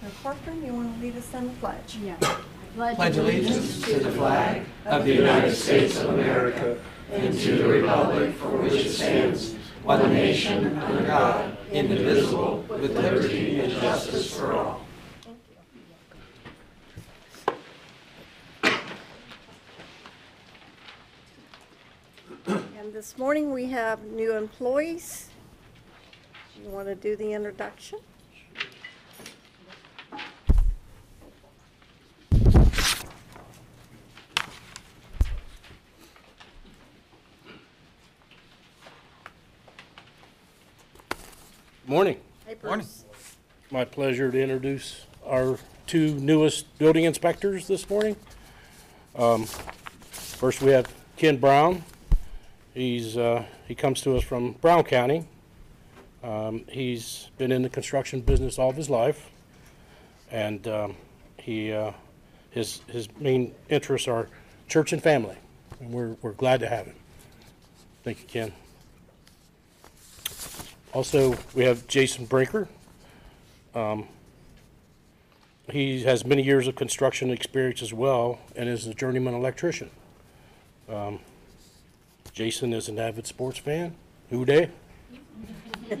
Commissioner Corcoran, you want to lead us in the pledge? Yeah. pledge allegiance to the flag of the United States of America and to the republic for which it stands, one nation, under God, indivisible, with liberty and justice for all. And this morning, we have new employees. You want to do the introduction? Morning. Hey, Morning. Bruce. My pleasure to introduce our two newest building inspectors this morning. Um, First, we have Ken Brown. He's, uh, he comes to us from Brown County. Um, He's been in the construction business all of his life. And um, he, uh, his, his main interests are church and family. And we're, we're glad to have him. Thank you, Ken. Also, we have Jason Brinker. Um, He has many years of construction experience as well and is a journeyman electrician. Um, Jason is an avid sports fan. Who dey?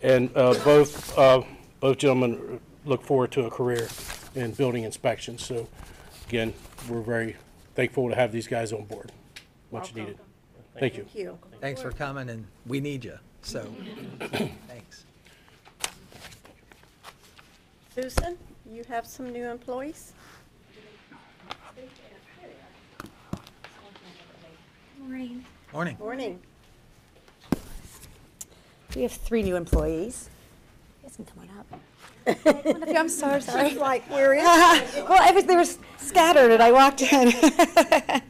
And uh, both, uh, both gentlemen look forward to a career in building inspections. So again, we're very thankful to have these guys on board. Much needed. Thank you. Thank you. Thanks for coming, and we need you, so, thanks. Susan, you have some new employees? Maureen. Morning. Morning. We have three new employees. You guys can come on up. Come on up. I'm sorry, sorry. Like we're. Well, I was, they were scattered and I walked in.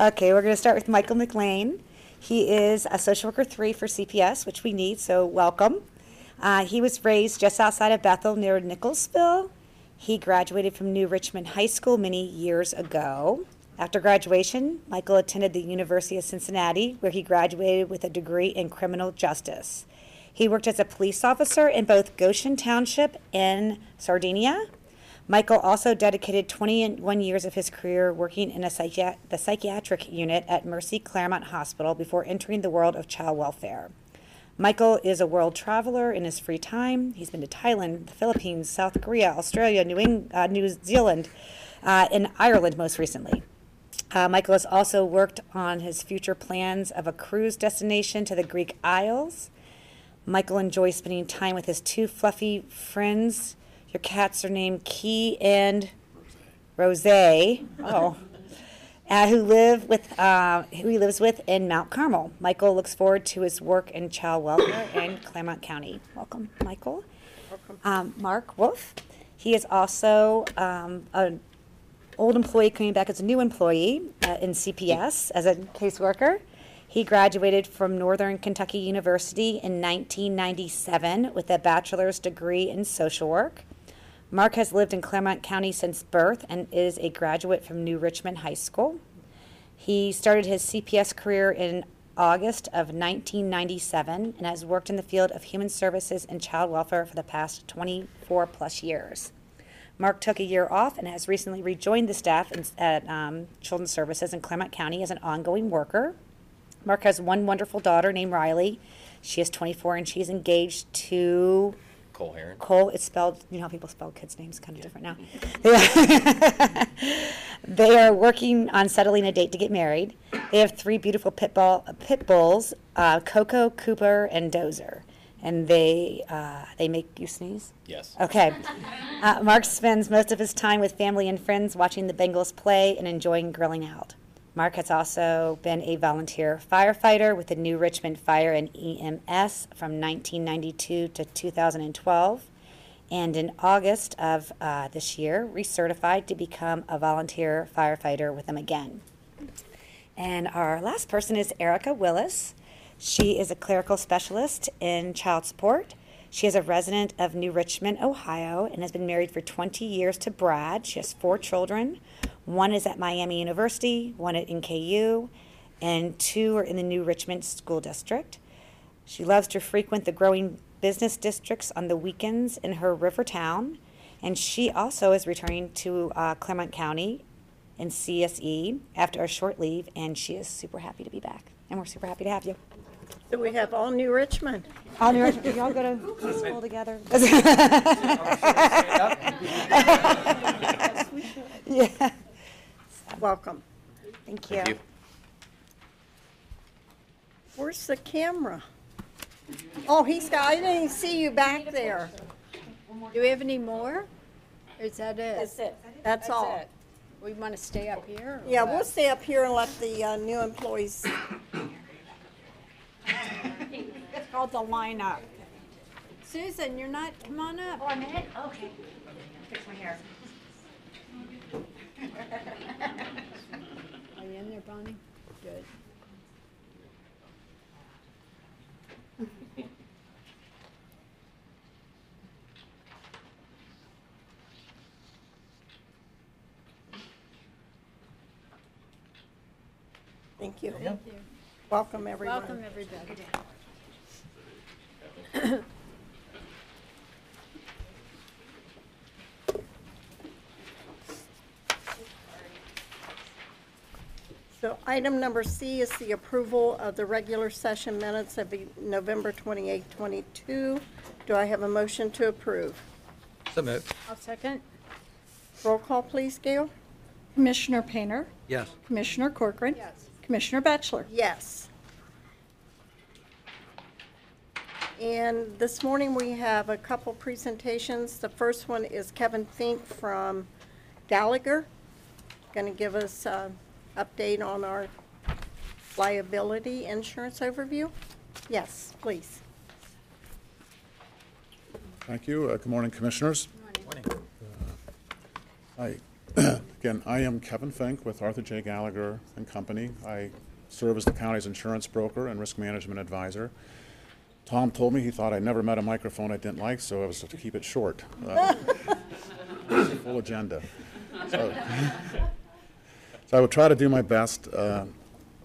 Okay, we're gonna start with Michael McLean. He is a social worker three for CPS, which we need, so welcome. Uh, he was raised just outside of Bethel near Nicholsville. He graduated from New Richmond High School many years ago. After graduation, Michael attended the University of Cincinnati, where he graduated with a degree in criminal justice. He worked as a police officer in both Goshen Township and Sardinia. Michael also dedicated 21 years of his career working in a psychi- the psychiatric unit at Mercy Clermont Hospital before entering the world of child welfare. Michael is a world traveler in his free time. He's been to Thailand, the Philippines, South Korea, Australia, New, uh, New Zealand, uh, and Ireland most recently. Uh, Michael has also worked on his future plans of a cruise destination to the Greek Isles. Michael enjoys spending time with his two fluffy friends. Your cats are named Key and Rose. Oh. Uh, who live with uh, who he lives with in Mount Carmel. Michael looks forward to his work in child welfare in Clermont County. Welcome, Michael. Um, Mark Wolf. He is also um, an old employee coming back as a new employee uh, in CPS as a caseworker. He graduated from Northern Kentucky University in 1997 with a bachelor's degree in social work. Mark has lived in Clermont County since birth and is a graduate from New Richmond High School. He started his CPS career in August of 1997 and has worked in the field of human services and child welfare for the past 24 plus years. Mark took a year off and has recently rejoined the staff in, at um, Children's Services in Clermont County as an ongoing worker. Mark has one wonderful daughter named Riley. She is 24 and she's engaged to Cole Heron. Cole. It's spelled, you know how people spell kids' names, kind of different now. they are working on settling a date to get married. They have three beautiful pit, ball, pit bulls uh, Coco, Cooper, and Dozer. And they, uh, they make you sneeze? Yes. Okay. Uh, Mark spends most of his time with family and friends watching the Bengals play and enjoying grilling out. Mark has also been a volunteer firefighter with the New Richmond Fire and EMS from 1992 to 2012, and in August of uh, this year, recertified to become a volunteer firefighter with them again. And our last person is Erica Willis. She is a clerical specialist in child support. She is a resident of New Richmond, Ohio, and has been married for 20 years to Brad. She has four children. One is at Miami University, one at NKU, and two are in the New Richmond School District. She loves to frequent the growing business districts on the weekends in her river town. And she also is returning to uh, Clermont County in CSE after a short leave, and she is super happy to be back. And we're super happy to have you. So we have all New Richmond? All New Richmond. y'all go to high school together? Yeah, Welcome. thank you. Where's the camera? Oh, he's got, I didn't even see you back there. Do we have any more? Or is that it? That's it. That's all. it. We want to stay up here? or Yeah, what? we'll stay up here and let the uh, new employees, It's called the lineup. Susan, you're not, come on up. Oh, a minute? Okay. Fix my hair. Are you in there, Bonnie? Good. thank you. Welcome, everyone. Welcome, everybody. So item number C is the approval of the regular session minutes of the November 28, 22. Do I have a motion to approve? So moved. I'll second. Roll call, please, Gail? Commissioner Painter, Yes. Commissioner Corcoran. Yes. Commissioner Batchelor. Yes. And this morning, we have a couple presentations. The first one is Kevin Fink from Gallagher, going to give us an update on our liability insurance overview. Yes, please. Thank you. Uh, Good morning, Commissioners. Morning. Hi. Again, I am Kevin Fink with Arthur J. Gallagher and Company. I serve as the county's insurance broker and risk management advisor. Tom told me he thought I never met a microphone I didn't like, so I was to keep it short. Uh, Full agenda. So so I will try to do my best. Uh,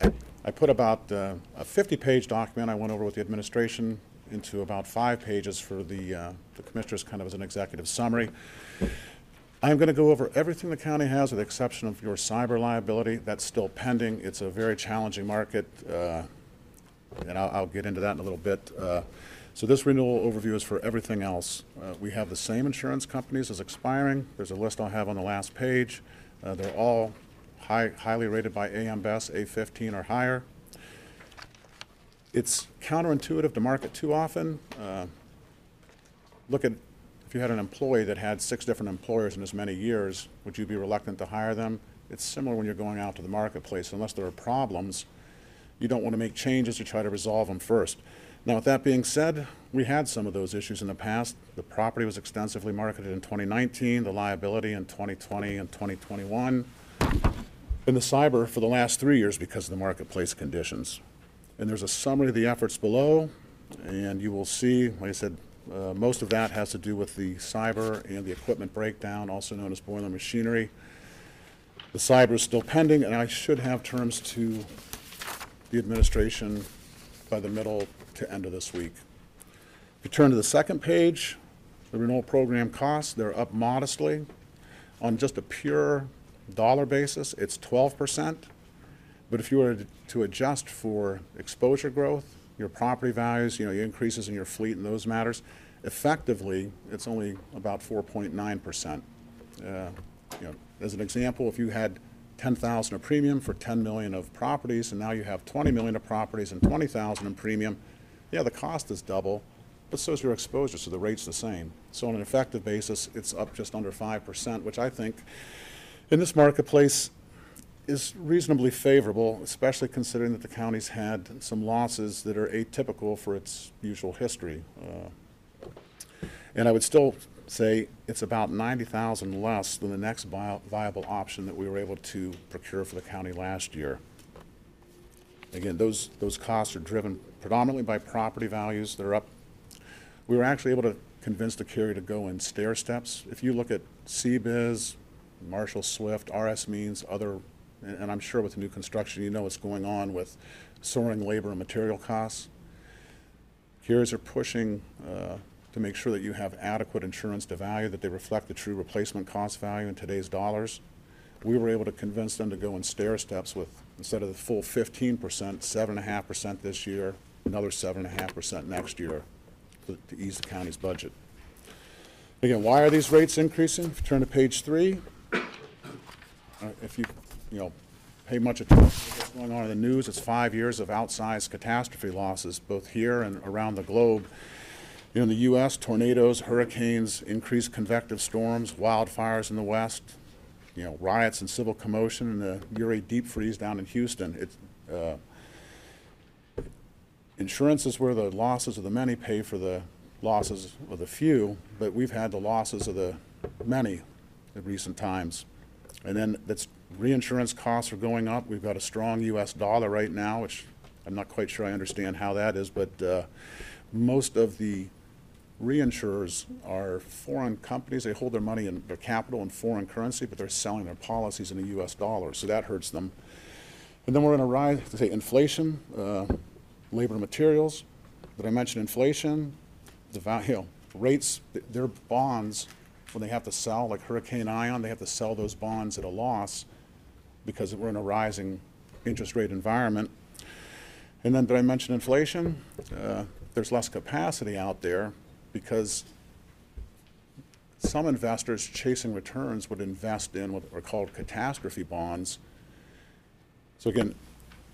I- I put about uh, a 50-page document I went over with the administration into about five pages for the uh, the commissioners, kind of as an executive summary. I'm going to go over everything the county has with the exception of your cyber liability. That's still pending. It's a very challenging market, uh, and I'll, I'll get into that in a little bit. Uh, So this renewal overview is for everything else. Uh, We have the same insurance companies as expiring. There's a list I'll have on the last page. Uh, They're all high, highly rated by AM Best, A15 or higher. It's counterintuitive to market too often. Uh, Look at, if you had an employee that had six different employers in as many years, would you be reluctant to hire them? It's similar when you're going out to the marketplace. Unless there are problems, you don't want to make changes, you try to resolve them first. Now, with that being said, we had some of those issues in the past. The property was extensively marketed in 2019, the liability in 2020 and 2021, and the cyber for the last three years because of the marketplace conditions. And there's a summary of the efforts below, and you will see, like I said, uh, most of that has to do with the cyber and the equipment breakdown, also known as boiler machinery. The cyber is still pending, and I should have terms to the administration by the middle to end of this week. If you turn to the second page, the renewal program costs, they're up modestly. On just a pure dollar basis, it's twelve percent. But if you were to adjust for exposure growth, your property values, you know, your increases in your fleet and those matters, effectively, it's only about four point nine percent. Uh, You know, as an example, if you had ten thousand of premium for ten million of properties, and now you have twenty million of properties and twenty thousand in premium, yeah, the cost is double, but so is your exposure, so the rate's the same. So on an effective basis, it's up just under five percent, which I think, in this marketplace, is reasonably favorable, especially considering that the county's had some losses that are atypical for its usual history. Uh, And I would still say it's about ninety thousand less than the next vi- viable option that we were able to procure for the county last year. Again, those, those costs are driven predominantly by property values that are up. We were actually able to convince the carrier to go in stair steps. If you look at CBiz, Marshall Swift, RS Means, other, and and I'm sure with the new construction, you know what's going on with soaring labor and material costs. Carriers are pushing uh, to make sure that you have adequate insurance to value, that they reflect the true replacement cost value in today's dollars. We were able to convince them to go in stair steps with, instead of the full fifteen percent, seven and a half percent this year, another seven and a half percent next year to to ease the county's budget. Again, why are these rates increasing? If you turn to page three, uh, if you, you know, pay much attention to what's going on in the news, it's five years of outsized catastrophe losses, both here and around the globe. You know, in the U.S., tornadoes, hurricanes, increased convective storms, wildfires in the West, you know, riots and civil commotion, and the Uri deep freeze down in Houston. It's, uh, insurance is where the losses of the many pay for the losses of the few, but we've had the losses of the many in recent times. And then that's, reinsurance costs are going up. We've got a strong US dollar right now, which I'm not quite sure I understand how that is, but uh, most of the reinsurers are foreign companies. They hold their money and their capital in foreign currency, but they're selling their policies in the US dollar, so that hurts them. And then we're going to rise, say inflation, uh, labor and materials. Did I mention inflation? The value, you know, rates, th- their bonds, when they have to sell, like Hurricane Ian, they have to sell those bonds at a loss because we're in a rising interest rate environment. And then did I mention inflation? Uh, There's less capacity out there because some investors chasing returns would invest in what are called catastrophe bonds. So again,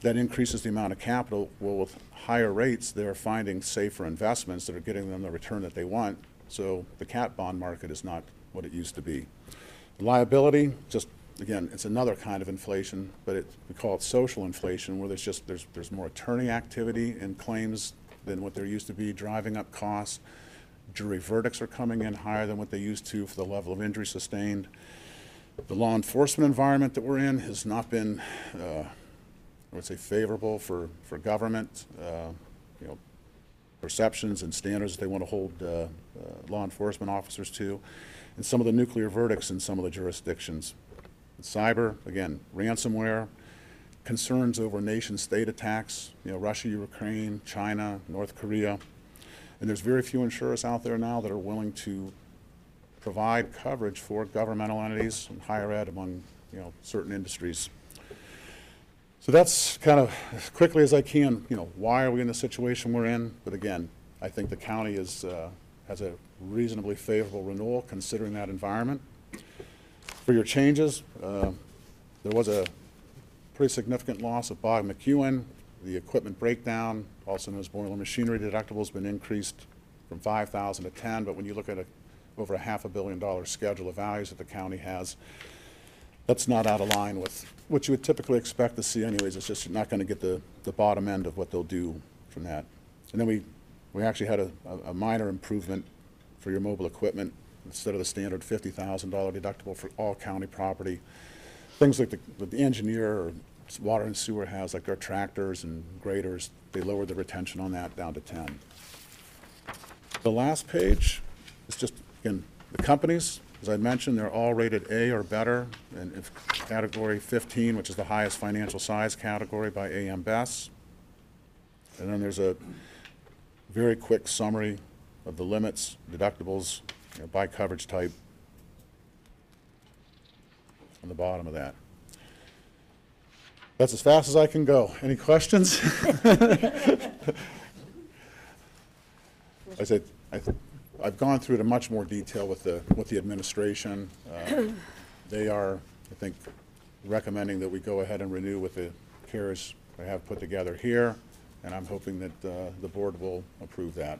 that increases the amount of capital. Well, with higher rates, they're finding safer investments that are getting them the return that they want. So the cat bond market is not what it used to be. Liability, just, again, it's another kind of inflation, but it, we call it social inflation, where there's just, there's, there's more attorney activity in claims than what there used to be, driving up costs. Jury verdicts are coming in higher than what they used to for the level of injury sustained. The law enforcement environment that we're in has not been, uh, I would say favorable for, for government, uh, you know, perceptions and standards they want to hold uh, law enforcement officers to, and some of the nuclear verdicts in some of the jurisdictions. Cyber, again, ransomware, concerns over nation-state attacks, you know, Russia, Ukraine, China, North Korea. And there's very few insurers out there now that are willing to provide coverage for governmental entities and higher ed among, you know, certain industries. So that's kind of, as quickly as I can, you know, why are we in the situation we're in? But again, I think the county is, uh, has a reasonably favorable renewal considering that environment. For your changes, uh, there was a pretty significant loss of Bog McEwen. The equipment breakdown, also known as boiler machinery deductible, has been increased from five thousand to ten, but when you look at a, over a half a billion dollar schedule of values that the county has, that's not out of line with what you would typically expect to see anyways. It's just you're not gonna get the, the bottom end of what they'll do from that. And then we, we actually had a, a- minor improvement for your mobile equipment. Instead of the standard fifty thousand dollar deductible for all county property, things like the, the engineer or water and sewer has, like their tractors and graders, they lowered the retention on that down to ten. The last page is just, again, the companies, as I mentioned, they're all rated A or better, in category fifteen, which is the highest financial size category by AM Best. And then there's a very quick summary of the limits, deductibles, you know, by coverage type on the bottom of that. That's as fast as I can go. Any questions? I said, I, I've gone through it in much more detail with the, with the administration. Uh, They are, I think, recommending that we go ahead and renew with the carriers I have put together here, and I'm hoping that uh, the board will approve that.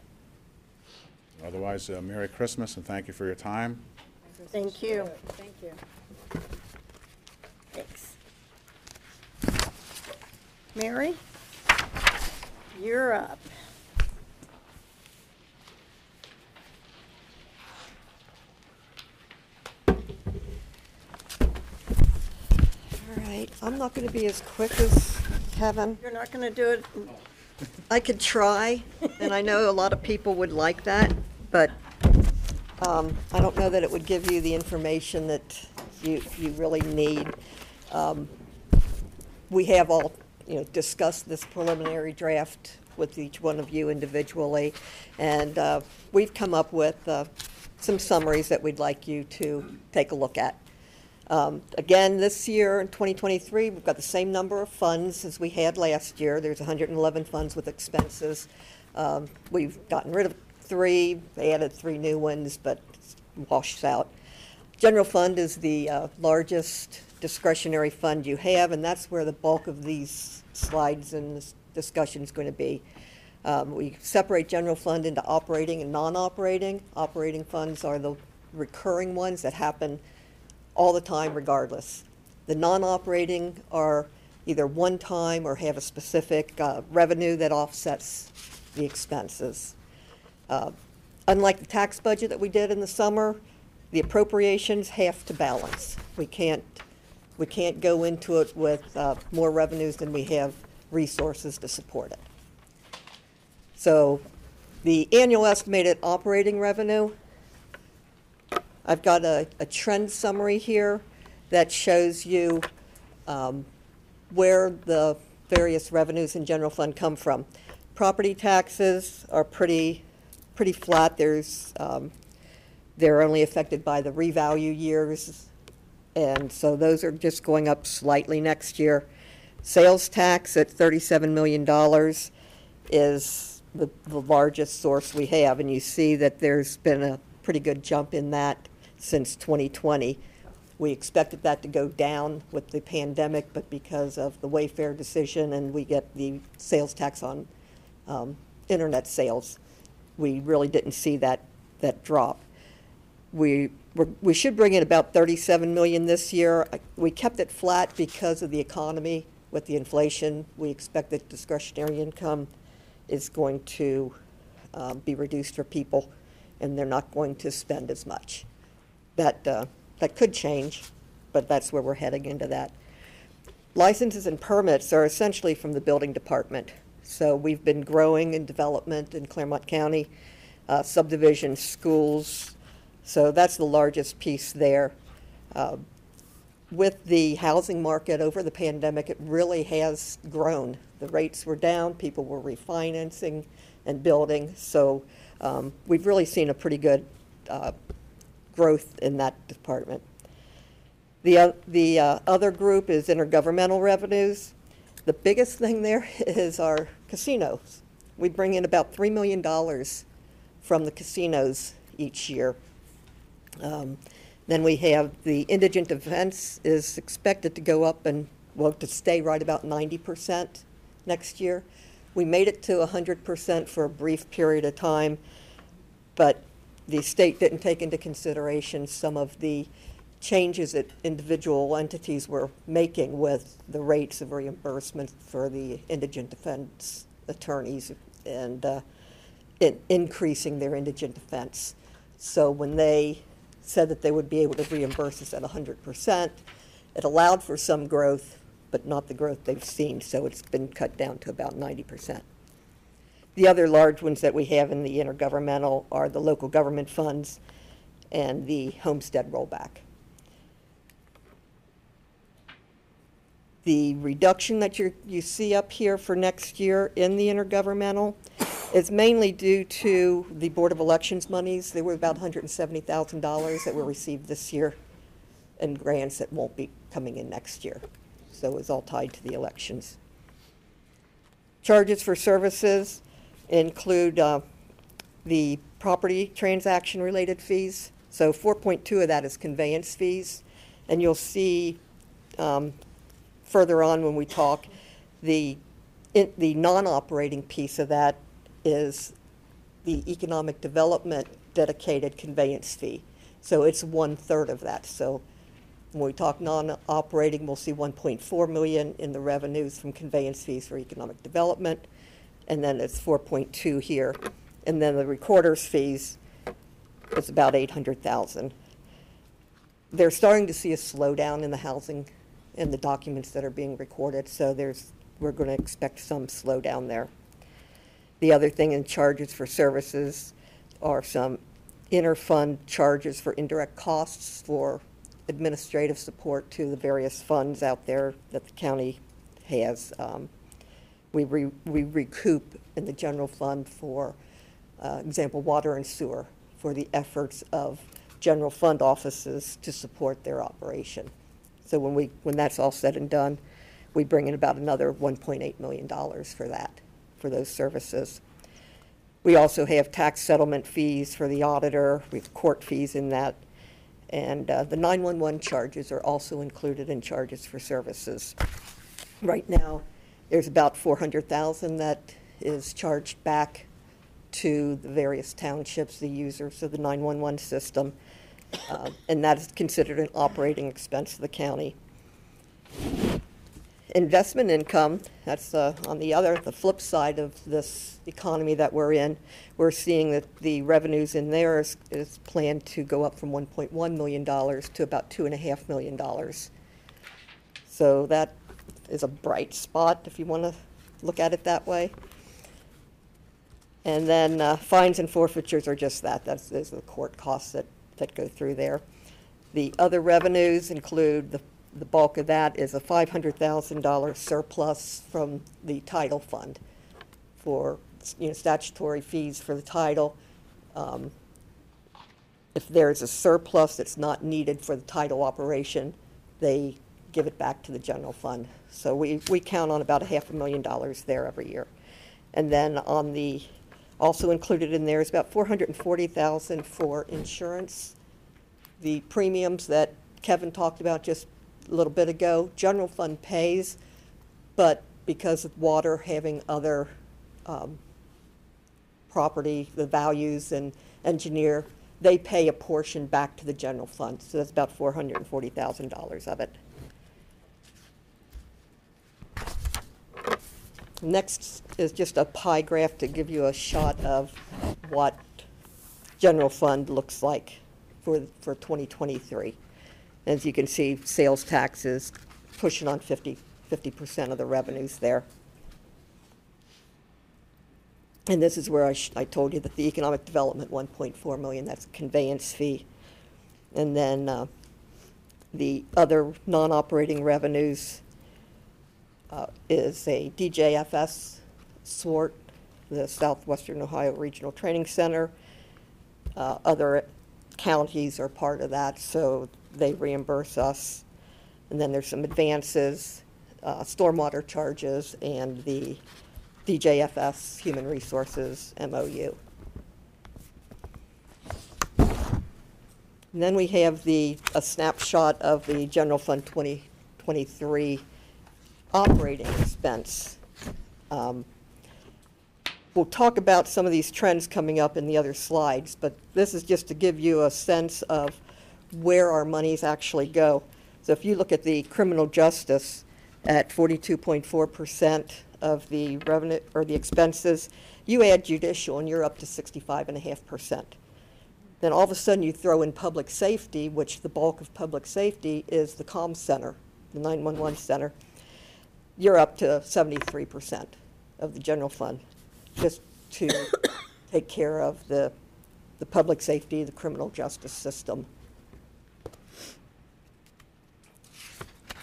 Otherwise, uh, Merry Christmas and thank you for your time. Thank you. Thank you. Thanks. Mary, you're up. All right, I'm not going to be as quick as Kevin. You're not going to do it, I could try, and I know a lot of people would like that, but um, I don't know that it would give you the information that you, you really need. Um, We have all, you know, discussed this preliminary draft with each one of you individually. And uh, we've come up with uh, some summaries that we'd like you to take a look at. Um, Again, this year, in 2023, we've got the same number of funds as we had last year. There's 111 funds with expenses. Um, We've gotten rid of three, they added three new ones, but washed out. General fund is the uh, largest discretionary fund you have, and that's where the bulk of these slides and this discussion is going to be. Um, We separate general fund into operating and non-operating. Operating funds are the recurring ones that happen all the time regardless. The non-operating are either one-time or have a specific uh, revenue that offsets the expenses. Uh, Unlike the tax budget that we did in the summer, the appropriations have to balance. We can't, we can't go into it with uh, more revenues than we have resources to support it. So the annual estimated operating revenue, I've got a, a trend summary here that shows you um, where the various revenues in general fund come from. Property taxes are pretty, pretty flat. There's, um, they're only affected by the revalue years, and so those are just going up slightly next year. Sales tax at $37 million is the, the largest source we have, and you see that there's been a pretty good jump in that since 2020. We expected that to go down with the pandemic, but because of the Wayfair decision and we get the sales tax on um, internet sales, we really didn't see that, that drop. We, we're- we should bring in about 37 million this year. We kept it flat because of the economy with the inflation. We expect that discretionary income is going to um, be reduced for people, and they're not going to spend as much. That, uh, that could change, but that's where we're heading into that. Licenses and permits are essentially from the building department. So we've been growing in development in Clermont County, uh, subdivisions, schools. So that's the largest piece there. Uh, With the housing market over the pandemic, it really has grown. The rates were down, people were refinancing and building. So um, we've really seen a pretty good uh, growth in that department. The, the uh, other group is intergovernmental revenues. The biggest thing there is our casinos. We bring in about $3 million from the casinos each year. Um, Then we have the indigent defense is expected to go up and, well, to stay right about 90% next year. We made it to 100% for a brief period of time, but the state didn't take into consideration some of the changes that individual entities were making with the rates of reimbursement for the indigent defense attorneys and uh, in- increasing their indigent defense. So when they said that they would be able to reimburse us at 100%, it allowed for some growth, but not the growth they've seen, so it's been cut down to about 90%. The other large ones that we have in the intergovernmental are the local government funds and the homestead rollback. The reduction that you, you see up here for next year in the intergovernmental is mainly due to the Board of Elections monies. There were about $170,000 that were received this year and grants that won't be coming in next year. So it's all tied to the elections. Charges for services include uh, the property transaction-related fees. So 4.2 of that is conveyance fees. And you'll see um, further on when we talk, the, in- the non-operating piece of that is the economic development dedicated conveyance fee. So it's one-third of that. So when we talk non-operating, we'll see 1.4 million in the revenues from conveyance fees for economic development, and then it's 4.2 here. And then the recorder's fees is about 800,000. They're starting to see a slowdown in the housing and the documents that are being recorded, so there's, we're going to expect some slowdown there. The other thing in charges for services are some inter-fund charges for indirect costs for administrative support to the various funds out there that the county has. Um, we re- we recoup in the general fund for, uh, example, water and sewer, for the efforts of general fund offices to support their operation. So when we, when that's all said and done, we bring in about another $1.8 million for that, for those services. We also have tax settlement fees for the auditor, we have court fees in that, and uh, the 911 charges are also included in charges for services. Right now, there's about 400,000 that is charged back to the various townships, the users of the 911 system, uh, and that is considered an operating expense of the county. Investment income, that's uh, on the other, the flip side of this economy that we're in. We're seeing that the revenues in there is, is planned to go up from $1.1 million to about $2.5 million. So that is a bright spot, if you want to look at it that way. And then uh, fines and forfeitures are just that, that's, those are the court costs that, that go through there. The other revenues include, the, the bulk of that is a $500,000 surplus from the title fund for, you know, statutory fees for the title. Um, If there's a surplus that's not needed for the title operation, they give it back to the general fund. So we, we count on about a half a million dollars there every year. And then on the, also included in there is about four hundred and forty thousand for insurance. The premiums that Kevin talked about just a little bit ago, general fund pays, but because of water having other, um, property, the values and engineer, they pay a portion back to the general fund. So that's about four hundred and forty thousand dollars of it. Next is just a pie graph to give you a shot of what general fund looks like for, for 2023. As you can see, sales taxes pushing on 50, 50% of the revenues there. And this is where I, I told you that the economic development, 1.4 million, that's conveyance fee. And then uh, the other non-operating revenues uh, is a DJFS SWORT, the Southwestern Ohio Regional Training Center. Uh, Other counties are part of that, so they reimburse us. And then there's some advances, uh, stormwater charges, and the DJFS Human Resources MOU. And then we have the, a snapshot of the General Fund 2023 operating expense. Um, We'll talk about some of these trends coming up in the other slides, but this is just to give you a sense of where our monies actually go. So if you look at the criminal justice at 42.4% of the revenue, or the expenses, you add judicial and you're up to 65.5%. Then all of a sudden you throw in public safety, which the bulk of public safety is the comm center, the 911 center. You're up to 73% of the general fund, just to take care of the, the public safety, the criminal justice system.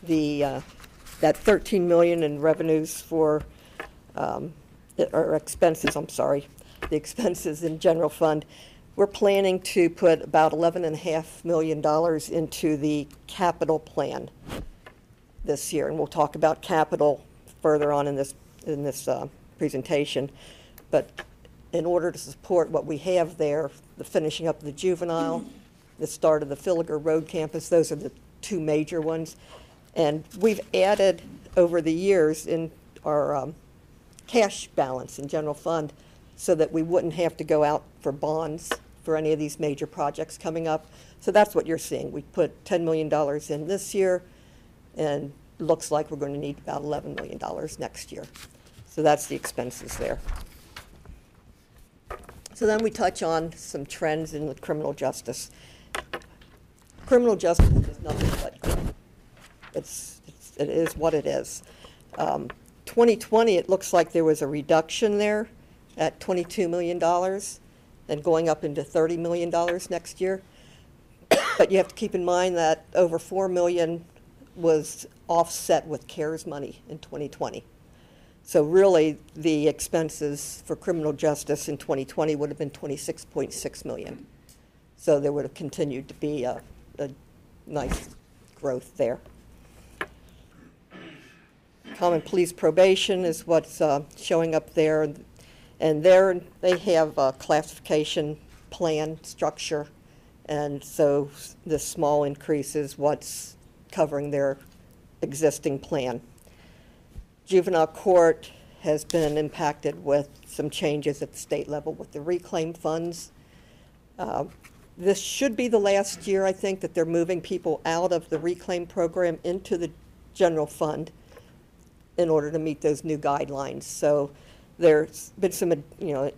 The, uh, that 13 million in revenues for, um, or expenses, I'm sorry, the expenses in general fund, we're planning to put about eleven and a half million dollars into the capital plan this year, and we'll talk about capital further on in this, in this uh, presentation. But in order to support what we have there, the finishing up of the juvenile, the start of the Filliger Road campus, those are the two major ones. And we've added over the years in our um, cash balance in general fund so that we wouldn't have to go out for bonds for any of these major projects coming up. So that's what you're seeing. We put $10 million in this year, and looks like we're going to need about $11 million next year. So that's the expenses there. So then we touch on some trends in the criminal justice. Criminal justice is nothing but. It's, it's- it is what it is. Um, 2020, it looks like there was a reduction there at $22 million and going up into $30 million next year. But you have to keep in mind that over 4 million was offset with CARES money in 2020. So really, the expenses for criminal justice in 2020 would have been 26.6 million. So there would have continued to be a, a nice growth there. Common Pleas probation is what's uh, showing up there. And there, they have a classification plan structure. And so the small increase is what's covering their existing plan. Juvenile court has been impacted with some changes at the state level with the reclaim funds. Uh, This should be the last year, I think, that they're moving people out of the reclaim program into the general fund in order to meet those new guidelines. So there's been some, you know,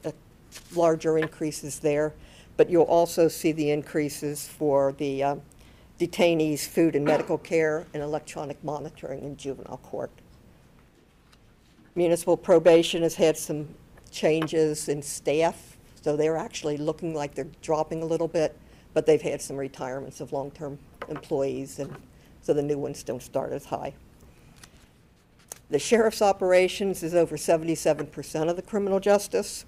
larger increases there, but you'll also see the increases for the uh, detainees' food and medical care and electronic monitoring in juvenile court. Municipal probation has had some changes in staff, so they're actually looking like they're dropping a little bit, but they've had some retirements of long-term employees, and so the new ones don't start as high. The sheriff's operations is over seventy-seven percent of the criminal justice.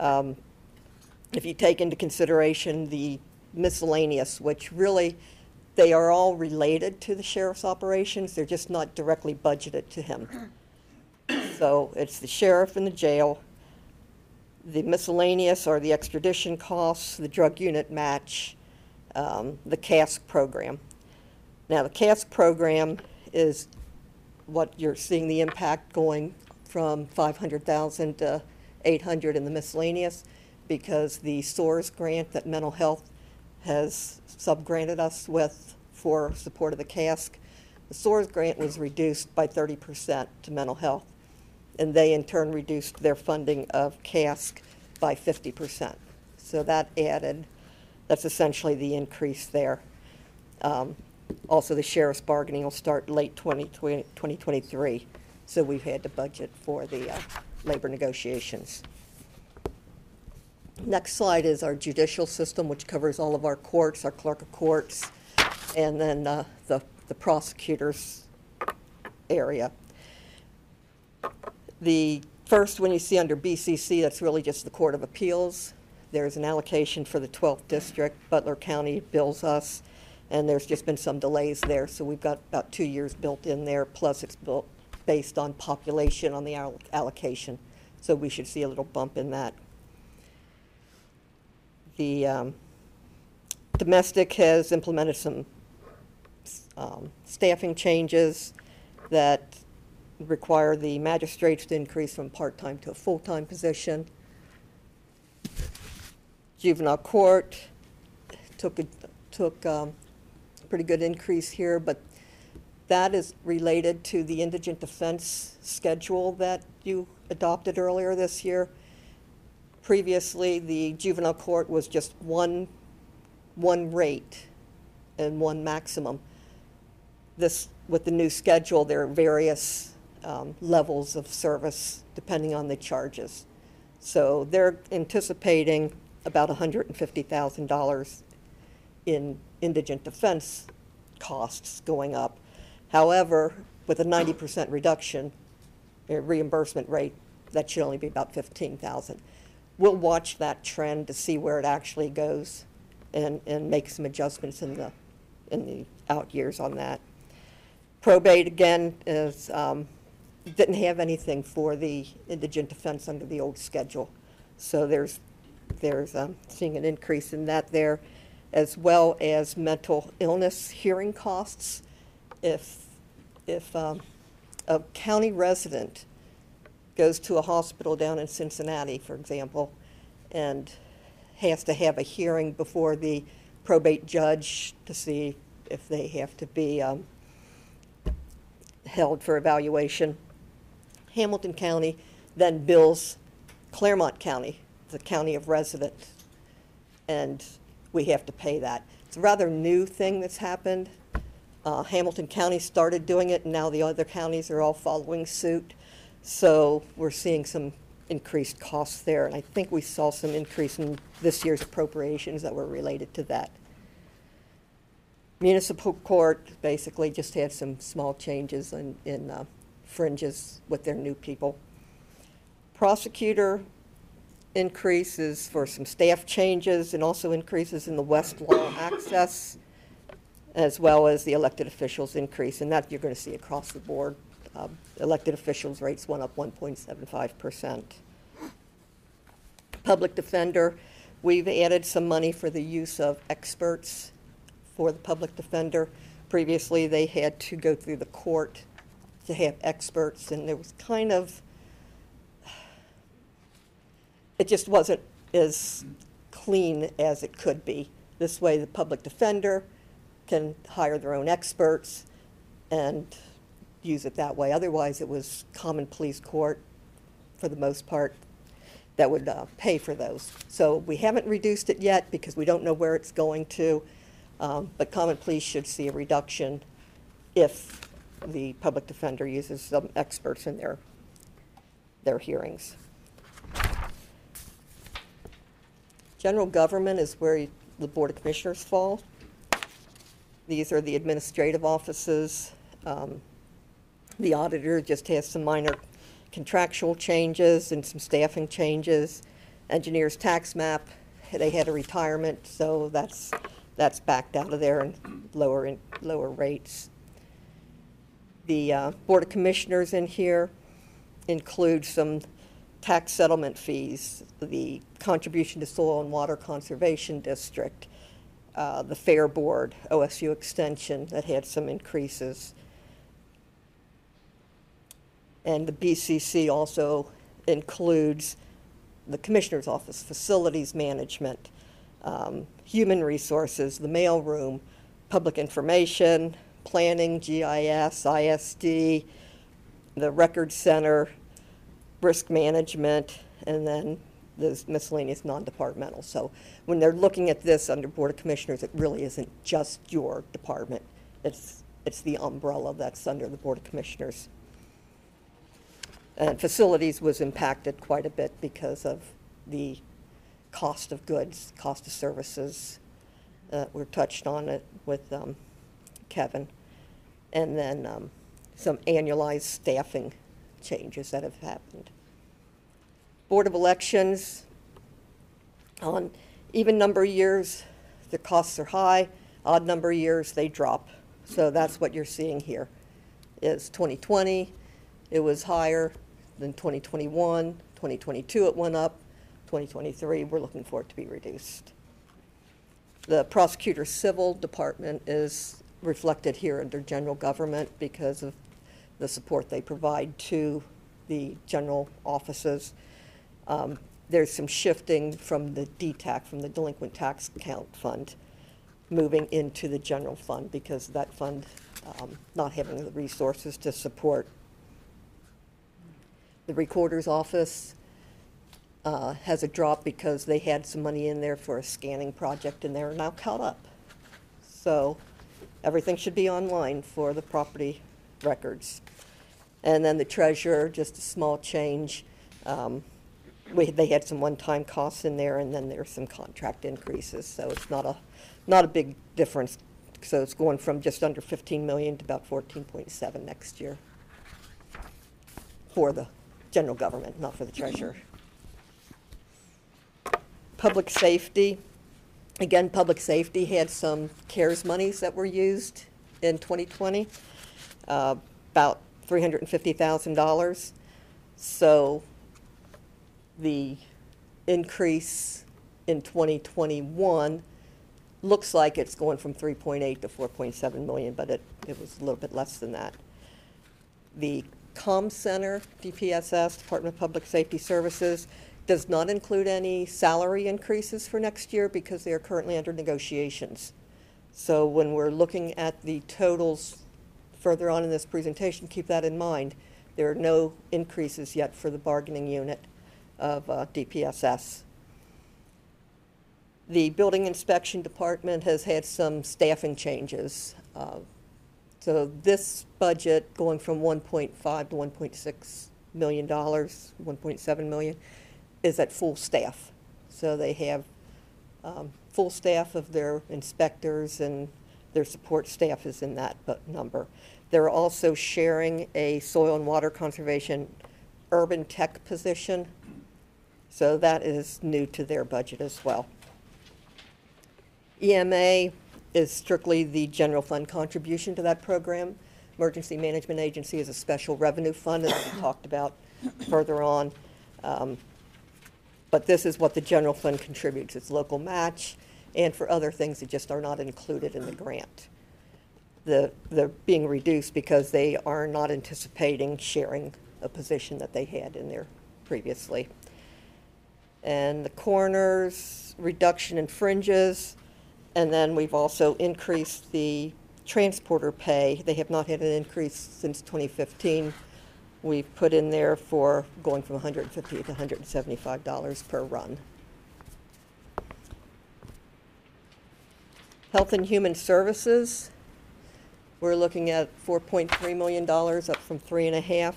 Um, If you take into consideration the miscellaneous, which really, they are all related to the sheriff's operations, they're just not directly budgeted to him. So it's the sheriff and the jail, the miscellaneous or the extradition costs, the drug unit match, um, the CASC program. Now, the CASC program is what you're seeing the impact going from 500,000 to 800 in the miscellaneous because the SOARS grant that mental health has subgranted us with for support of the CASC, the SOARS grant was reduced by 30% to mental health. And they in turn reduced their funding of CASC by 50%. So that added, that's essentially the increase there. Um, Also, the sheriff's bargaining will start late 2020 2023, so we've had to budget for the uh, labor negotiations. Next slide is our judicial system, which covers all of our courts, our clerk of courts, and then uh, the the prosecutors area. The first one you see under BCC, that's really just the Court of Appeals. There's an allocation for the 12th District. Butler County bills us, and there's just been some delays there, so we've got about two years built in there, plus it's built based on population on the allocation. So we should see a little bump in that. The um, domestic has implemented some um, staffing changes that require the magistrates to increase from part-time to a full-time position. Juvenile court took, a took um, a pretty good increase here, but that is related to the indigent defense schedule that you adopted earlier this year. Previously, the juvenile court was just one, one rate and one maximum. This, with the new schedule, there are various um, levels of service depending on the charges. So they're anticipating about $150,000 in indigent defense costs going up. However, with a 90% reduction, uh, reimbursement rate, that should only be about 15,000. We'll watch that trend to see where it actually goes and, and make some adjustments in the, in the out years on that. Probate, again, is, um, didn't have anything for the indigent defense under the old schedule. So there's, there's, um, seeing an increase in that there, as well as mental illness hearing costs. If, if, um, a county resident goes to a hospital down in Cincinnati, for example, and has to have a hearing before the probate judge to see if they have to be, um, held for evaluation. Hamilton County then bills Clermont County, the county of residence, and we have to pay that. It's a rather new thing that's happened. Uh, Hamilton County started doing it, and now the other counties are all following suit. So we're seeing some increased costs there, and I think we saw some increase in this year's appropriations that were related to that. Municipal court basically just had some small changes in, in uh, fringes with their new people. Prosecutor increases for some staff changes and also increases in the Westlaw access, as well as the elected officials increase, and that you're going to see across the board. Um, Elected officials rates went up 1.75%. Public defender, we've added some money for the use of experts for the public defender. Previously, they had to go through the court to have experts, and there was kind of, it just wasn't as clean as it could be. This way, the public defender can hire their own experts and use it that way. Otherwise, it was common pleas court, for the most part, that would uh, pay for those. So we haven't reduced it yet because we don't know where it's going to, um, but common pleas should see a reduction if the public defender uses some experts in their, their hearings. General government is where the Board of Commissioners fall. These are the administrative offices. Um, The auditor just has some minor contractual changes and some staffing changes. Engineers tax map, they had a retirement, so that's, that's backed out of there and lower, in- lower rates. The uh, Board of Commissioners in here include some tax settlement fees, the contribution to Soil and Water Conservation District, uh, the Fair Board, OSU Extension, that had some increases. And the BCC also includes the Commissioner's Office, Facilities Management, um, Human Resources, the mailroom, Public Information, Planning, GIS, ISD, the Record Center, Risk Management, and then those miscellaneous non-departmental. So when they're looking at this under Board of Commissioners, it really isn't just your department. It's, it's the umbrella that's under the Board of Commissioners. And facilities was impacted quite a bit because of the cost of goods, cost of services. Uh, we touched on it with um, Kevin. And then um, some annualized staffing changes that have happened. Board of Elections, on even number of years, the costs are high. Odd number of years, they drop. So that's what you're seeing here, is 2020, it was higher than 2021. 2022, it went up. 2023, we're looking for it to be reduced. The prosecutor civil department is reflected here under general government because of the support they provide to the general offices. Um, There's some shifting from the DTAC, from the delinquent tax account fund, moving into the general fund because that fund um, not having the resources to support the recorder's office uh, has a drop because they had some money in there for a scanning project and they're now caught up. So everything should be online for the property records. And then the treasurer, just a small change. Um, We, they had some one-time costs in there and then there's some contract increases, so it's not a, not a big difference. So it's going from just under 15 million to about 14.7 next year for the general government, not for the treasurer. Public safety, again, public safety had some CARES monies that were used in 2020, uh, about $350,000. So the increase in 2021 looks like it's going from 3.8 to 4.7 million, but it, it was a little bit less than that. The COM Center, DPSS, Department of Public Safety Services, does not include any salary increases for next year because they are currently under negotiations. So when we're looking at the totals further on in this presentation, keep that in mind. There are no increases yet for the bargaining unit of uh, DPSS. The Building Inspection Department has had some staffing changes. Uh, So this budget, going from 1.5 to 1.6 million dollars, 1.7 million, is at full staff. So they have um, full staff of their inspectors and their support staff is in that bu- number. They're also sharing a soil and water conservation urban tech position. So that is new to their budget as well. EMA is strictly the general fund contribution to that program. Emergency Management Agency is a special revenue fund, that we talked about further on. Um, But this is what the general fund contributes. It's local match and for other things that just are not included in the grant. The, they're being reduced because they are not anticipating sharing a position that they had in there previously. And the coroner's reduction in fringes, and then we've also increased the transporter pay. They have not had an increase since 2015. We've put in there for going from 150 to 175 dollars per run. Health and Human Services, we're looking at $4.3 million, up from three and a half.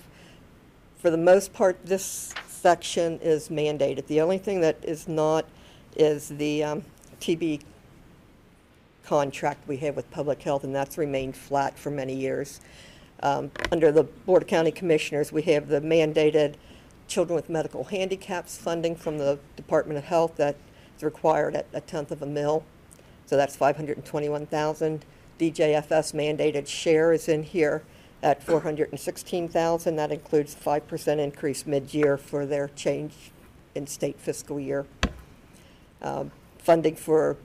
For the most part, this section is mandated. The only thing that is not is the um, TB contract we have with public health, and that's remained flat for many years. Um, Under the Board of County Commissioners, we have the mandated children with medical handicaps funding from the Department of Health that is required at a tenth of a mil. So that's five hundred and twenty-one thousand. DJFS mandated share is in here at four hundred and sixteen thousand. That includes five percent increase mid-year for their change in state fiscal year. Um, Funding for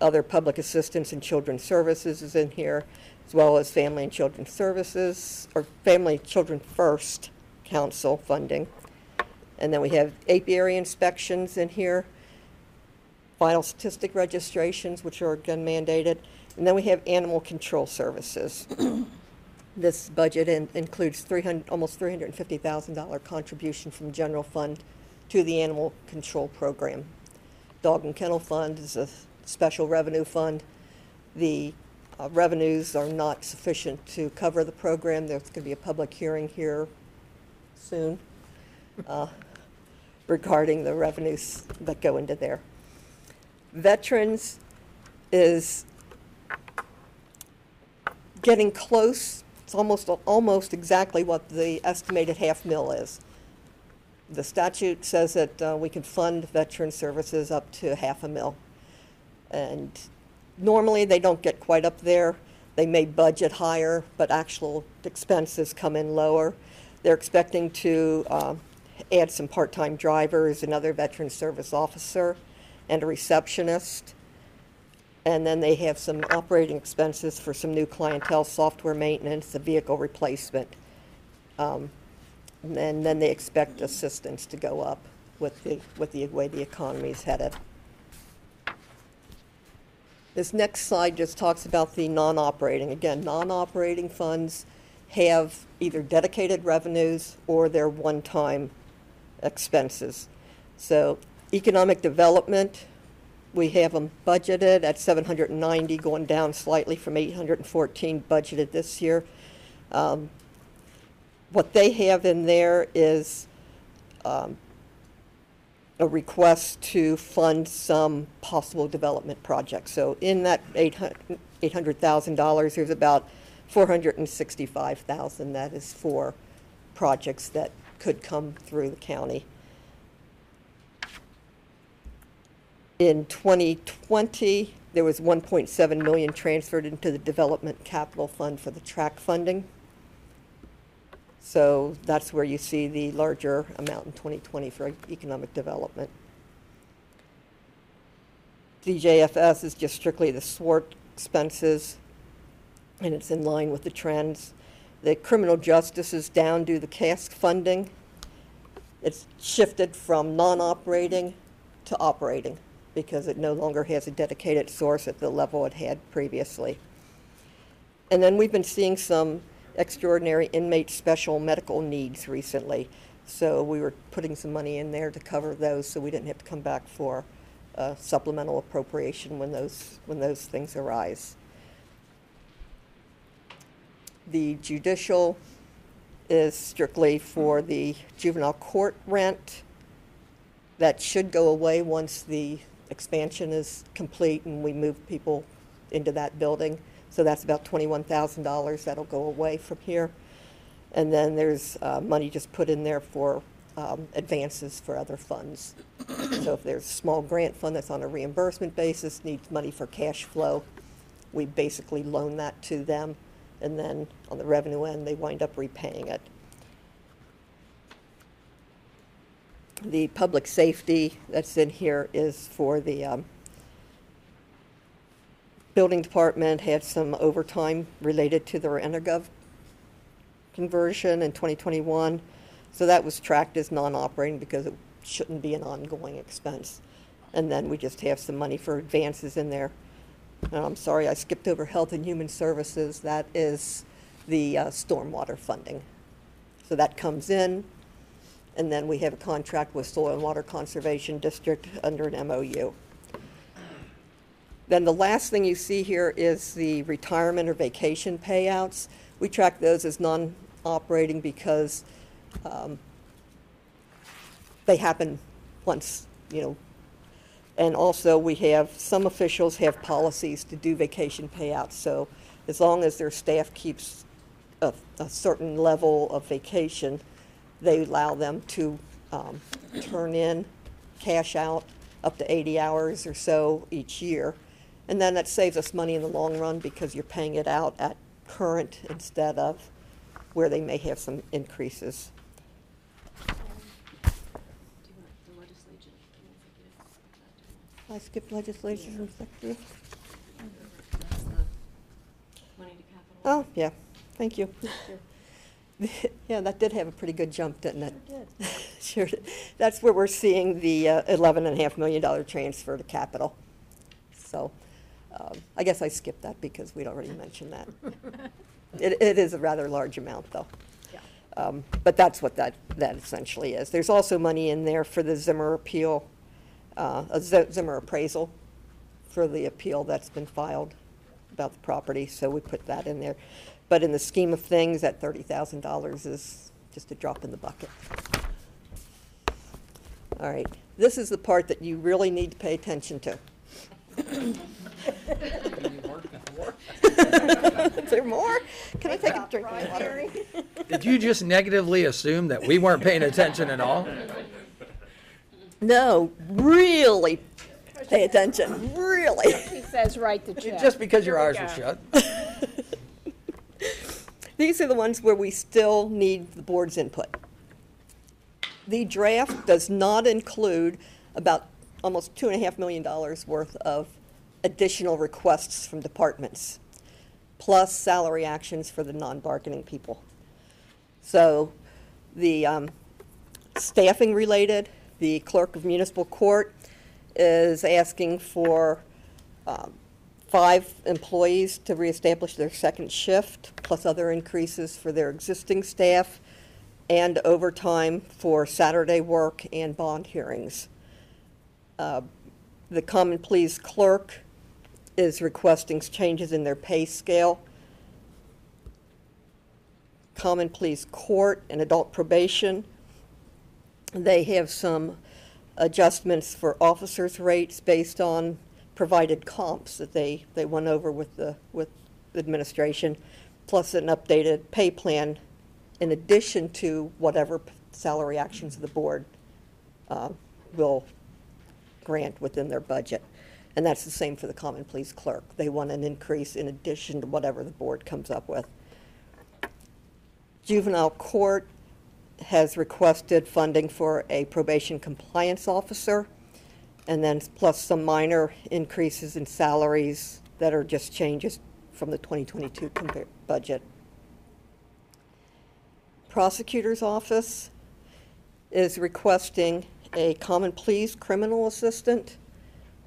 other public assistance and children's services is in here, as well as Family and Children's Services, or Family Children First Council funding. And then we have apiary inspections in here, vital statistic registrations, which are again mandated, and then we have animal control services. This budget in- includes 300, almost $350,000 contribution from general fund to the animal control program. Dog and Kennel Fund is a special revenue fund. The uh, revenues are not sufficient to cover the program. There's going to be a public hearing here soon uh, regarding the revenues that go into there. Veterans is getting close. It's almost, almost exactly what the estimated half mil is. The statute says that uh, we can fund veteran services up to half a mil. And normally, they don't get quite up there. They may budget higher, but actual expenses come in lower. They're expecting to um, add some part-time drivers, another veteran service officer, and a receptionist. And then they have some operating expenses for some new clientele, software maintenance, a vehicle replacement. Um, And then they expect assistance to go up with the, with the way the economy is headed. This next slide just talks about the non-operating. Again, non-operating funds have either dedicated revenues or they're one-time expenses. So economic development, we have them budgeted at 790, going down slightly from 814 budgeted this year. Um, What they have in there is um, a request to fund some possible development projects. So in that $800,000, there's about 465,000 that is for projects that could come through the county. In 2020, there was 1.7 million transferred into the Development Capital Fund for the track funding. So that's where you see the larger amount in 2020 for economic development. DJFS is just strictly the SWORT expenses, and it's in line with the trends. The criminal justice is down due to the cask funding. It's shifted from non-operating to operating because it no longer has a dedicated source at the level it had previously. And then we've been seeing some extraordinary inmate special medical needs recently. So we were putting some money in there to cover those so we didn't have to come back for uh, supplemental appropriation when those, when those things arise. The judicial is strictly for the juvenile court rent. That should go away once the expansion is complete and we move people into that building. So that's about $21,000 that'll go away from here. And then there's uh, money just put in there for um, advances for other funds. So if there's a small grant fund that's on a reimbursement basis, needs money for cash flow, we basically loan that to them, and then on the revenue end, they wind up repaying it. The public safety that's in here is for the um, building department had some overtime related to their Energov conversion in 2021. So that was tracked as non-operating because it shouldn't be an ongoing expense. And then we just have some money for advances in there. And I'm sorry, I skipped over Health and Human Services. That is the uh, stormwater funding. So that comes in, and then we have a contract with Soil and Water Conservation District under an MOU. Then the last thing you see here is the retirement or vacation payouts. We track those as non-operating because um, they happen once, you know. And also, we have, some officials have policies to do vacation payouts. So as long as their staff keeps a, a certain level of vacation, they allow them to um, turn in, cash out up to 80 hours or so each year. And then that saves us money in the long run because you're paying it out at current instead of where they may have some increases. I skipped legislation and executive. Oh, yeah, thank you. Yeah, that did have a pretty good jump, didn't it? Sure did. That's where we're seeing the uh, eleven and a half million dollar transfer to capital. So, um, I guess I skipped that because we'd already mentioned that. It, it is a rather large amount, though. Um, But that's what that, that essentially is. There's also money in there for the Zimmer appeal, uh, a Z- Zimmer appraisal for the appeal that's been filed about the property, so we put that in there. But in the scheme of things, that thirty thousand dollars is just a drop in the bucket. All right, this is the part that you really need to pay attention to. Is there more? Can I take a drink of water? Did you just negatively assume that we weren't paying attention at all? No, really pay attention, really. He says write the check. Just because your Here we eyes were go. shut? These are the ones where we still need the board's input. The draft does not include about almost two and a half million dollars worth of additional requests from departments, plus salary actions for the non-bargaining people. So the um, staffing related, the clerk of municipal court is asking for um, five employees to reestablish their second shift, plus other increases for their existing staff, and overtime for Saturday work and bond hearings. Uh, The common pleas clerk is requesting changes in their pay scale. Common pleas court and adult probation, they have some adjustments for officers' rates based on provided comps that they, they went over with the, with administration, plus an updated pay plan in addition to whatever salary actions the board uh, will grant within their budget. And that's the same for the common pleas clerk. They want an increase in addition to whatever the board comes up with. Juvenile court has requested funding for a probation compliance officer, and then plus some minor increases in salaries that are just changes from the 2022 compar- budget. Prosecutor's office is requesting a common pleas criminal assistant,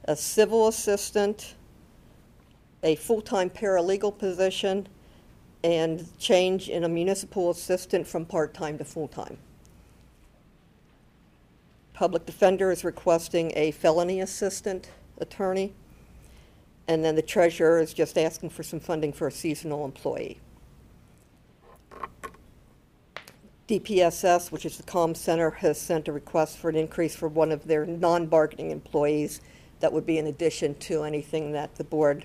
a civil assistant, a full-time paralegal position, and change in a municipal assistant from part-time to full-time. Public defender is requesting a felony assistant attorney. And then the treasurer is just asking for some funding for a seasonal employee. DPSS, which is the comm center, has sent a request for an increase for one of their non-bargaining employees. That would be in addition to anything that the board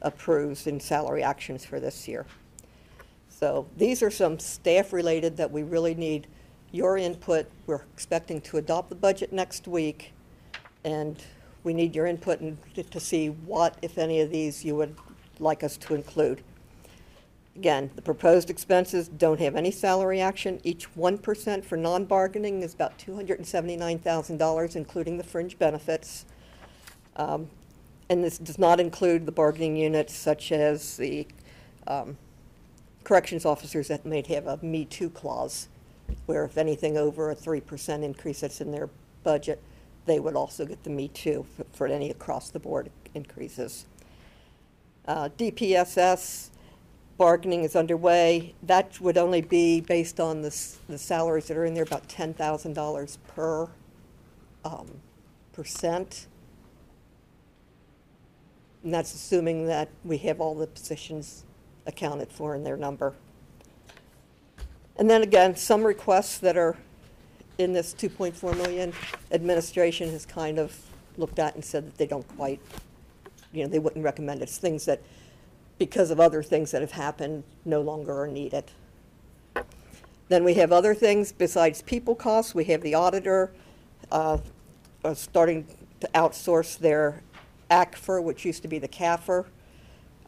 approves in salary actions for this year. So these are some staff-related that we really need your input. We're expecting to adopt the budget next week, and we need your input to see what, if any of these, you would like us to include. Again, the proposed expenses don't have any salary action. Each 1% for non-bargaining is about $279,000, including the fringe benefits. Um, And this does not include the bargaining units such as the um, corrections officers that may have a Me Too clause, where if anything over a 3% increase that's in their budget, they would also get the Me Too for- any across-the-board increases. Uh, DPSS bargaining is underway. That would only be based on the the salaries that are in there, about $10,000 per um, percent. And that's assuming that we have all the positions accounted for in their number. And then again, some requests that are in this 2.4 million, administration has kind of looked at and said that they don't quite, you know, they wouldn't recommend it. It's things that, because of other things that have happened, no longer are needed. Then we have other things besides people costs. We have the auditor uh, starting to outsource their ACFR, which used to be the CAFR.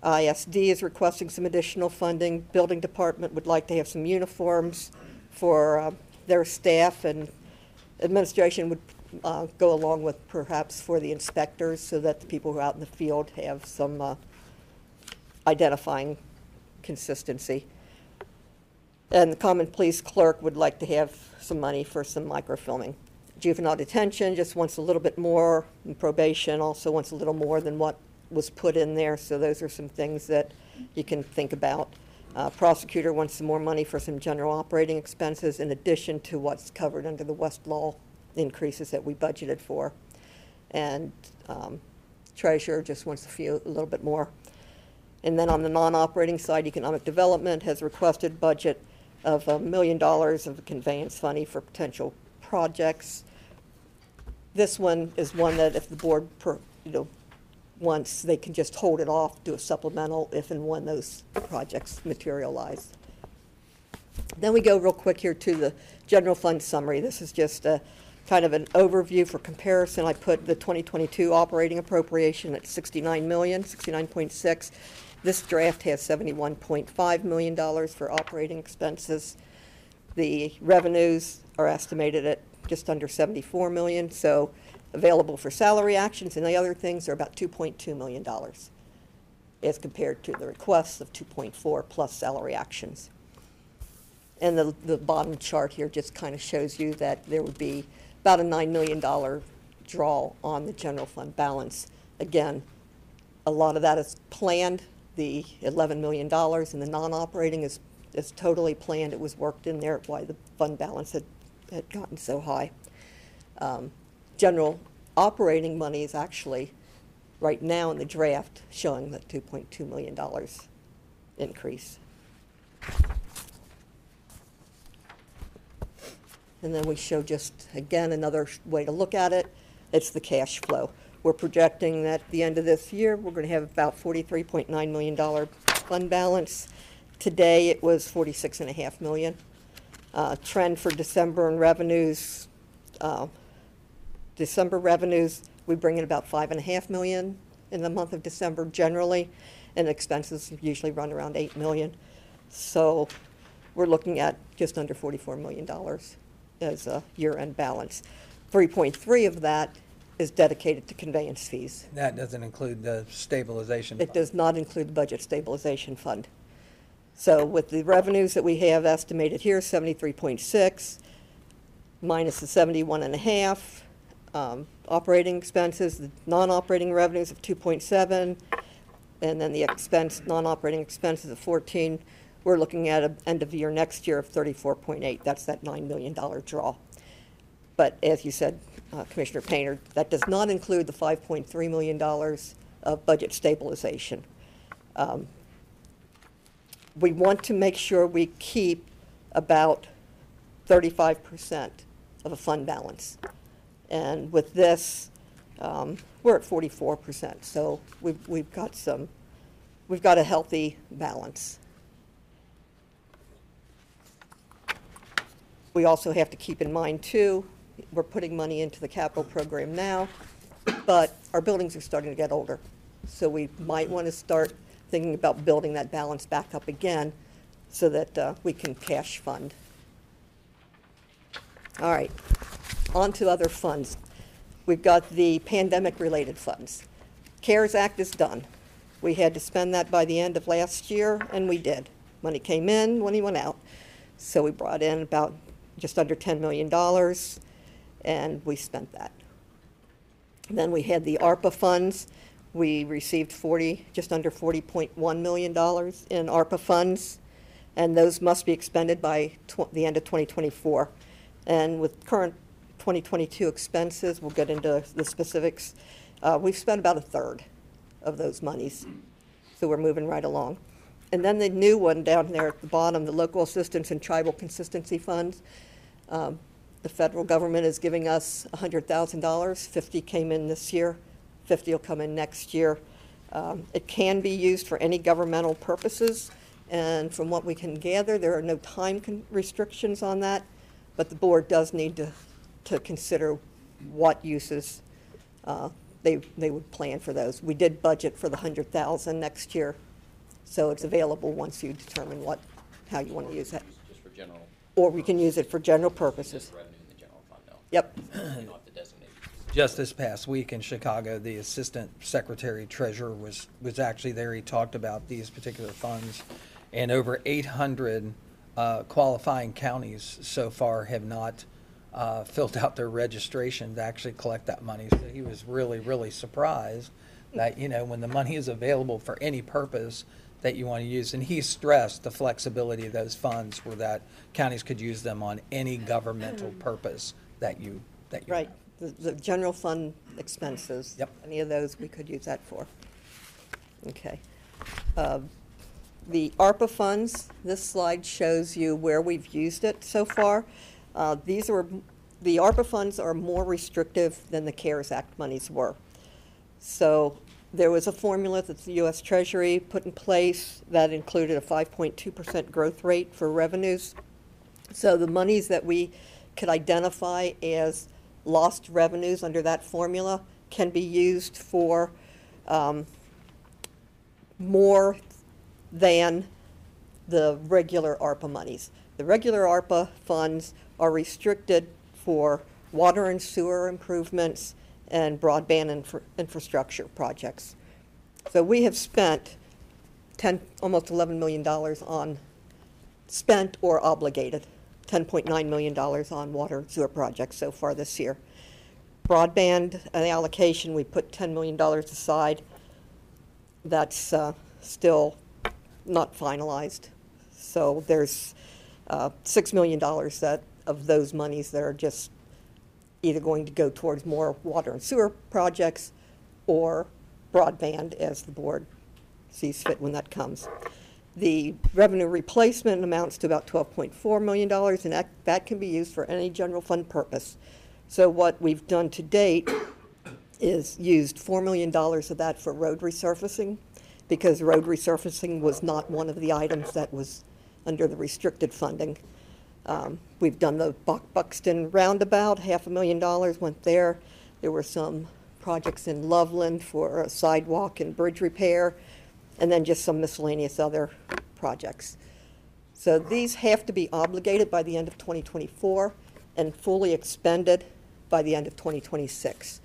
ISD is requesting some additional funding. Building Department would like to have some uniforms for uh, their staff, and administration would uh, go along with perhaps for the inspectors, so that the people who are out in the field have some uh, identifying consistency. And the common pleas clerk would like to have some money for some microfilming. Juvenile detention just wants a little bit more, and probation also wants a little more than what was put in there, so those are some things that you can think about. Uh, Prosecutor wants some more money for some general operating expenses in addition to what's covered under the Westlaw increases that we budgeted for. And um, Treasurer just wants a few, a little bit more. And then on the non-operating side, economic development has requested budget of a million dollars of conveyance money for potential projects. This one is one that if the board, per- you know, wants, they can just hold it off, do a supplemental if and when those projects materialize. Then we go real quick here to the general fund summary. This is just a kind of an overview for comparison. I put the 2022 operating appropriation at 69 million, 69.6. This draft has 71.5 million dollars for operating expenses. The revenues are estimated at just under 74 million, so available for salary actions and the other things are about 2.2 million dollars as compared to the requests of 2.4 plus salary actions. And the, the bottom chart here just kind of shows you that there would be about a $9 million draw on the general fund balance. Again, a lot of that is planned, the $11 million, and the non-operating is, is totally planned. It was worked in there why the fund balance had, had gotten so high. Um, General operating money is actually, right now in the draft, showing that $2.2 million increase. And then we show just, again, another way to look at it. It's the cash flow. We're projecting that at the end of this year, we're going to have about $43.9 million fund balance. Today, it was $46.5 million. Uh, Trend for December and revenues, uh, December revenues, we bring in about five and a half million in the month of December generally, and expenses usually run around eight million. So we're looking at just under forty-four million dollars as a year-end balance. Three point three of that is dedicated to conveyance fees. That doesn't include the stabilization. It fund. does not include the budget stabilization fund. So with the revenues that we have estimated here, seventy-three point six, minus the seventy-one and a half, um, operating expenses, the non-operating revenues of two point seven, and then the expense, non-operating expenses of fourteen, we're looking at a end of year next year of thirty-four point eight. That's that nine million dollar draw. But as you said, uh, Commissioner Painter, that does not include the $5.3 million of budget stabilization. Um, We want to make sure we keep about 35% of a fund balance. And with this, um, we're at 44%, so we've, we've got some we've got a healthy balance. We also have to keep in mind, too, we're putting money into the capital program now, but our buildings are starting to get older. So we might want to start thinking about building that balance back up again so that uh, we can cash fund. All right, on to other funds. We've got the pandemic-related funds. CARES Act is done. We had to spend that by the end of last year, and we did. Money came in, money went out. So we brought in about just under $10 million, and we spent that. Then we had the ARPA funds. We received 40, just under $40.1 million in ARPA funds, and those must be expended by tw- the end of 2024. And with current 2022 expenses, we'll get into the specifics, uh, we've spent about a third of those monies. So we're moving right along. And then the new one down there at the bottom, the local assistance and tribal consistency funds. Um, The federal government is giving us $100,000. 50 came in this year, 50 will come in next year. Um, It can be used for any governmental purposes, and from what we can gather, there are no time con- restrictions on that, but the board does need to, to consider what uses uh, they, they would plan for those. We did budget for the 100,000 next year, so it's available once you determine what, how you want to use it. Just for general, Or we can use it for general purposes. just revenue in the general fund, though. Yep. You don't have to designate. Just this past week in Chicago, the Assistant Secretary Treasurer was, was actually there. He talked about these particular funds. And over 800 uh, qualifying counties so far have not uh, filled out their registration to actually collect that money. So he was really, really surprised that, you know, when the money is available for any purpose that you want to use. And he stressed the flexibility of those funds where that counties could use them on any governmental purpose that you, that you Right, the, the general fund expenses. Yep. Any of those we could use that for. Okay. Uh, The ARPA funds, this slide shows you where we've used it so far. Uh, These are, the ARPA funds are more restrictive than the CARES Act monies were. So there was a formula that the US Treasury put in place that included a 5.2% growth rate for revenues. So the monies that we could identify as lost revenues under that formula can be used for um, more than the regular ARPA monies. The regular ARPA funds are restricted for water and sewer improvements and broadband infra- infrastructure projects. So we have spent 10, almost $11 million on spent or obligated, $10.9 million on water and sewer projects so far this year. Broadband an allocation, we put $10 million aside. That's uh, still not finalized. So there's uh, $6 million that, of those monies that are just either going to go towards more water and sewer projects or broadband as the board sees fit when that comes. The revenue replacement amounts to about $12.4 million, and that, that can be used for any general fund purpose. So what we've done to date is used $4 million of that for road resurfacing, because road resurfacing was not one of the items that was under the restricted funding. Um, We've done the Buck- Buxton Roundabout, half a million dollars went there. There were some projects in Loveland for a sidewalk and bridge repair, and then just some miscellaneous other projects. So these have to be obligated by the end of 2024 and fully expended by the end of 2026.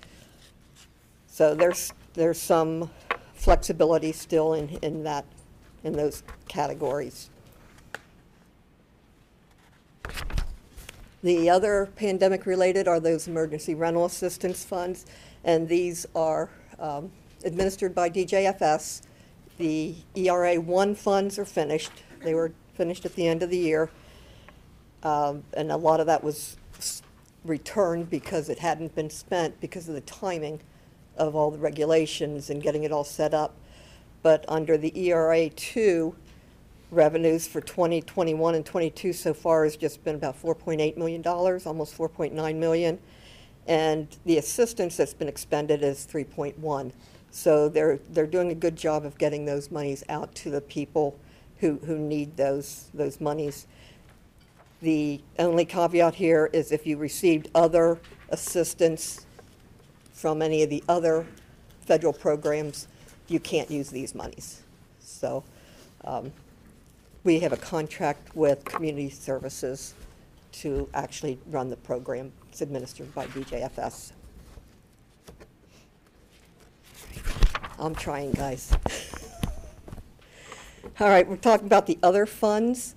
So there's, there's some flexibility still in, in that, in those categories. The other pandemic-related are those emergency rental assistance funds, and these are um, administered by DJFS. The ERA one funds are finished. They were finished at the end of the year. Um, And a lot of that was returned because it hadn't been spent because of the timing of all the regulations and getting it all set up. But under the ERA two, revenues for 2021 and 22 so far has just been about $4.8 million, almost 4.9 million. And the assistance that's been expended is 3.1. So they're, they're doing a good job of getting those monies out to the people who, who need those, those monies. The only caveat here is if you received other assistance from any of the other federal programs, you can't use these monies. So um, we have a contract with Community Services to actually run the program. It's administered by DJFS. I'm trying, guys. All right, we're talking about the other funds.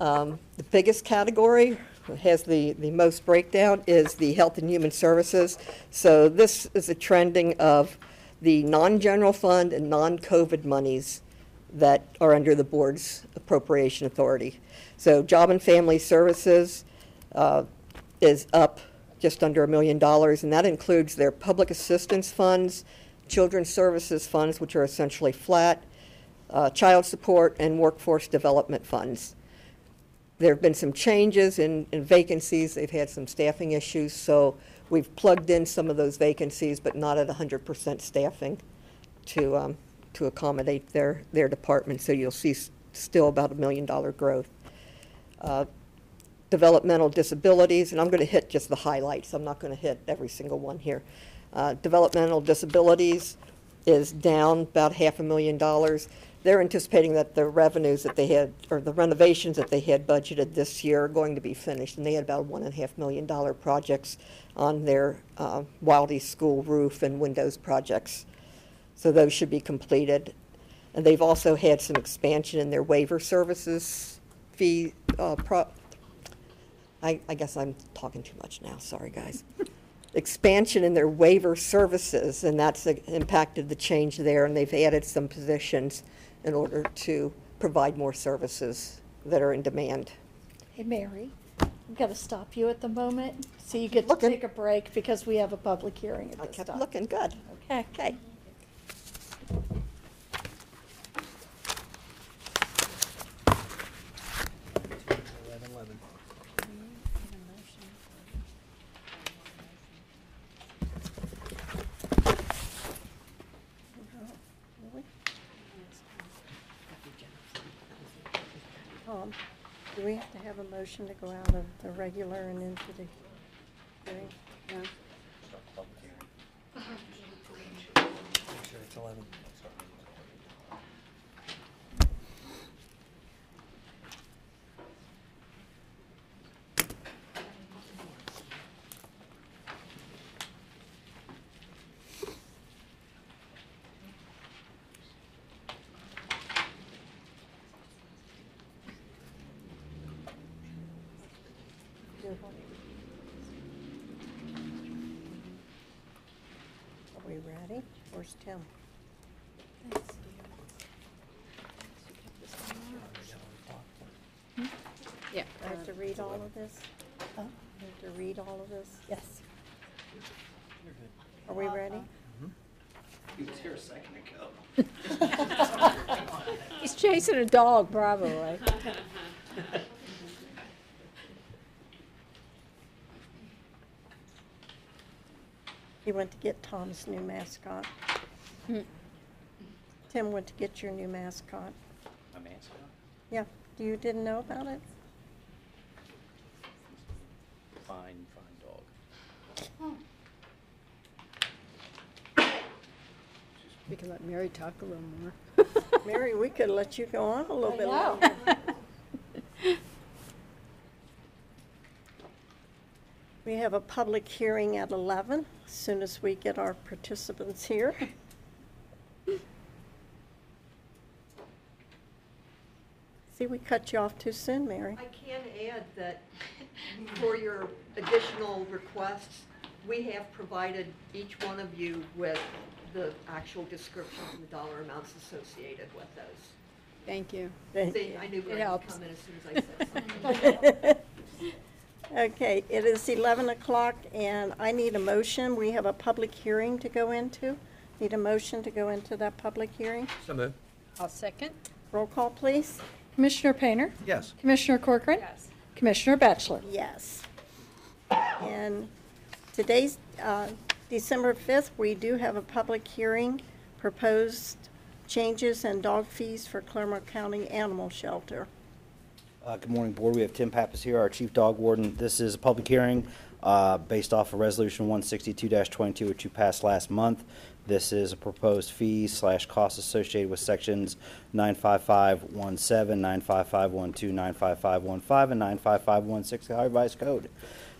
Um, The biggest category, has the, the most breakdown, is the Health and Human Services. So this is a trending of the non-general fund and non-COVID monies that are under the board's appropriation authority. So Job and Family Services uh, is up just under a million dollars, and that includes their public assistance funds, children's services funds, which are essentially flat, uh, child support, and workforce development funds. There have been some changes in in vacancies. They've had some staffing issues, so we've plugged in some of those vacancies, but not at 100% staffing to, um, to accommodate their, their department. So you'll see still about a million dollar growth. Uh, Developmental disabilities, and I'm going to hit just the highlights. I'm not going to hit every single one here. Uh, Developmental disabilities is down about half a million dollars. They're anticipating that the revenues that they had, or the renovations that they had budgeted this year are going to be finished, and they had about one and a half million dollar projects on their uh, Wildey School roof and windows projects. So those should be completed. And they've also had some expansion in their waiver services fee, uh, pro, I, I guess I'm talking too much now, sorry, guys. Expansion in their waiver services, and that's uh, impacted the change there, and they've added some positions in order to provide more services that are in demand. Hey, Mary, I've got to stop you at the moment, so you get to Looking. take a break because we have a public hearing I at this kept time. looking, good. Okay. Okay. Tom, do we have to have a motion to go out of the regular and into the hearing? No? Uh-huh. Are we ready? Where's Tim? Yeah. I have to read all of this? Uh-huh. I have to read all of this? Yes. Are we ready? He was here a second ago. He's chasing a dog, probably. Eh? He went to get Tom's new mascot. Hmm. Tim went to get your new mascot. My mascot? Yeah, you didn't know about it? Fine, fine dog. We can let Mary talk a little more. Mary, we could let you go on a little I bit know. longer. We have a public hearing at 11, as soon as we get our participants here. See, we cut you off too soon, Mary. I can add that for your additional requests, we have provided each one of you with the actual descriptions and the dollar amounts associated with those. Thank you. Thank See, you. I knew It Greg would helps. come in as soon as I said something. Okay, it is 11 o'clock, and I need a motion. We have a public hearing to go into. Need a motion to go into that public hearing? So moved. I'll second. Roll call, please. Commissioner Painter? Yes. Commissioner Corcoran? Yes. Commissioner Batchelor? Yes. And today's, uh, December 5th, we do have a public hearing, proposed changes in dog fees for Clermont County Animal Shelter. Uh, Good morning, Board. We have Tim Pappas here, our Chief Dog Warden. This is a public hearing uh, based off of Resolution 162-22, which you passed last month. This is a proposed fee slash cost associated with Sections 95517, 95512, 95515, and 95516 of the Revised Code.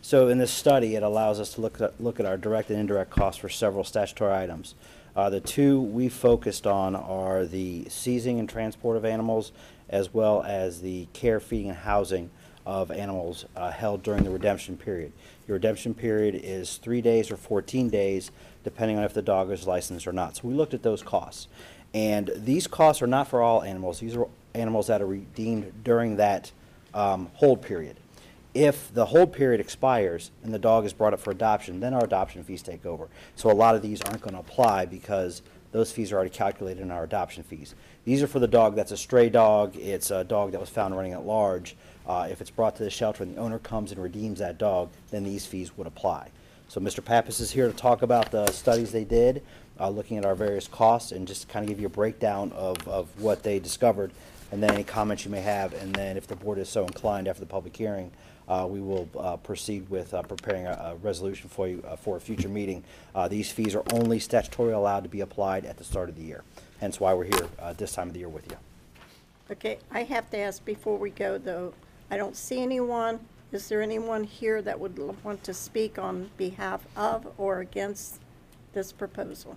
So in this study, it allows us to look at, look at our direct and indirect costs for several statutory items. Uh, The two we focused on are the seizing and transport of animals, as well as the care, feeding, and housing of animals uh, held during the redemption period. Your redemption period is three days or 14 days, depending on if the dog is licensed or not. So we looked at those costs. And these costs are not for all animals. These are animals that are redeemed during that um, hold period. If the hold period expires and the dog is brought up for adoption, then our adoption fees take over. So a lot of these aren't going to apply because those fees are already calculated in our adoption fees. These are for the dog that's a stray dog, it's a dog that was found running at large. Uh, If it's brought to the shelter and the owner comes and redeems that dog, then these fees would apply. So Mr. Pappas is here to talk about the studies they did, uh, looking at our various costs, and just kind of give you a breakdown of, of what they discovered, and then any comments you may have, and then if the board is so inclined after the public hearing, uh, we will uh, proceed with uh, preparing a, a resolution for you uh, for a future meeting. Uh, These fees are only statutorily allowed to be applied at the start of the year, hence why we're here uh, this time of the year with you. Okay, I have to ask before we go, though, I don't see anyone. Is there anyone here that would l- want to speak on behalf of or against this proposal?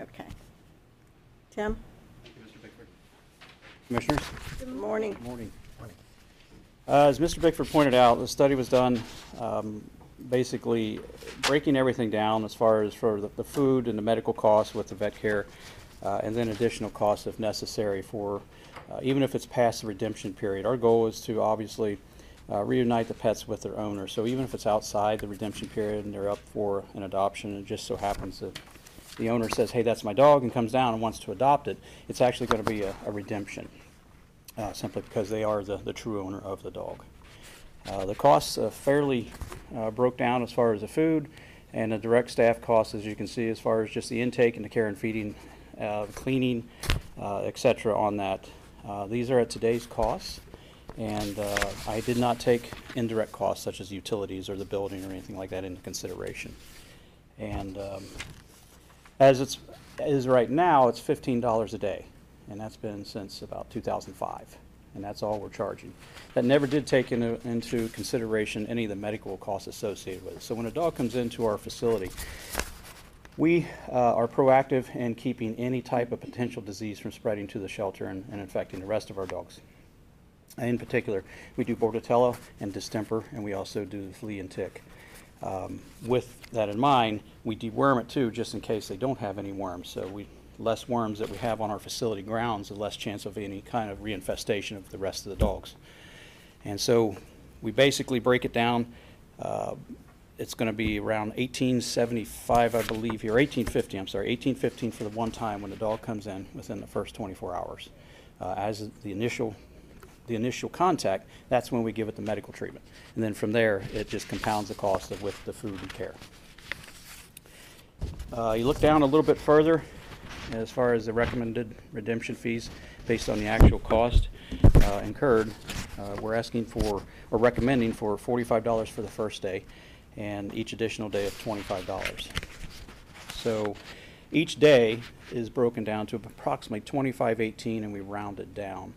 Okay. Tim? Thank you, Mr. Bickford. Commissioners, Good morning. good morning. Uh, As Mr. Bickford pointed out, the study was done um, basically breaking everything down as far as for the- the food and the medical costs with the vet care, uh, and then additional costs if necessary for, uh, even if it's past the redemption period. Our goal is to obviously uh, reunite the pets with their owner. So even if it's outside the redemption period and they're up for an adoption, it just so happens that the owner says, hey, that's my dog, and comes down and wants to adopt it, it's actually going to be a a redemption uh, simply because they are the, the true owner of the dog. Uh, the costs uh, fairly broke down as far as the food and the direct staff costs, as you can see, as far as just the intake and the care and feeding, uh, cleaning, uh, et on that. Uh, these are at today's costs, and uh, I did not take indirect costs such as utilities or the building or anything like that into consideration. And um, as it's, is right now, it's fifteen dollars a day, and that's been since about two thousand five, and that's all we're charging. That never did take into, into consideration any of the medical costs associated with it. So when a dog comes into our facility, we uh, are proactive in keeping any type of potential disease from spreading to the shelter and, and infecting the rest of our dogs. In particular, we do Bordetella and distemper, and we also do flea and tick. Um, With that in mind, we deworm it too, just in case they don't have any worms. So we, less worms that we have on our facility grounds, the less chance of any kind of reinfestation of the rest of the dogs. And so we basically break it down. uh, It's going to be around 1875, I believe here, 1850, I'm sorry, 1815 for the one time when the dog comes in within the first 24 hours. Uh, As the initial the initial contact, that's when we give it the medical treatment. And then from there, it just compounds the cost of with the food and care. Uh, You look down a little bit further, as far as the recommended redemption fees based on the actual cost uh, incurred, uh, we're asking for, or recommending for forty-five dollars for the first day, and each additional day of twenty-five dollars. So each day is broken down to approximately twenty-five eighteen, and we round it down.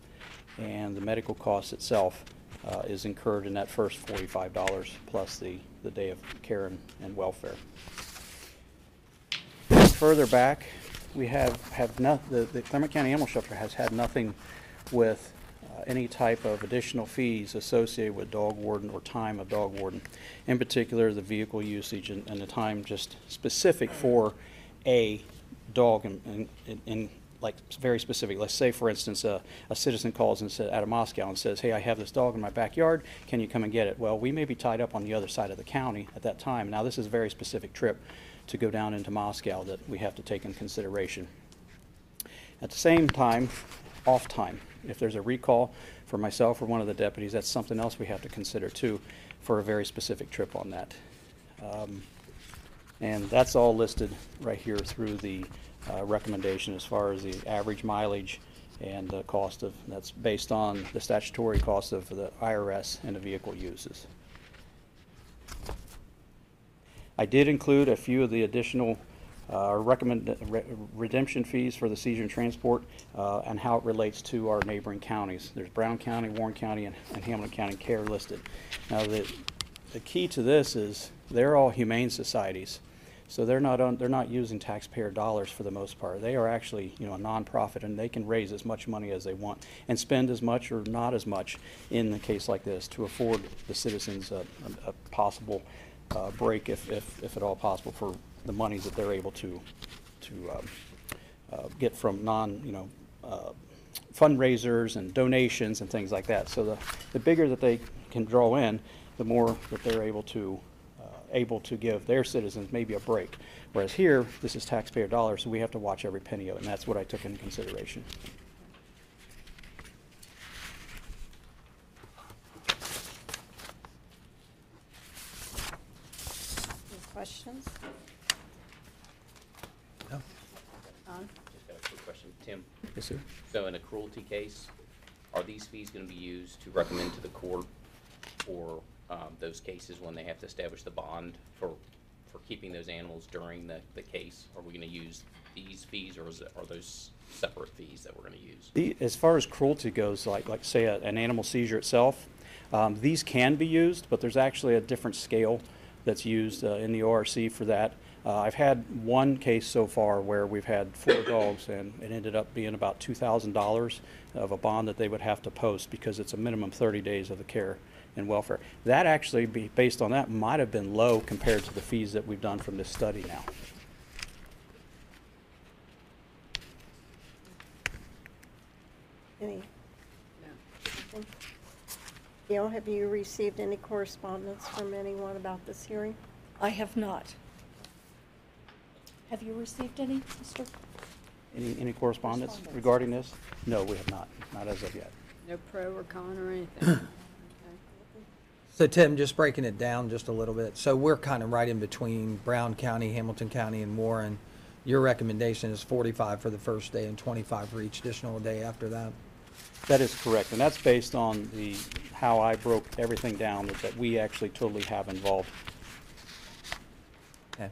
And the medical cost itself uh, is incurred in that first forty-five dollars plus the, the day of care and, and welfare. Further back, we have, have no, the, the Clermont County Animal Shelter has had nothing with uh, any type of additional fees associated with dog warden or time of dog warden. In particular, the vehicle usage and, and the time just specific for a dog in- in, in, like, very specific. Let's say, for instance, a, a citizen calls and says, out of Moscow and says, hey, I have this dog in my backyard, can you come and get it? Well, we may be tied up on the other side of the county at that time. Now, this is a very specific trip to go down into Moscow that we have to take in consideration. At the same time, off time. If there's a recall for myself or one of the deputies, that's something else we have to consider too for a very specific trip on that. Um, And that's all listed right here through the uh, recommendation as far as the average mileage and the cost of, that's based on the statutory cost of the IRS and the vehicle uses. I did include a few of the additional uh, recommend, re- redemption fees for the seizure and transport uh, and how it relates to our neighboring counties. There's Brown County, Warren County, and and Hamilton County care listed. Now, the, the key to this is they're all humane societies. So they're not, on- they're not using taxpayer dollars for the most part. They are actually, you know, a nonprofit and they can raise as much money as they want and spend as much or not as much in a case like this to afford the citizens a, a a possible uh, break if, if, if at all possible for the monies that they're able to, to um, uh, get from non, you know, uh, fundraisers and donations and things like that. So the, the bigger that they can draw in, the more that they're able to, able to give their citizens maybe a break. Whereas here, this is taxpayer dollars, so we have to watch every penny of it, and that's what I took into consideration. Any questions? Don? Just got a quick question. Tim, Yes, sir. so in a cruelty case, are these fees gonna be used to recommend to the court for, those cases when they have to establish the bond for, for keeping those animals during the, the case? Are we gonna use these fees, or is it, are those separate fees that we're gonna use? The, as far as cruelty goes, like, like say a- an animal seizure itself, um, these can be used, but there's actually a different scale that's used uh, in the ORC for that. Uh, I've had one case so far where we've had four dogs and it ended up being about two thousand dollars of a bond that they would have to post because it's a minimum thirty days of the care and welfare. That actually, be, based on that, might have been low compared to the fees that we've done from this study now. Any? No. Gail, have you received any correspondence from anyone about this hearing? I have not. Have you received any, Mr.? Any, any correspondence Correspondence. regarding this? No, we have not, not as of yet. No pro or con or anything? So Tim, just breaking it down just a little bit. So we're kind of right in between Brown County, Hamilton County, and Warren. Your recommendation is forty-five for the first day and twenty-five for each additional day after that? That is correct, and that's based on the, how I broke everything down that, that we actually totally have involved. Okay.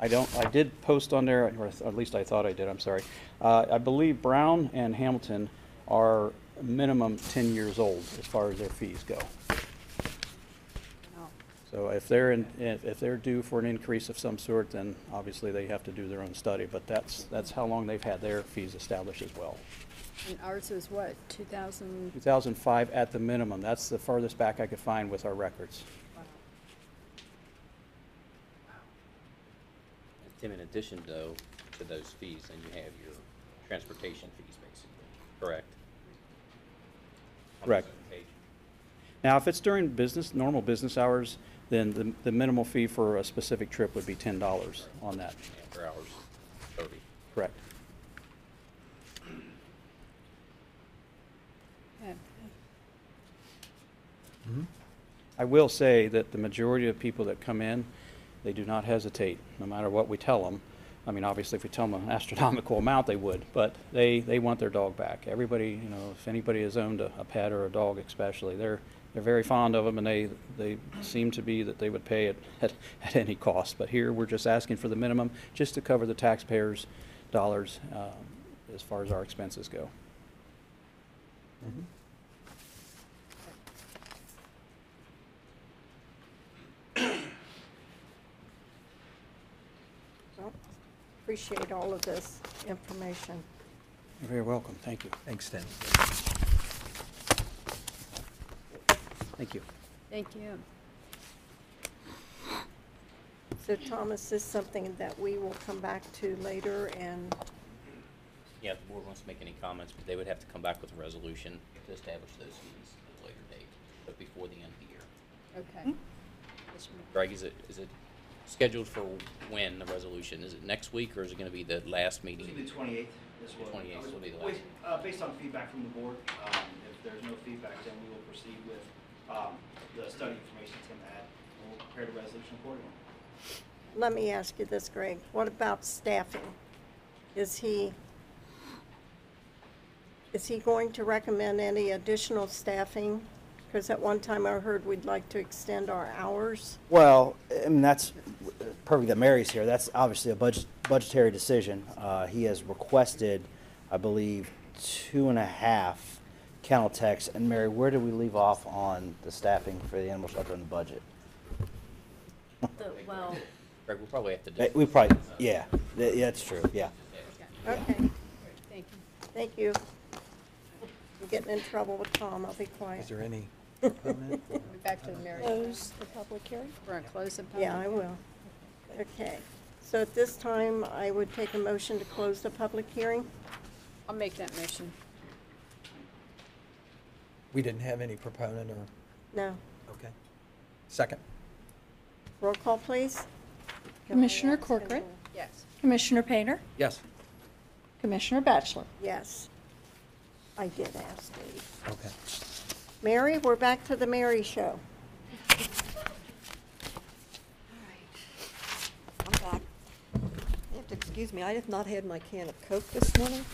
I don't, I did post on there, or at least I thought I did, I'm sorry. Uh, I believe Brown and Hamilton are minimum ten years old as far as their fees go. So if they're in, if, if they're due for an increase of some sort, then obviously they have to do their own study, but that's, that's how long they've had their fees established as well. And ours is what, two thousand? 2005 at the minimum. That's the farthest back I could find with our records. Tim, in addition though, to those fees, then you have your transportation fees basically, correct? On the Correct. second page. Now, if it's during business, normal business hours, then the, the minimal fee for a specific trip would be $10 on that. After hours, thirty. Correct. Mm-hmm. I will say that the majority of people that come in, they do not hesitate, no matter what we tell them. I mean, obviously, if we tell them an astronomical amount, they would, but they, they want their dog back. Everybody, you know, if anybody has owned a, a pet or a dog especially, they're, they're very fond of them, and they, they seem to be that they would pay it at, at any cost. But here, we're just asking for the minimum, just to cover the taxpayers' dollars, um, as far as our expenses go. Well, Appreciate all of this information. You're very welcome, thank you. Thanks, Tim. Thank you. Thank you. So Thomas, this is something that we will come back to later and, Yeah, if the board wants to make any comments, but they would have to come back with a resolution to establish those fees at a later date, but before the end of the year. Okay. Greg, is it, is it scheduled for when, the resolution? Is it next week, or is it gonna be the last meeting? It'll be the twenty-eighth is what. 28th will be the Wait, last. Uh, based on feedback from the board, um, if there's no feedback, then we will proceed with, um, the study information Tim had, and we'll prepare the resolution accordingly. let me ask you this, Greg. What about staffing? Is he, is he going to recommend any additional staffing? Because at one time I heard we'd like to extend our hours. Well, I mean, that's perfect that Mary's here. That's obviously a budget, budgetary decision. Uh, he has requested, I believe, two and a half kennel techs. And Mary, where did we leave off on the staffing for the animal shelter in the budget? Well, Greg, we'll probably have to do. Uh, We probably, yeah, Th- yeah, that's true, yeah. Okay, Thank you. thank you. I'm getting in trouble with Tom. I'll be quiet. Is there any comment? We're Back to the Mary. Close the public hearing? We're gonna close the public. Yeah, I will. Okay. So at this time, I would take a motion to close the public hearing. I'll make that motion. We didn't have any proponent or, No. okay. Second. Roll call, please. Commissioner Corcoran, Yes. Commissioner Painter, Yes. Commissioner Batchelor. Yes. I did ask Dave. Okay. Mary, we're back to the Mary Show. I'm back. You have to excuse me, I have not had my can of Coke this morning,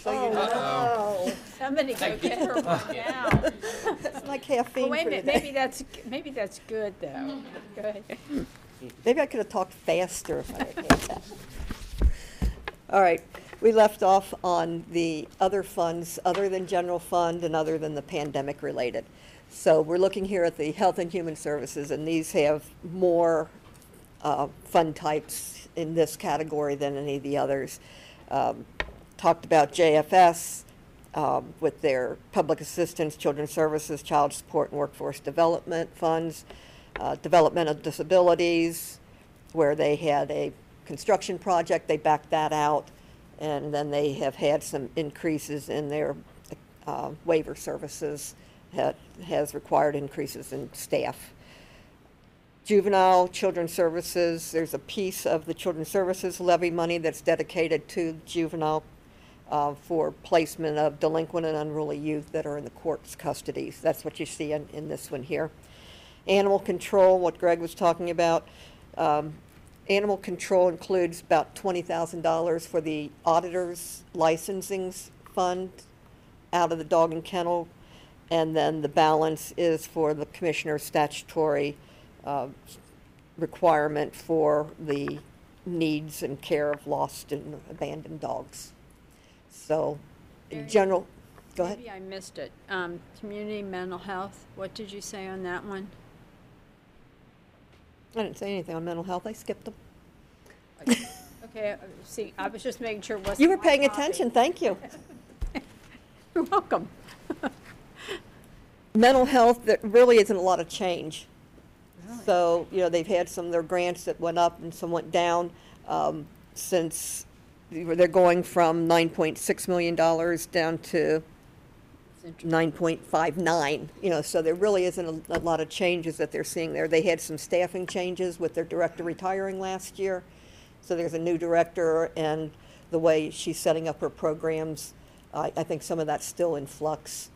so you know. Oh, Somebody go get her one now. That's my Well, caffeine wait a for minute, today. maybe that's, maybe that's good, though. Go ahead. Maybe I could have talked faster if I had had that. All right, we left off on the other funds, other than general fund and other than the pandemic related. So we're looking here at the Health and Human Services, and these have more uh, fund types in this category than any of the others. Um, Talked about JFS um, with their public assistance, children's services, child support, and workforce development funds, uh, developmental disabilities, where they had a construction project, they backed that out, and then they have had some increases in their uh, waiver services, that has required increases in staff. Juvenile Children's Services, there's a piece of the Children's Services levy money that's dedicated to juvenile uh, for placement of delinquent and unruly youth that are in the court's custody. That's what you see in, in this one here. Animal control, what Greg was talking about. Um, Animal control includes about twenty thousand dollars for the auditor's licensing fund out of the dog and kennel. And then the balance is for the commissioner's statutory uh, requirement for the needs and care of lost and abandoned dogs. So, in Mary? general, go ahead. Maybe I missed it. Um, community mental health, what did you say on that one? I didn't say anything on mental health, I skipped them. Okay, uh, see, I was just making sure it wasn't You were my paying copy. attention, thank you. You're welcome. mental health, there really isn't a lot of change. So, you know, they've had some of their grants that went up and some went down, um, since they're going from nine point six million dollars down to nine point five nine, you know, so there really isn't a, a lot of changes that they're seeing there. They had some staffing changes with their director retiring last year. So there's a new director and the way she's setting up her programs, I, I think some of that's still in flux.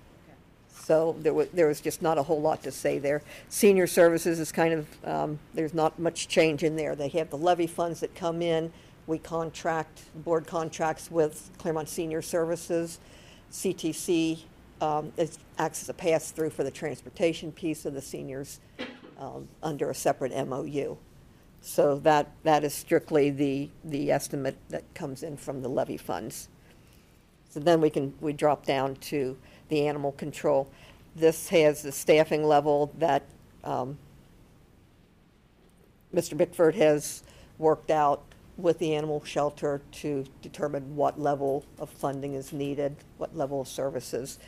So there was, there was just not a whole lot to say there. Senior services is kind of, um, there's not much change in there. They have the levy funds that come in. We contract, board contracts with Clermont Senior Services. CTC, um, is, acts as a pass-through for the transportation piece of the seniors, um, under a separate MOU. So that, that is strictly the, the estimate that comes in from the levy funds. So then we can, we drop down to the animal control. This has the staffing level that um, Mr. Bickford has worked out with the animal shelter to determine what level of funding is needed, what level of services.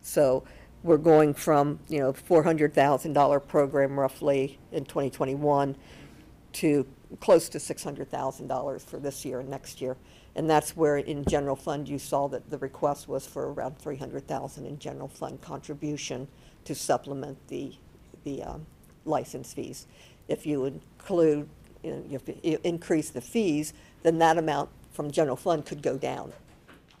So we're going from, you know, $400,000 program roughly in 2021 to close to $600,000 for this year and next year. And that's where in general fund, you saw that the request was for around 300,000 in general fund contribution to supplement the, the um, license fees. If you include, you know, if you increase the fees, then that amount from general fund could go down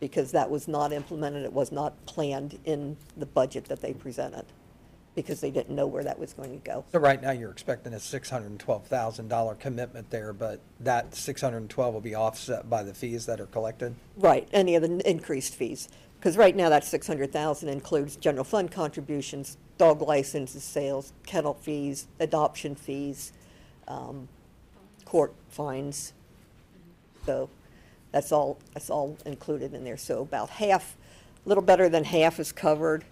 because that was not implemented, it was not planned in the budget that they presented. Because they didn't know where that was going to go. So right now, you're expecting a six hundred and twelve thousand dollar commitment there, but that six hundred and twelve will be offset by the fees that are collected? Right, any of the increased fees. Because right now, that 600,000 includes general fund contributions, dog licenses, sales, kennel fees, adoption fees, um, court fines. So that's all, that's all included in there. So about half, a little better than half is covered,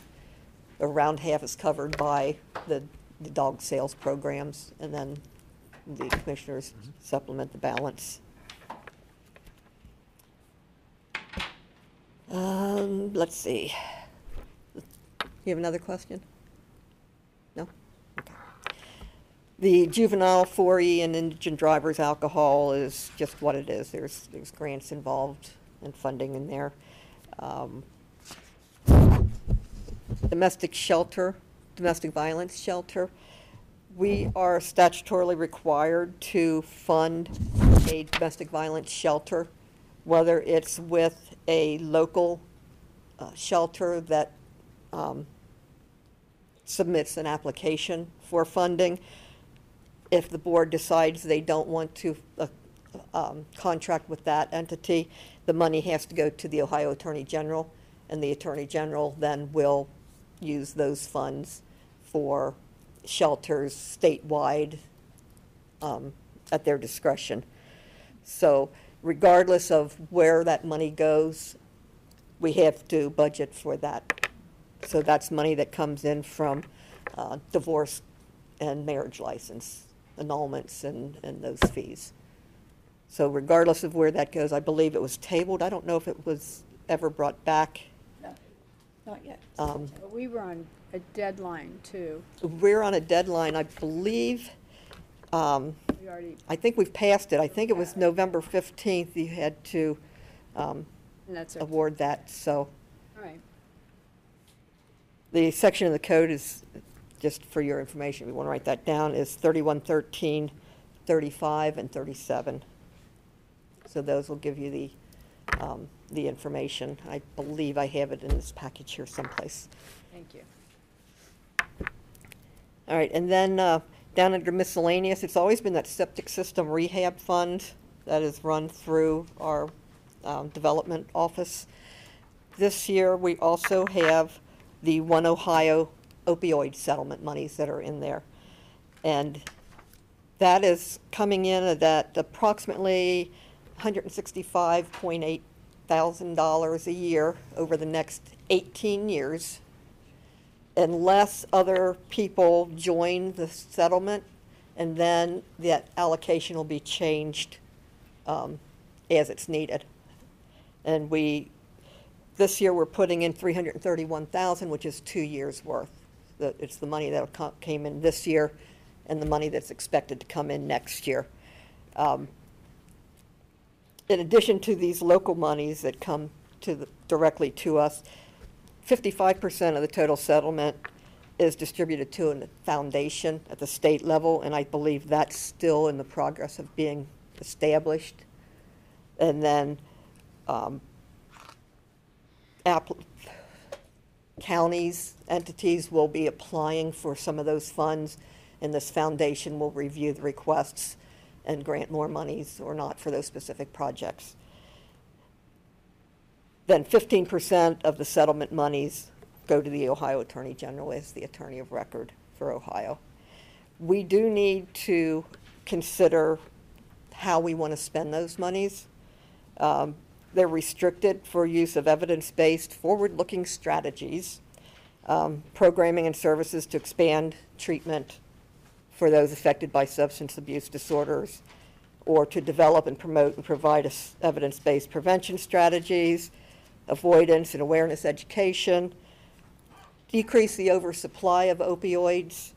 around half is covered by the, the dog sales programs, and then the commissioners supplement the balance. Um, let's see. You have another question? No? Okay. The juvenile 4E and indigent drivers alcohol is just what it is. There's, there's grants involved and funding in there. Um, Domestic shelter, domestic violence shelter, we are statutorily required to fund a domestic violence shelter, whether it's with a local uh, shelter that um, submits an application for funding. If the board decides they don't want to uh, um, contract with that entity, the money has to go to the Ohio Attorney General, and the Attorney General then will use those funds for shelters statewide um, at their discretion. So regardless of where that money goes, we have to budget for that. So that's money that comes in from uh, divorce and marriage license annulments and, and those fees. So regardless of where that goes, I believe it was tabled. I don't know if it was ever brought back. Not yet. Um, But We were on a deadline too. We're on a deadline, I believe, um, We already, I think we've passed it. I think it was November 15th you had to um, and that's it. All award that, so. right. The section of the code is, just for your information, if you want to write that down, is 3113, 35, and 37. So those will give you the, um, the information. I believe I have it in this package here someplace. Thank you. All right, and then uh, down under miscellaneous, it's always been that septic system rehab fund that is run through our um, development office. This year, we also have the One Ohio opioid settlement monies that are in there. And that is coming in at that approximately $165.8 thousand dollars a year over the next 18 years unless other people join the settlement, and then that allocation will be changed um, as it's needed. And we, this year, we're putting in 331,000, which is two years' worth. It's the money that came in this year and the money that's expected to come in next year. Um, In addition to these local monies that come to, the- directly to us, 55% of the total settlement is distributed to a foundation at the state level, and I believe that's still in the progress of being established. And then um, app- counties, entities will be applying for some of those funds, and this foundation will review the requests and grant more monies or not for those specific projects. Then fifteen percent of the settlement monies go to the Ohio Attorney General as the attorney of record for Ohio. We do need to consider how we want to spend those monies. Um, They're restricted for use of evidence-based, forward-looking strategies, um, programming and services to expand treatment for those affected by substance abuse disorders, or to develop and promote and provide evidence-based prevention strategies, avoidance and awareness education, decrease the oversupply of opioids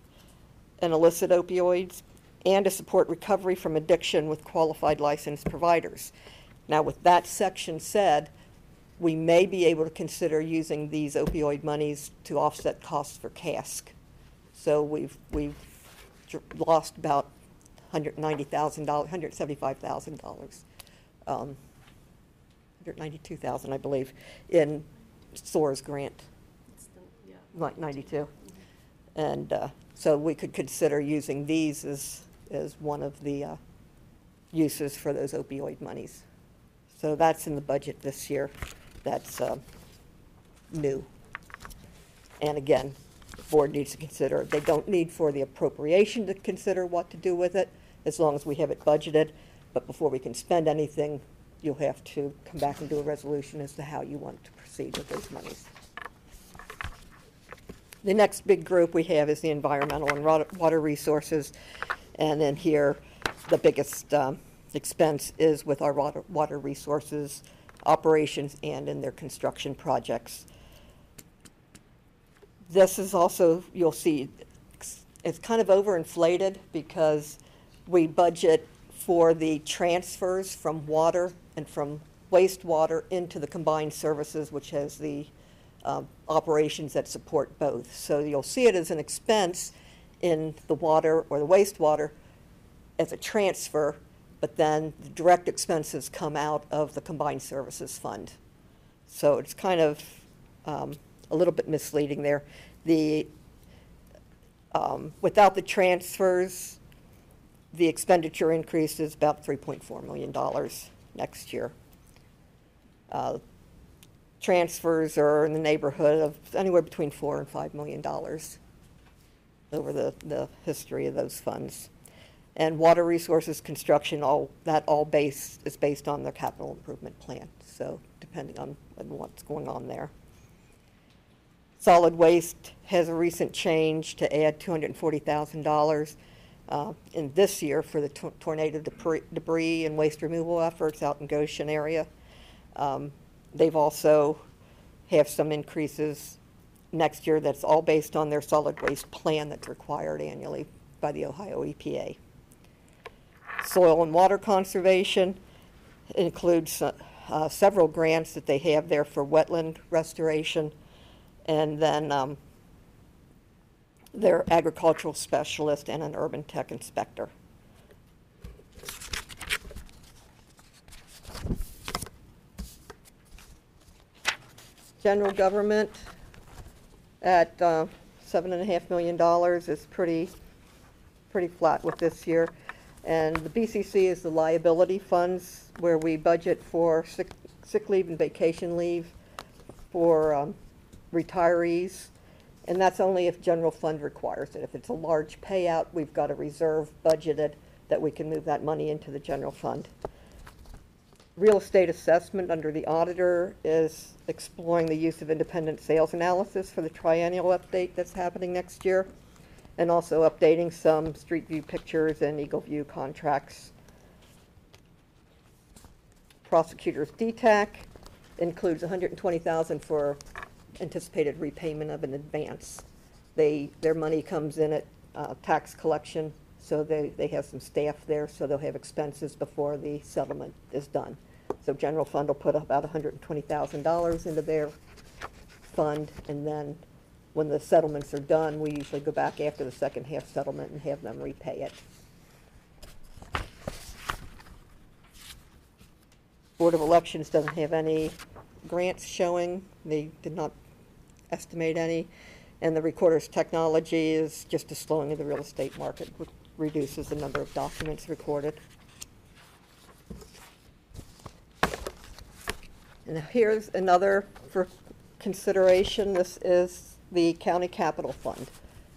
and illicit opioids, and to support recovery from addiction with qualified licensed providers. Now, with that section said, we may be able to consider using these opioid monies to offset costs for CASC. So we've, we've lost about $190,000, $175,000. um, 192,000, I believe, in SOAR's grant. Like 92. And uh, so we could consider using these as, as one of the uh, uses for those opioid monies. So that's in the budget this year. That's uh, new. And again, board needs to consider, they don't need for the appropriation to consider what to do with it, as long as we have it budgeted. But before we can spend anything, you'll have to come back and do a resolution as to how you want to proceed with those monies. The next big group we have is the environmental and wa- water resources. And then here, the biggest um, expense is with our water, water resources operations and in their construction projects. This is also, you'll see, it's kind of overinflated because we budget for the transfers from water and from wastewater into the combined services, which has the um, operations that support both. So you'll see it as an expense in the water or the wastewater as a transfer, but then the direct expenses come out of the combined services fund. So it's kind of um, a little bit misleading there. The, um, without the transfers, the expenditure increase is about $3.4 million next year. Uh, Transfers are in the neighborhood of anywhere between 4 and $5 million over the, the history of those funds. And water resources construction, all, that all base, is based on their capital improvement plan, so depending on what's going on there. Solid waste has a recent change to add $240,000 uh, in this year for the tor- tornado debris- debris and waste removal efforts out in Goshen area. Um, They've also have some increases next year that's all based on their solid waste plan that's required annually by the Ohio EPA. Soil and water conservation includes uh, uh, several grants that they have there for wetland restoration. And then um, their agricultural specialist and an urban tech inspector. General government at uh, seven and a half million dollars is pretty, pretty flat with this year. And the BCC is the liability funds where we budget for sick, sick leave and vacation leave for um, retirees. And that's only if general fund requires it. If it's a large payout, we've got a reserve budgeted that we can move that money into the general fund. Real estate assessment under the auditor is exploring the use of independent sales analysis for the triennial update that's happening next year, and also updating some street view pictures and Eagle View contracts. Prosecutor's DTAC includes 120,000 for anticipated repayment of an advance. They, their money comes in at uh, tax collection, so they, they have some staff there, so they'll have expenses before the settlement is done. So general fund will put about $120,000 into their fund, and then when the settlements are done, we usually go back after the second half settlement and have them repay it. Board of Elections doesn't have any grants showing. They did not estimate any. And the recorder's technology is just a slowing of the real estate market, which reduces the number of documents recorded. And here's another for consideration. This is the county capital fund.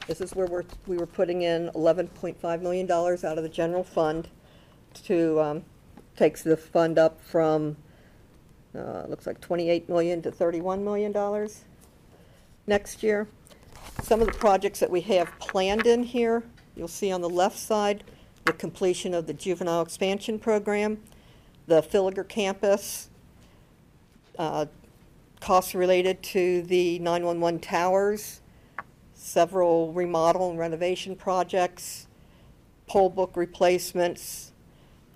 This is where we're, we were putting in eleven point five million dollars out of the general fund to, um, takes the fund up from, uh, looks like twenty-eight million to thirty-one million dollars next year. Some of the projects that we have planned in here, you'll see on the left side, the completion of the juvenile expansion program, the Filliger campus, uh, costs related to the 911 towers, several remodel and renovation projects, poll book replacements,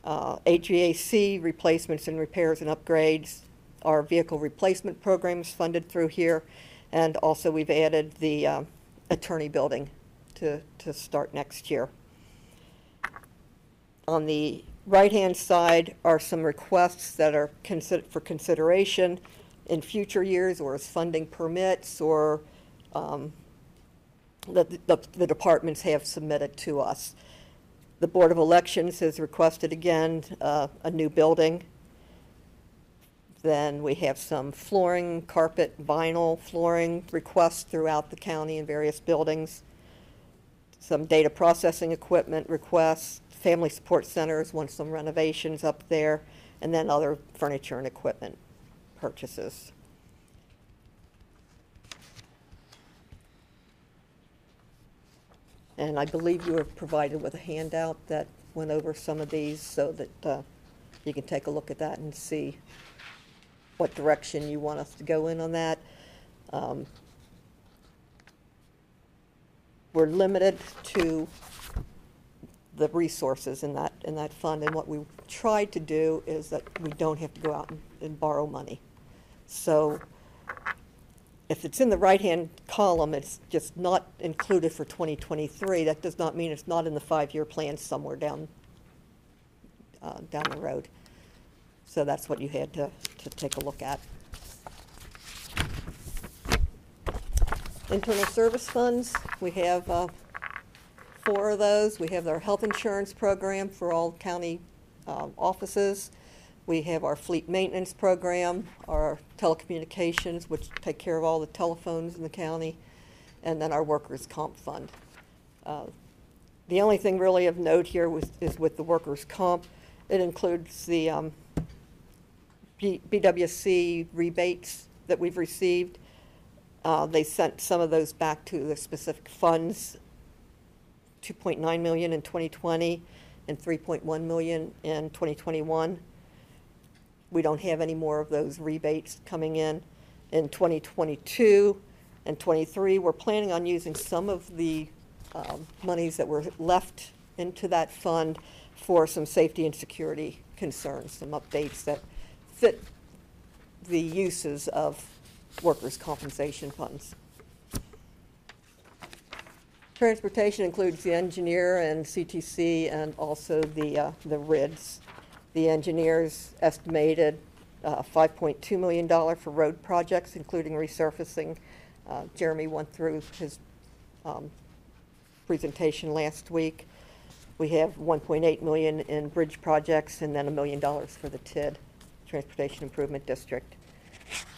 uh, HVAC replacements and repairs and upgrades, our vehicle replacement programs funded through here, and also we've added the um, attorney building to, to start next year. On the right-hand side are some requests that are for consideration in future years or as funding permits or um, that the, the departments have submitted to us. The Board of Elections has requested again, uh, a new building. Then we have some flooring, carpet, vinyl flooring requests throughout the county in various buildings. Some data processing equipment requests, family support centers want some renovations up there, and then other furniture and equipment purchases. And I believe you were provided with a handout that went over some of these so that uh, you can take a look at that and see what direction you want us to go in on that. Um, We're limited to the resources in that, in that fund, and what we tried to do is that we don't have to go out and- and borrow money. So if it's in the right-hand column, it's just not included for 2023. That does not mean it's not in the five-year plan somewhere down, uh, down the road. So that's what you had to, to take a look at. Internal service funds, we have uh, four of those. We have our health insurance program for all county um, offices. We have our fleet maintenance program, our telecommunications, which take care of all the telephones in the county, and then our workers' comp fund. Uh, The only thing really of note here was, is with the workers' comp. It includes the um, BWC rebates that we've received. Uh, They sent some of those back to the specific funds, 2.9 million in 2020 and 3.1 million in 2021. We don't have any more of those rebates coming in. In 2022 and 23, we're planning on using some of the um, monies that were left into that fund for some safety and security concerns, some updates that fit the uses of workers' compensation funds. Transportation includes the engineer and CTC and also the, uh, the RIDS. The engineers estimated uh, $5.2 million for road projects, including resurfacing. Uh, Jeremy went through his um, presentation last week. We have 1.8 million in bridge projects and then a million dollars for the TID, Transportation Improvement District.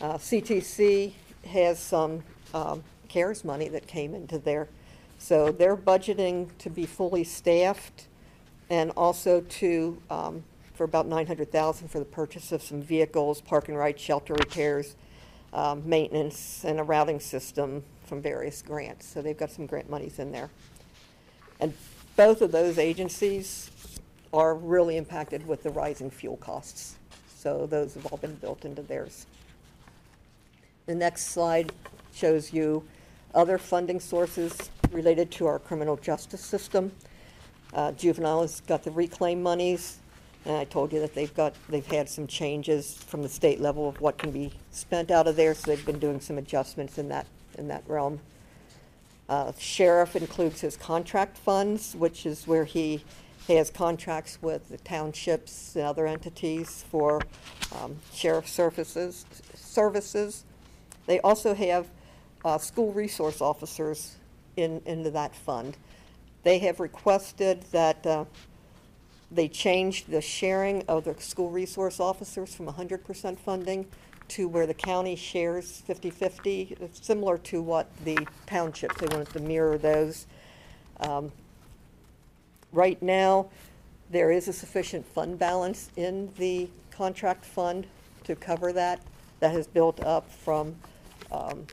Uh, CTC has some um, CARES money that came into there. So they're budgeting to be fully staffed and also to, um, for about 900,000 for the purchase of some vehicles, park and ride shelter repairs, um, maintenance, and a routing system from various grants. So they've got some grant monies in there. And both of those agencies are really impacted with the rising fuel costs. So those have all been built into theirs. The next slide shows you other funding sources related to our criminal justice system. Uh, Juvenile has got the reclaim monies, and I told you that they've got, they've had some changes from the state level of what can be spent out of there, so they've been doing some adjustments in that, in that realm. Uh, Sheriff includes his contract funds, which is where he has contracts with the townships and other entities for um, sheriff services, services. They also have uh, school resource officers in, into that fund. They have requested that uh, they change the sharing of the school resource officers from 100% funding to where the county shares 50/50. Similar to what the townships, they wanted to mirror those. Um, Right now, there is a sufficient fund balance in the contract fund to cover that. That has built up from, um,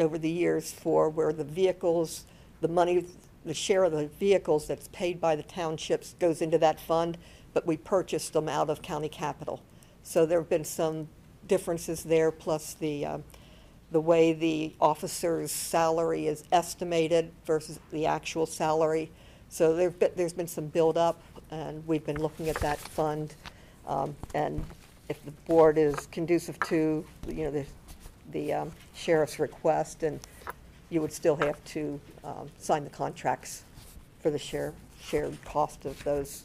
over the years for where the vehicles, the money, the share of the vehicles that's paid by the townships goes into that fund, but we purchased them out of county capital. So there have been some differences there, plus the, um, the way the officer's salary is estimated versus the actual salary. So there've been, there's been some buildup, and we've been looking at that fund. Um, And if the board is conducive to, you know, the, the um, sheriff's request, and you would still have to um, sign the contracts for the share, shared cost of those.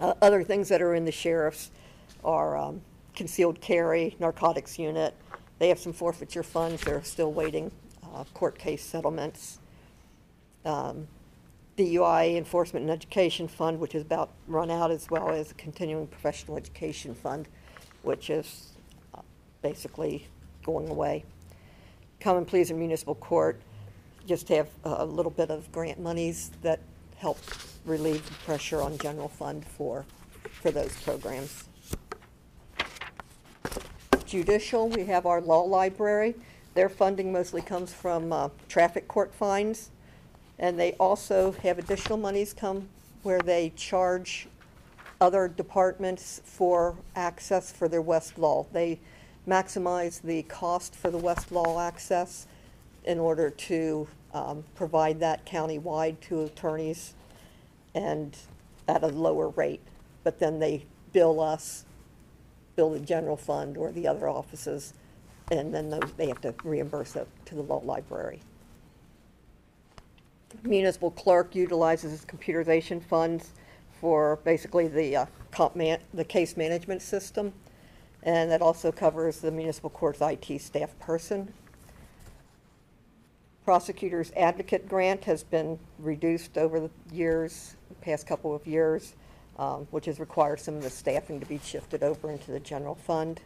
Uh, Other things that are in the sheriff's are um, concealed carry, narcotics unit. They have some forfeiture funds they're still waiting uh, court case settlements. Um, DUI Enforcement and Education Fund, which is about run out, as well as a Continuing Professional Education Fund, which is uh, basically going away. Common Pleas in Municipal Court, just have a little bit of grant monies that help relieve the pressure on general fund for, for those programs. Judicial, we have our law library. Their funding mostly comes from uh, traffic court fines. And they also have additional monies come where they charge other departments for access for their Westlaw. They maximize the cost for the Westlaw access in order to um, provide that countywide to attorneys and at a lower rate. But then they bill us, bill the general fund or the other offices, and then those, they have to reimburse it to the law library. Municipal clerk utilizes his computerization funds for basically the uh, comp man, the case management system. And that also covers the municipal court's IT staff person. Prosecutor's advocate grant has been reduced over the years, the past couple of years, um, which has required some of the staffing to be shifted over into the general fund.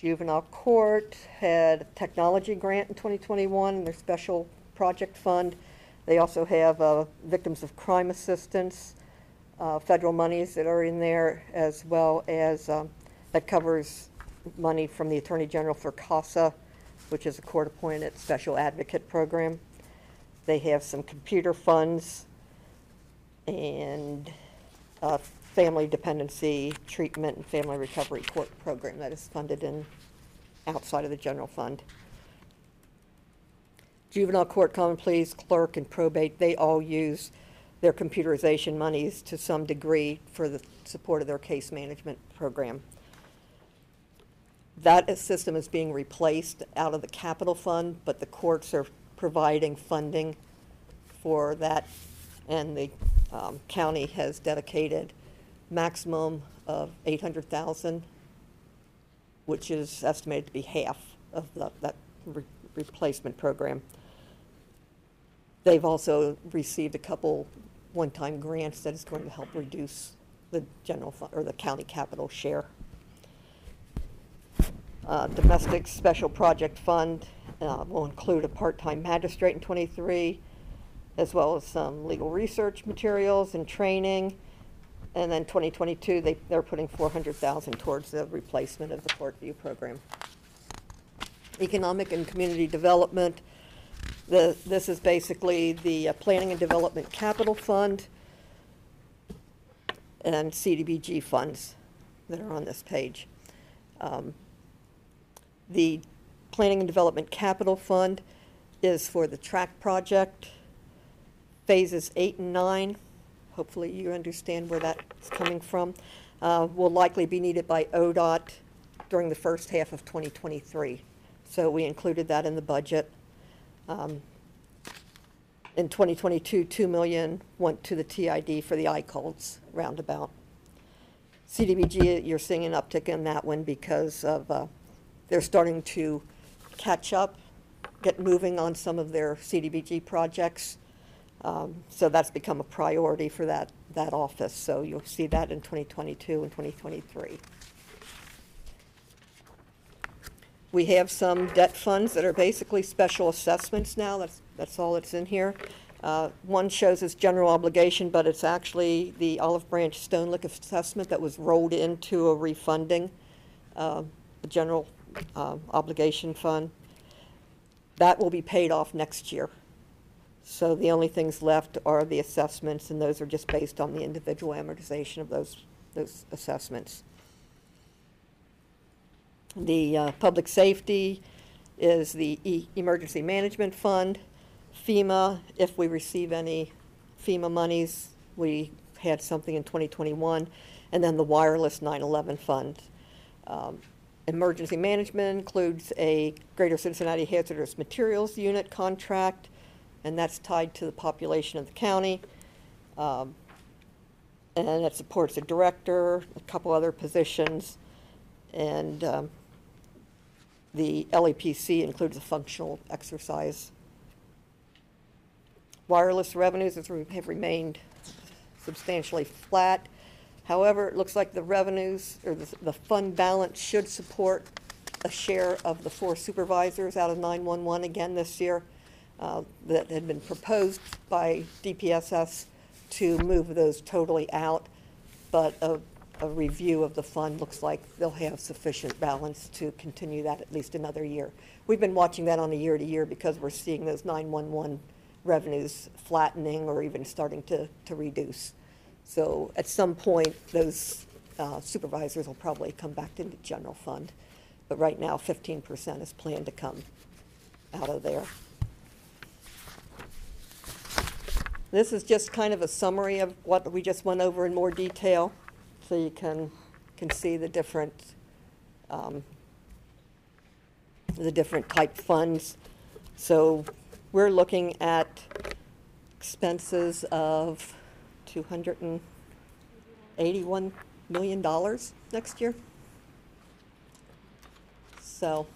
Juvenile Court had a technology grant in 2021, their special project fund. They also have uh, Victims of Crime Assistance, uh, federal monies that are in there, as well as, um, that covers money from the Attorney General for CASA, which is a court-appointed special advocate program. They have some computer funds and uh, family dependency treatment and family recovery court program that is funded in, outside of the general fund. Juvenile court common pleas, clerk, and probate, they all use their computerization monies to some degree for the support of their case management program. That system is being replaced out of the capital fund, but the courts are providing funding for that. And the um, county has dedicated maximum of eight hundred thousand, which is estimated to be half of the, that re- replacement program. They've also received a couple one-time grants that is going to help reduce the general fund, or the county capital share. Uh, Domestic Special Project Fund uh, will include a part-time magistrate in '23, as well as some legal research materials and training. And then 2022, they, they're putting 400,000 towards the replacement of the Court View program. Economic and Community Development, the, this is basically the uh, Planning and Development Capital Fund and CDBG funds that are on this page. Um, The Planning and Development Capital Fund is for the track project, phases eight and nine. Hopefully you understand where that's coming from. Uh, Will likely be needed by ODOT during the first half of 2023. So we included that in the budget. Um, In 2022, 2 million went to the TID for the Aicholtz roundabout. CDBG, you're seeing an uptick in that one because of, uh, they're starting to catch up, get moving on some of their CDBG projects. Um, So that's become a priority for that, that office. So you'll see that in 2022 and 2023. We have some debt funds that are basically special assessments now, that's, that's all that's in here. Uh, One shows as general obligation, but it's actually the Olive Branch Stonelick assessment that was rolled into a refunding, uh, the general uh, obligation fund. That will be paid off next year. So the only things left are the assessments, and those are just based on the individual amortization of those, those assessments. The uh, public safety is the E- Emergency Management Fund. FEMA, if we receive any FEMA monies, we had something in 2021. And then the wireless 9/11 fund. Um, Emergency management includes a Greater Cincinnati Hazardous Materials Unit contract, and that's tied to the population of the county. Um, And it supports a director, a couple other positions, and um, The LEPC includes a functional exercise. Wireless revenues have remained substantially flat. However, it looks like the revenues, or the, the fund balance should support a share of the four supervisors out of 911 again this year uh, that had been proposed by DPSS to move those totally out. But a, a review of the fund looks like they'll have sufficient balance to continue that at least another year. We've been watching that on a year-to-year because we're seeing those 911 revenues flattening or even starting to, to reduce. So at some point, those uh, supervisors will probably come back into general fund. But right now, 15% is planned to come out of there. This is just kind of a summary of what we just went over in more detail, so you can, can see the different, um, the different type funds. So we're looking at expenses of two hundred and eighty-one million dollars next year. So,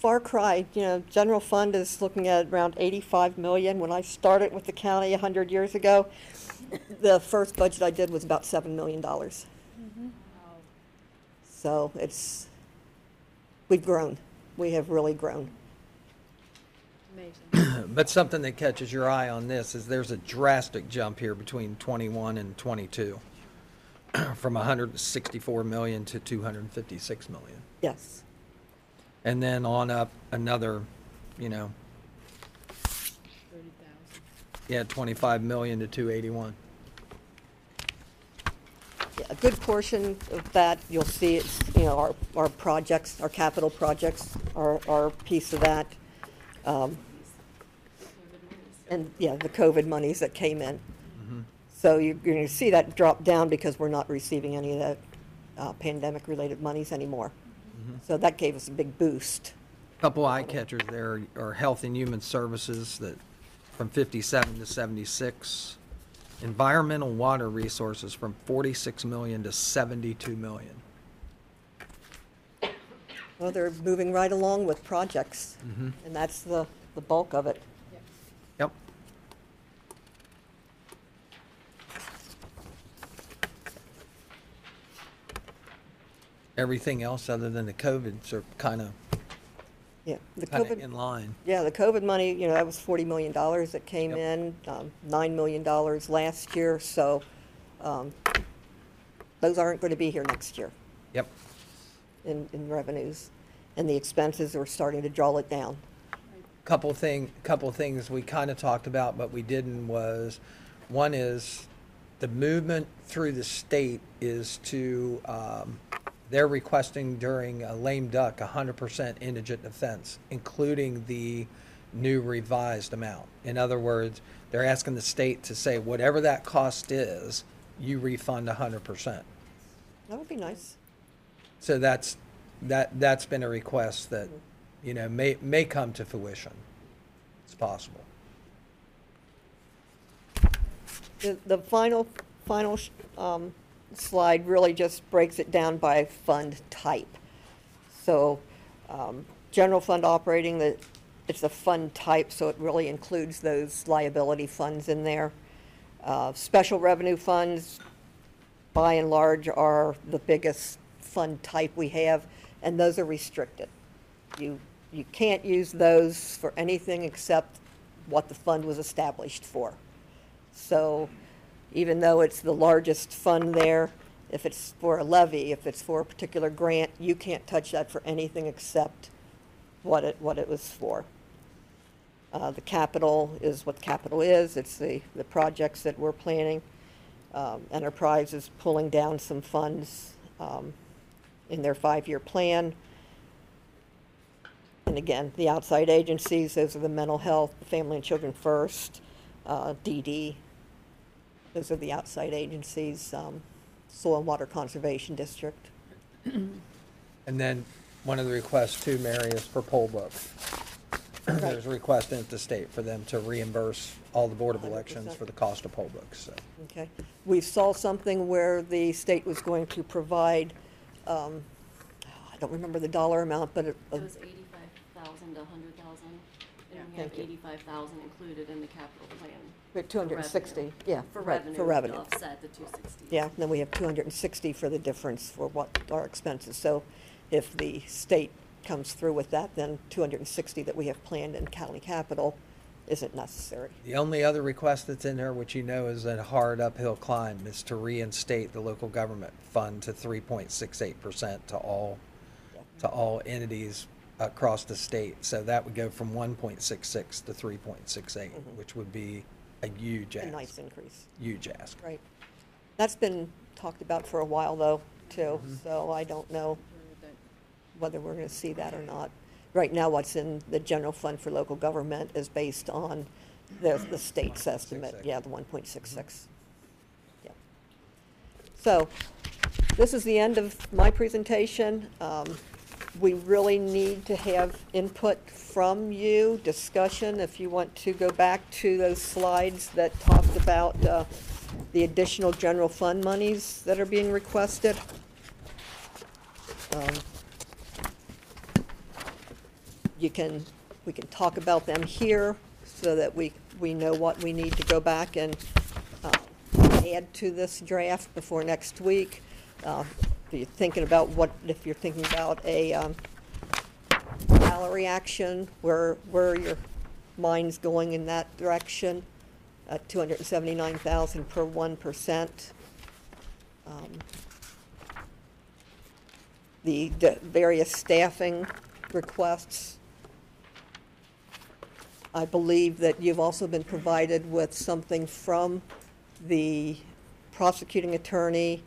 far cry, you know, general fund is looking at around eighty-five million. When I started with the county hundred years ago, the first budget I did was about seven million dollars. Mm-hmm. So it's, we've grown. We have really grown. Amazing. But something that catches your eye on this is there's a drastic jump here between 21 and 22, from 164 million to 256 million. Yes. And then on up another, you know, yeah, 25 million to 281. A good portion of that, you'll see it's, you know, our, our projects, our capital projects are, are a piece of that. Um, And, yeah, the COVID monies that came in. So you're going to see that drop down because we're not receiving any of that uh, pandemic-related monies anymore. So that gave us a big boost. Couple eye catchers there are Health and Human Services that from 57 to 76. Environmental Water Resources from 46 million to 72 million. Well, they're moving right along with projects, Mhm. and that's the, the bulk of it. Yep. Everything else other than the COVIDs are kind of, Yeah, the kind of COVID, in line. yeah, the COVID money, you know, that was forty million dollars that came Yep. in, um, nine million dollars last year, so, um, those aren't going to be here next year Yep. in, in revenues. And the expenses are starting to draw it down. Couple thing, couple things we kind of talked about, but we didn't was, one is the movement through the state is to, um, they're requesting during a lame duck, hundred percent indigent defense, including the new revised amount. In other words, they're asking the state to say whatever that cost is, you refund hundred percent. That would be nice. So that's, that, that's been a request that, you know, may, may come to fruition. It's possible. The, the final, final um, slide really just breaks it down by fund type. So, um, general fund operating, the, it's a fund type, so it really includes those liability funds in there. Uh, Special revenue funds, by and large, are the biggest fund type we have, and those are restricted. You, you can't use those for anything except what the fund was established for. So even though it's the largest fund there, if it's for a levy, if it's for a particular grant, you can't touch that for anything except what it, what it was for. Uh, the capital is what capital is. It's the, the projects that we're planning. Um, Enterprise is pulling down some funds, um, in their five-year plan. And again, the outside agencies, those are the mental health, Family and Children First, uh, DD. Those are the outside agencies, um, Soil and Water Conservation District. And then one of the requests too, Mary, is for poll books. There's a request at the state for them to reimburse all the Board of Elections 100%. for the cost of poll books, so. Okay. We saw something where the state was going to provide, um, I don't remember the dollar amount, but it, It was eighty-five thousand to a hundred thousand, and we have Thank you. eighty-five thousand included in the capital plan. We have two hundred and sixty, yeah, For right, revenue. for revenue. To offset the two sixty. Yeah, and then we have two hundred and sixty for the difference for what our expenses. So if the state comes through with that, then two hundred and sixty that we have planned in county capital isn't necessary. The only other request that's in there, which you know is a hard uphill climb, is to reinstate the local government fund to three point six eight percent to all, to all entities across the state. So that would go from one point six six to three point six eight, mm-hmm. which would be a huge A ask. nice increase. Huge ask. Right. That's been talked about for a while, though, too, Mm-hmm. so I don't know whether we're gonna see that or not. Right now, what's in the general fund for local government is based on the, the state's estimate, 1.66. yeah, the one point six six. Yeah. So, this is the end of my presentation. Um, we really need to have input from you, discussion, if you want to go back to those slides that talked about, uh, the additional general fund monies that are being requested. Um, You can, we can talk about them here so that we, we know what we need to go back and, uh, add to this draft before next week. Uh, If you're thinking about what, if you're thinking about a, um, salary action, where, where your mind's going in that direction, at seventy-nine thousand per one percent. Um, The, the various staffing requests. I believe that you've also been provided with something from the prosecuting attorney,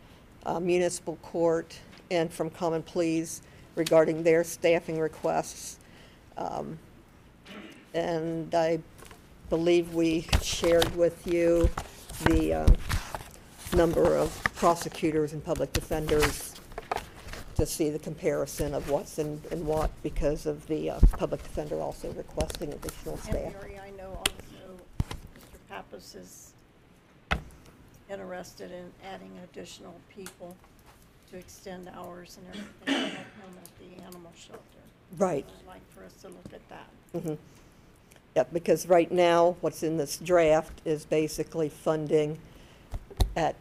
uh, municipal court, and from Common Pleas regarding their staffing requests. Um, And I believe we shared with you the um, number of prosecutors and public defenders to see the comparison of what's in, in what because of the uh, public defender also requesting additional And staff. Mary, I know also Mr. Pappas is interested in adding additional people to extend hours and everything to help at the animal shelter. Right. I'd like for us to look at that. Mhm. Yeah, because right now, what's in this draft is basically funding at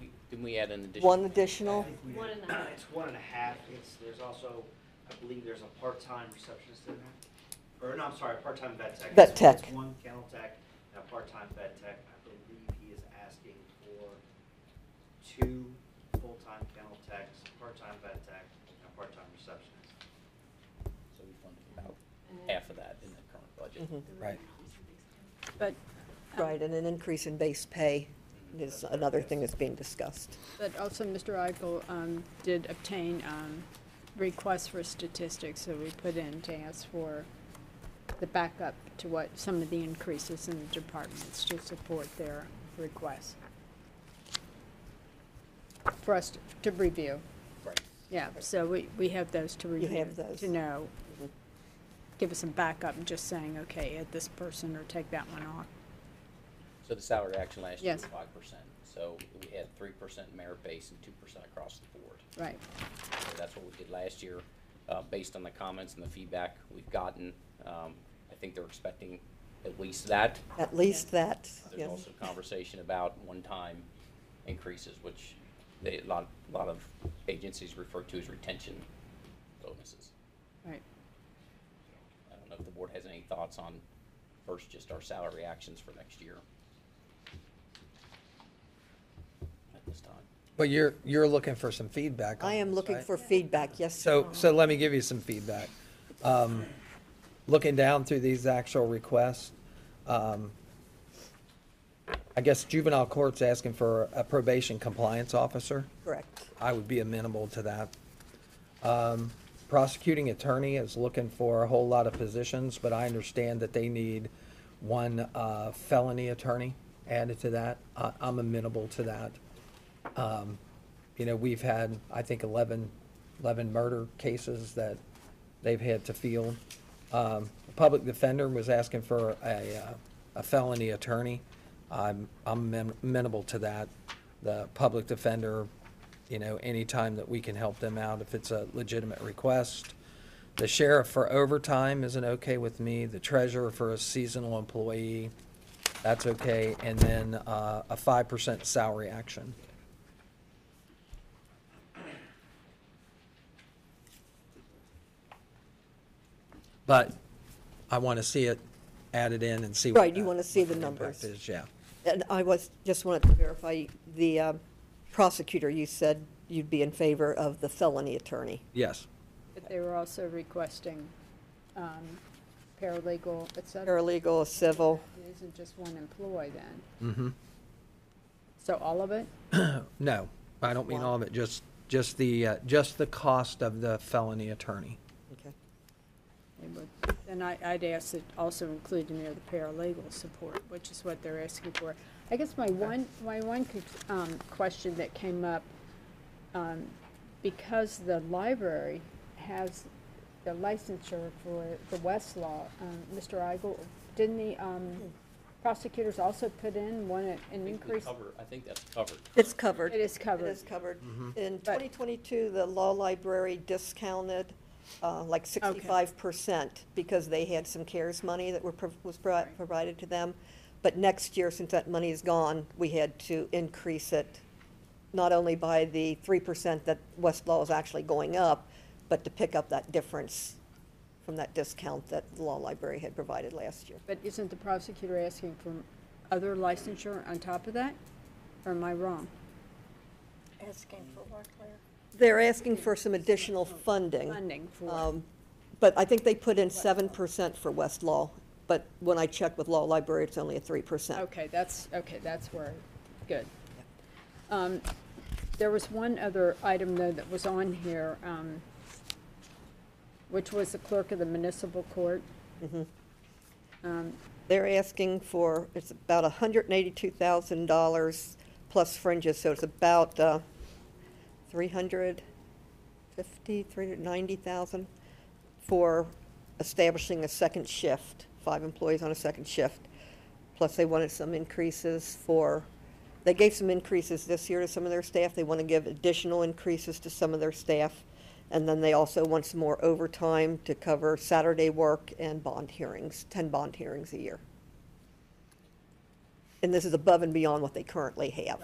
We- Didn't we add an additional? one additional, One and a half. It's one and a half, it's, there's also, I believe there's a part-time receptionist in there. Or, no, I'm sorry, a part-time vet tech. Vet It's- tech. It's one kennel tech and a part-time vet tech. Two full-time kennel techs, part-time vet tech, and a part-time receptionist. So we funded about half of that in the current budget. Mhm. Right. But, right, and an increase in base pay is another thing that's being discussed. but also Mr. Eichel um, did obtain um, requests for statistics, that we put in to ask for the backup to what, some of the increases in the departments to support their requests. For us to- to review. Right. Yeah, so we, we have those to review. have those. To know, Mhm. give us some backup, and just saying, okay, add this person or take that one off. So the salary action last year was Yes. five percent. So we had three percent merit base and two percent across the board. Right. So that's what we did last year. Uh, based on the comments and the feedback we've gotten, um, I think they're expecting at least that. At least that, There's yes. also conversation about one-time increases, which they, a lot, a lot of agencies refer to as retention bonuses. Right. I don't know if the board has any thoughts on first just our salary actions for next year. At this time. But you're, you're looking for some feedback on I am this, looking right? for feedback, yes. So, so let me give you some feedback. Um, Looking down through these actual requests, um, I guess juvenile court's asking for a probation compliance officer. Correct. I would be amenable to that. Um, Prosecuting attorney is looking for a whole lot of positions, but I understand that they need one uh, felony attorney added to that. I- I'm amenable to that. Um, You know, we've had, I think, 11, 11 murder cases that they've had to field. Um, The Public defender was asking for a uh, a felony attorney. I'm I'm amen- amenable to that. The public defender, you know, anytime that we can help them out, if it's a legitimate request. The sheriff for overtime isn't okay with me, the treasurer for a seasonal employee, that's okay, and then, uh, a five percent salary action. But I want to see it added in and see. what Right, you that- to see the what impact numbers. is, Yeah. And I was, just wanted to verify, the um, prosecutor, you said you'd be in favor of the felony attorney. Yes. But they were also requesting um, paralegal, et cetera. Paralegal, civil. It isn't just one employee then. Mm-hmm. So all of it? No, I don't mean all of it, just, just the, uh, just the cost of the felony attorney. Okay. They would- And I, I'd ask that also include in there the paralegal support, which is what they're asking for. I guess my one, my one um, question that came up, um, because the library has the licensure for the Westlaw, um, Mr. Igel, didn't the um, prosecutors also put in one, an I think increase? cover- I think that's covered. It's covered. It is covered. It is covered. Mm-hmm. In But- 2022, the law library discounted uh, like 65% because they had some CARES money that were, prov- was bri- provided to them. But next year, since that money is gone, we had to increase it, not only by the 3% that Westlaw is actually going up, but to pick up that difference from that discount that the law library had provided last year. But isn't the prosecutor asking for other licensure on top of that? Or am I wrong? Asking for what, Claire? They're asking for some additional funding. Funding for, Um, But I think they put in seven percent for Westlaw, but when I checked with Law Library, it's only a three percent. okay, that's, okay, that's where, good. Um, There was one other item, though, that was on here, um, which was the clerk of the municipal court. Um, They're asking for, it's about hundred and eighty-two thousand dollars plus fringes, so it's about, uh, three hundred fifty, three hundred ninety thousand for establishing a second shift, five employees on a second shift. Plus, they wanted some increases for, they gave some increases this year to some of their staff. They want to give additional increases to some of their staff. And then they also want some more overtime to cover Saturday work and bond hearings, 10 bond hearings a year. And this is above and beyond what they currently have.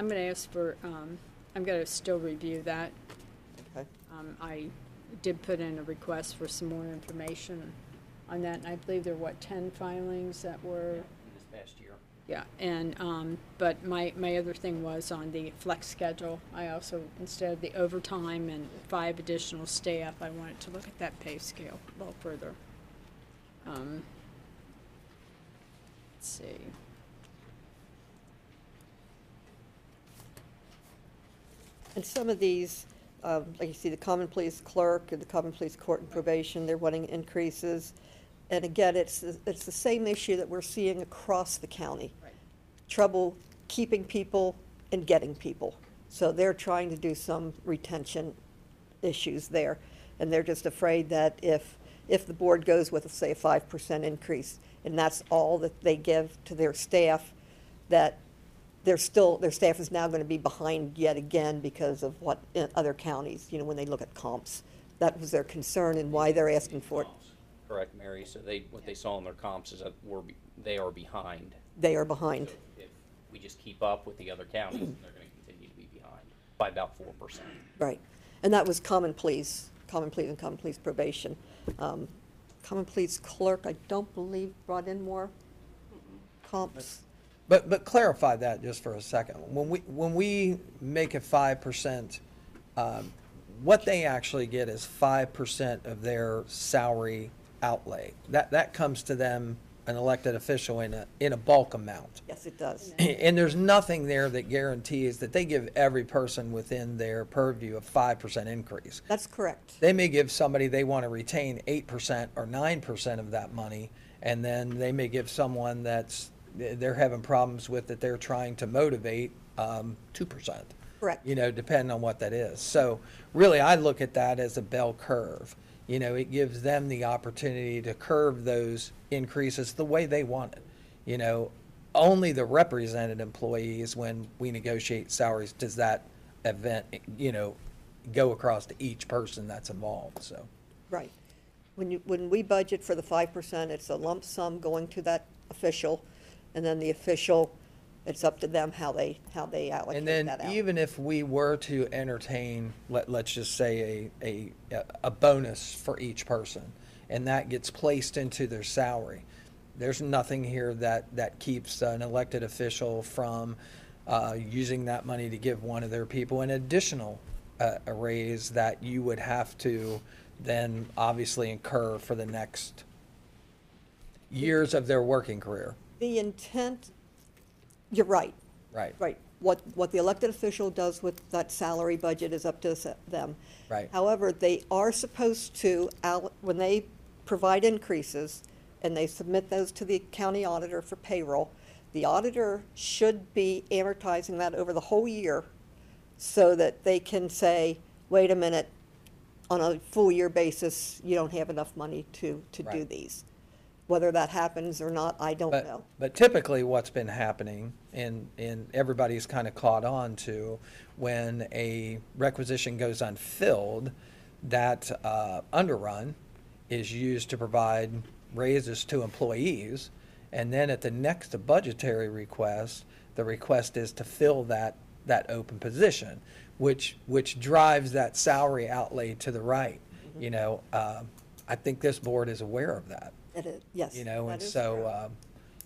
I'm going to ask for, um, I'm going to still review that. Okay. Um, I did put in a request for some more information on that, and I believe there were, what, 10 filings that were? In this past year. Yeah, and, um, but my, my other thing was on the flex schedule. I also, instead of the overtime and five additional staff, I wanted to look at that pay scale a little further. Um, Let's see. And some of these, um, like you see, the common pleas clerk and the common pleas court and probation, they're wanting increases. And again, it's, the- it's the same issue that we're seeing across the county. Right. Trouble keeping people and getting people. So they're trying to do some retention issues there. And they're just afraid that if, if the board goes with, say, a five percent increase, and that's all that they give to their staff, that they're still, their staff is now going to be behind yet again because of what in other counties, you know, when they look at comps. That was their concern and why they're asking for it. Correct, Mary, so they, what they saw in their comps is that we're, be- they are behind. They are behind. So If we just keep up with the other counties, then they're gonna continue to be behind by about four percent. Right. And that was common pleas, common pleas and common pleas probation. Um, Common pleas clerk, I don't believe brought in more comps. But, but clarify that just for a second. When we, when we make a five percent, um, what they actually get is five percent of their salary outlay. That, that comes to them, an elected official in a, in a bulk amount. Yes, it does. And there's nothing there that guarantees that they give every person within their purview a five percent increase. That's correct. They may give somebody they want to retain eight percent or nine percent of that money, and then they may give someone that's, they're having problems with that they're trying to motivate, um, two percent. Correct. You know, depending on what that is. So really, I look at that as a bell curve. You know, it gives them the opportunity to curve those increases the way they want it. You know, only the represented employees, when we negotiate salaries, does that event, you know, go across to each person that's involved, so. Right. When you, when we budget for the five percent, it's a lump sum going to that official, and then the official, it's up to them how they, how they allocate And that then out. even if we were to entertain, let, let's just say a, a, a bonus for each person, and that gets placed into their salary, there's nothing here that, that keeps an elected official from, uh, using that money to give one of their people an additional, uh, a raise that you would have to then obviously incur for the next years of their working career. The intent, you're right. Right. Right. What, what the elected official does with that salary budget is up to se- them. Right. However, they are supposed to, al- when they provide increases, and they submit those to the county auditor for payroll, the auditor should be amortizing that over the whole year so that they can say, wait a minute, on a full-year basis, you don't have enough money to, to do Right. these. Whether that happens or not, I don't But- know. But typically, what's been happening, and, and everybody's kind of caught on to, when a requisition goes unfilled, that uh, underrun is used to provide raises to employees, and then at the next budgetary request, the request is to fill that, that open position, which, which drives that salary outlay to the right. Mm-hmm. You know, uh, I think this board is aware of that. It is, yes. You know, that and is so, true. um,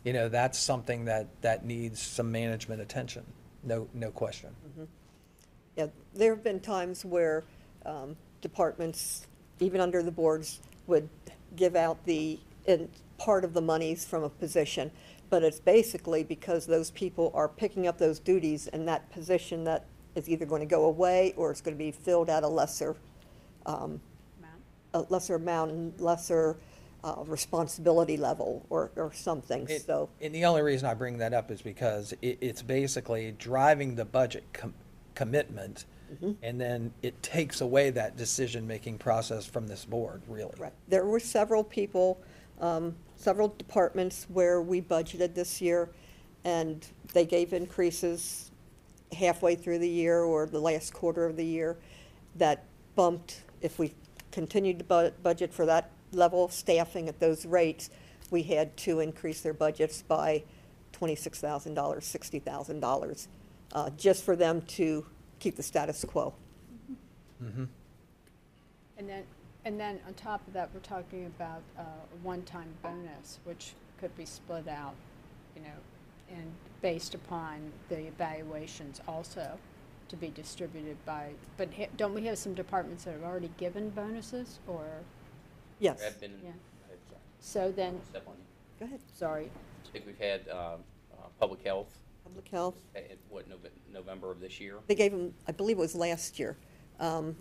you know, that's something that, that needs some management attention, no, no question. Yeah, there have been times where um, departments, even under the boards, would give out the, in, part of the monies from a position, but it's basically because those people are picking up those duties and that position that is either going to go away or it's going to be filled at a lesser, um, a lesser amount and lesser uh, responsibility level or, or something, It- so. And the only reason I bring that up is because it, it's basically driving the budget com- commitment, Mhm. and then it takes away that decision-making process from this board, really. Right. There were several people, um, several departments where we budgeted this year, and they gave increases halfway through the year or the last quarter of the year that bumped, if we continued to bu- budget for that level staffing at those rates, we had to increase their budgets by twenty-six thousand dollars, sixty thousand dollars, uh, just for them to keep the status quo. Mm-hmm. And then, and then on top of that, we're talking about uh, a one-time bonus, which could be split out, you know, and based upon the evaluations also to be distributed by, but ha- don't we have some departments that have already given bonuses, or? Yes. There have been, Yeah. I'm. So then, Step on you. Go ahead. sorry, I think we've had, um, uh, public health, Public health, at, what, Nove- November of this year? They gave them, I believe it was last year. Um,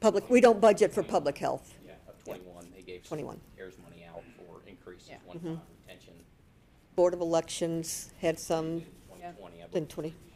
Public, we don't budget for public health. Yeah, of twenty-one, they gave some 21. CARES money out for increases, Yeah. one-time retention, Board of Elections had some in twenty twenty, I in 20, this year, yeah.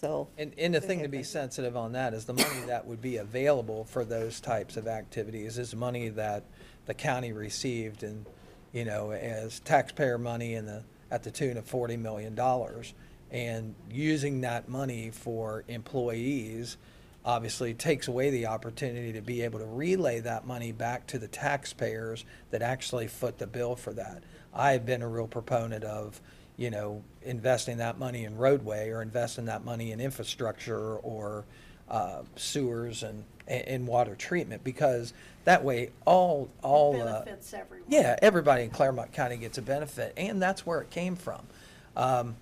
So. And, and the thing to be sensitive on that is the money that would be available for those types of activities is money that the county received and, you know, as taxpayer money in the, at the tune of forty million dollars. And using that money for employees obviously takes away the opportunity to be able to relay that money back to the taxpayers that actually foot the bill for that. I've been a real proponent of, you know, investing that money in roadway or investing that money in infrastructure or uh, sewers and, and water treatment, because that way, all, all. uh, Benefits everyone. Yeah, everybody in Clermont County gets a benefit, and that's where it came from. Um,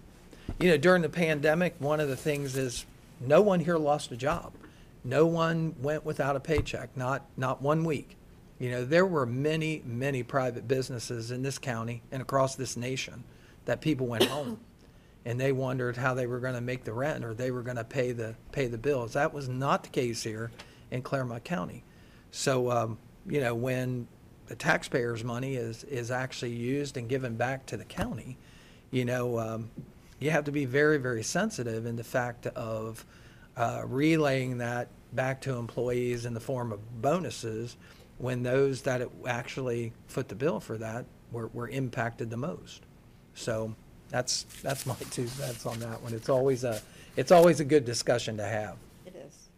You know, during the pandemic, one of the things is, no one here lost a job. No one went without a paycheck, not, not one week. You know, there were many, many private businesses in this county and across this nation that people went home and they wondered how they were going to make the rent or they were going to pay the, pay the bills. That was not the case here in Clermont County. So, um, you know, when the taxpayers' money is, is actually used and given back to the county, you know, um, you have to be very, very sensitive in the fact of uh, relaying that back to employees in the form of bonuses when those that actually foot the bill for that were, were impacted the most. So, That's, that's my two cents on that one. It's always a, it's always a good discussion to have. It is.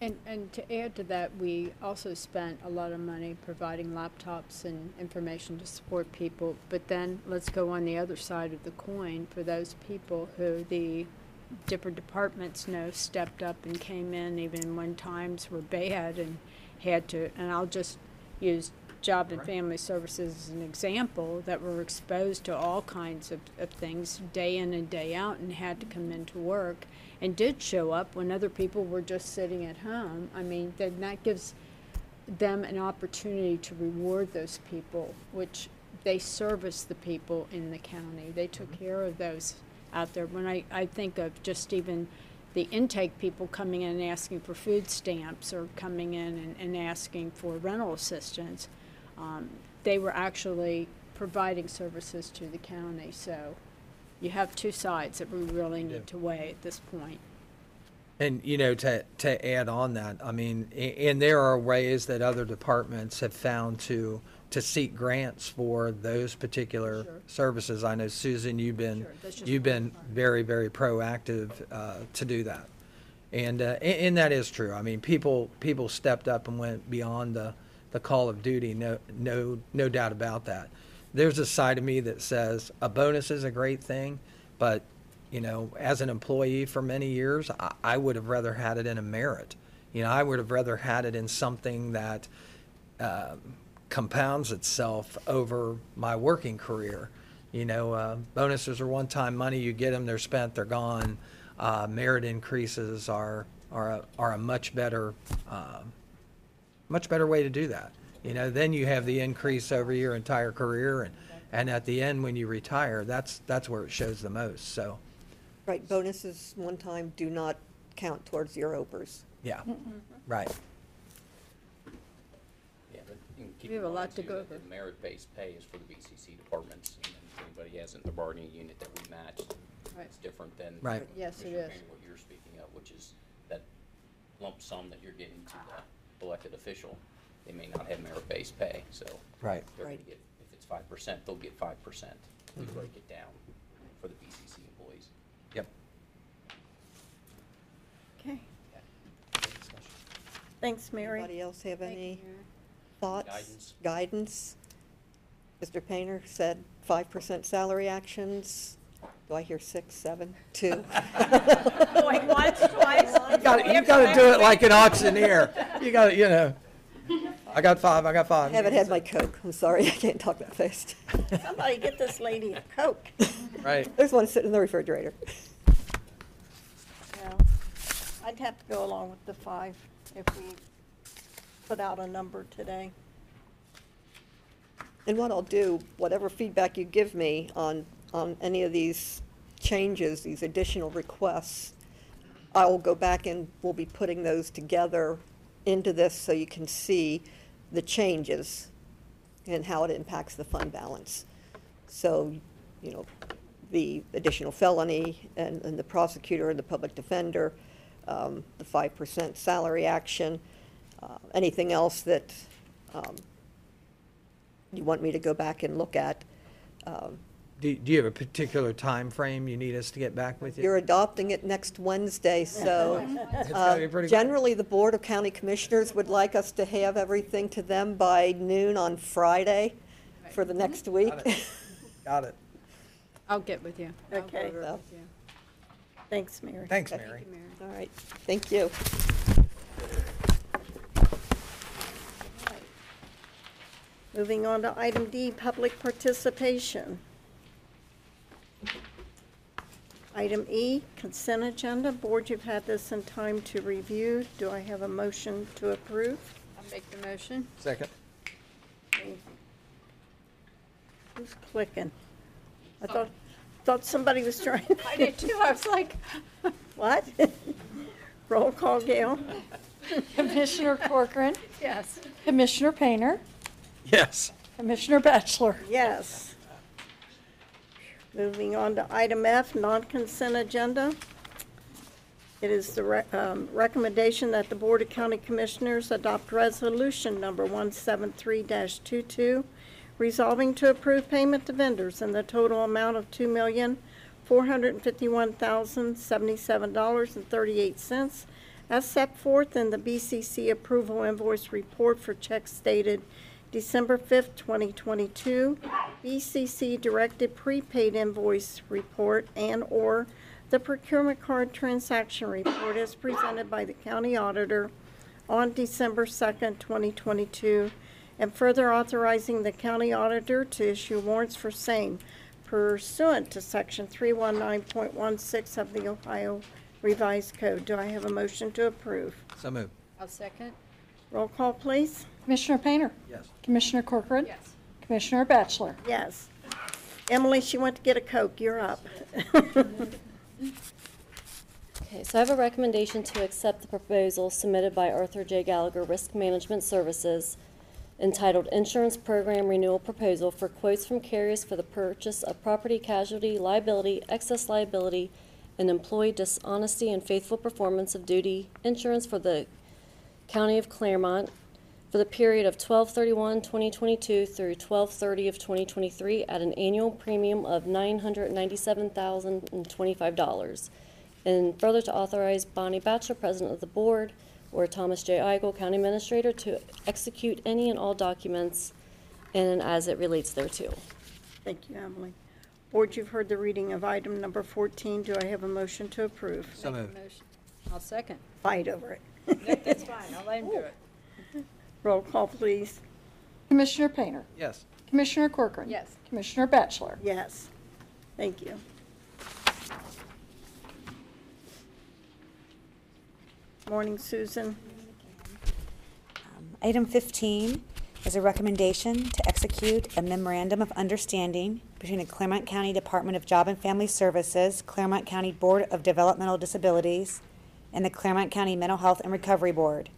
And, and to add to that, we also spent a lot of money providing laptops and information to support people. But then let's go on the other side of the coin for those people who the different departments know stepped up and came in even when times were bad and had to, and I'll just use Job and Family Services is an example, that were exposed to all kinds of, of things day in and day out and had to come into work and did show up when other people were just sitting at home. I mean, then that gives them an opportunity to reward those people, which they service the people in the county. They took mm-hmm. care of those out there. When I, I think of just even the intake people coming in and asking for food stamps or coming in and, and asking for rental assistance, um, they were actually providing services to the county. So you have two sides that we really need to weigh at this point. And, you know, to, to add on that, I mean, a- and there are ways that other departments have found to, to seek grants for those particular services. I know, Susan, you've been, Sure, that's just you've one been very, very proactive uh, to do that. And, uh, a- and that is true. I mean, people, people stepped up and went beyond the, the call of duty, no, no, no doubt about that. There's a side of me that says a bonus is a great thing, but, you know, as an employee for many years, I, I would have rather had it in a merit. You know, I would have rather had it in something that um, compounds itself over my working career. You know, uh, bonuses are one-time money. You get them, they're spent, they're gone. Uh, merit increases are are a, are a much better um, much better way to do that. You know, then you have the increase over your entire career, and and at the end when you retire, that's that's where it shows the most. So, Right, bonuses one time do not count towards your OPERS. yeah, mm-hmm. right. Yeah, but you can keep We have a mind, lot to too, go that over. the Merit-based pay is for the BCC departments, and then if anybody hasn't the bargaining unit that we matched, Right. it's different than. Right. Yes, it Commissioner is. Payne, What you're speaking of, which is that lump sum that you're getting to the elected official, they may not have merit-based pay, so. Right. They're gonna Right. get, if it's five percent, they'll get five percent. We Mhm. break it down for the BCC employees. Yep. Okay. Thanks, Mary. Anybody else have Thank any Mary. thoughts? Guidance? Guidance? Mr. Painter said five percent salary actions. Do I hear six, seven, two? Going once, twice. You got you got to do it like an auctioneer. You got to, you know. I got five. I got I five. haven't had my Coke, I'm sorry, I can't talk that fast. Somebody get this lady a Coke. Right. There's one sitting in the refrigerator. Yeah. I'd have to go along with the five if we put out a number today. And what I'll do, whatever feedback you give me on, on any of these changes, these additional requests, I will go back and we'll be putting those together into this so you can see the changes and how it impacts the fund balance. So, you know, the additional felony and, and the prosecutor and the public defender, um, the five percent salary action, uh, anything else that, um, you want me to go back and look at. Um, Do, do you have a particular time frame you need us to get back with you? You're adopting it next Wednesday, so It's uh, gonna be pretty generally, the Board of County Commissioners would like us to have everything to them by noon on Friday for the next week. Got it. Got it. I'll get with you. I'll Okay. over So- with you. Thanks, Mary. Thanks, Okay. Mary. All right, thank you. Moving on to item D, public participation. Item E, consent agenda. Board, you've had this in time to review. Do I have a motion to approve? I'll make the motion. Second. Who's clicking? I thought, thought somebody was trying. I did too. I was like, What? Roll call, Gail. Commissioner Corcoran, yes. Commissioner Painter, Yes. Commissioner Batchelor. Yes. Moving on to item F, non-consent agenda. It is the rec- um, recommendation that the Board of County Commissioners adopt resolution number 173-22, resolving to approve payment to vendors in the total amount of two million, four hundred and fifty-one thousand, seventy-seven dollars and thirty-eight cents as set forth in the BCC approval invoice report for checks dated December fifth, twenty twenty-two, BCC directed prepaid invoice report and/or the procurement card transaction report as presented by the county auditor on December second, twenty twenty-two, and further authorizing the county auditor to issue warrants for same pursuant to section three one nine point one six of the Ohio Revised Code. Do I have a motion to approve? So moved. I'll second. Roll call, please. Commissioner Painter? Yes. Commissioner Corcoran? Yes. Commissioner Batchelor? Yes. Emily, she went to get a Coke. You're up. Okay, so I have a recommendation to accept the proposal submitted by Arthur J. Gallagher Risk Management Services entitled Insurance Program Renewal Proposal for quotes from carriers for the purchase of property casualty, liability, excess liability, and employee dishonesty and faithful performance of duty insurance for the County of Clermont for the period of 12/31/2022 through 12/30 of 2023 at an annual premium of $997,025. And further to authorize Bonnie Batchelor, President of the Board, or Thomas J. Eigel, County Administrator, to execute any and all documents in and as it relates thereto. Thank you, Emily. Board, you've heard the reading of item number 14. Do I have a motion to approve? So moved. Motion. I'll second. Fight over it. That's fine, I'll let him do it. Roll call, please. Commissioner Painter? Yes. Commissioner Corcoran? Yes. Commissioner Batchelor? Yes. Thank you. Morning, Susan. Um, item 15 is a recommendation to execute a memorandum of understanding between the Clermont County Department of Job and Family Services, Clermont County Board of Developmental Disabilities, and the Clermont County Mental Health and Recovery Board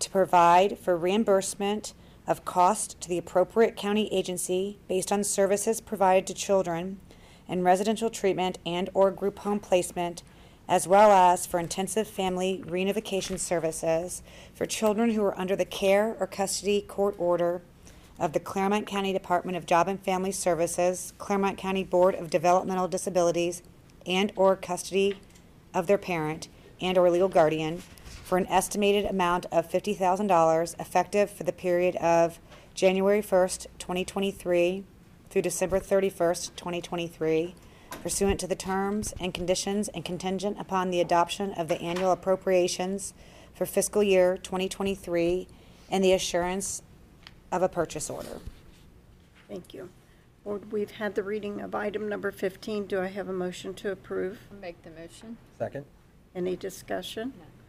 to provide for reimbursement of cost to the appropriate county agency based on services provided to children in residential treatment and/or group home placement as well as for intensive family reunification services for children who are under the care or custody court order of the Clermont County Department of Job and Family Services, Clermont County Board of Developmental Disabilities, and/or custody of their parent and/or legal guardian for an estimated amount of fifty thousand dollars effective for the period of January first, twenty twenty-three through December thirty-first, twenty twenty-three, pursuant to the terms and conditions and contingent upon the adoption of the annual appropriations for fiscal year 2023 and the assurance of a purchase order. Thank you. Board, we've had the reading of item number 15. Do I have a motion to approve? Make the motion. Second? Any discussion? No.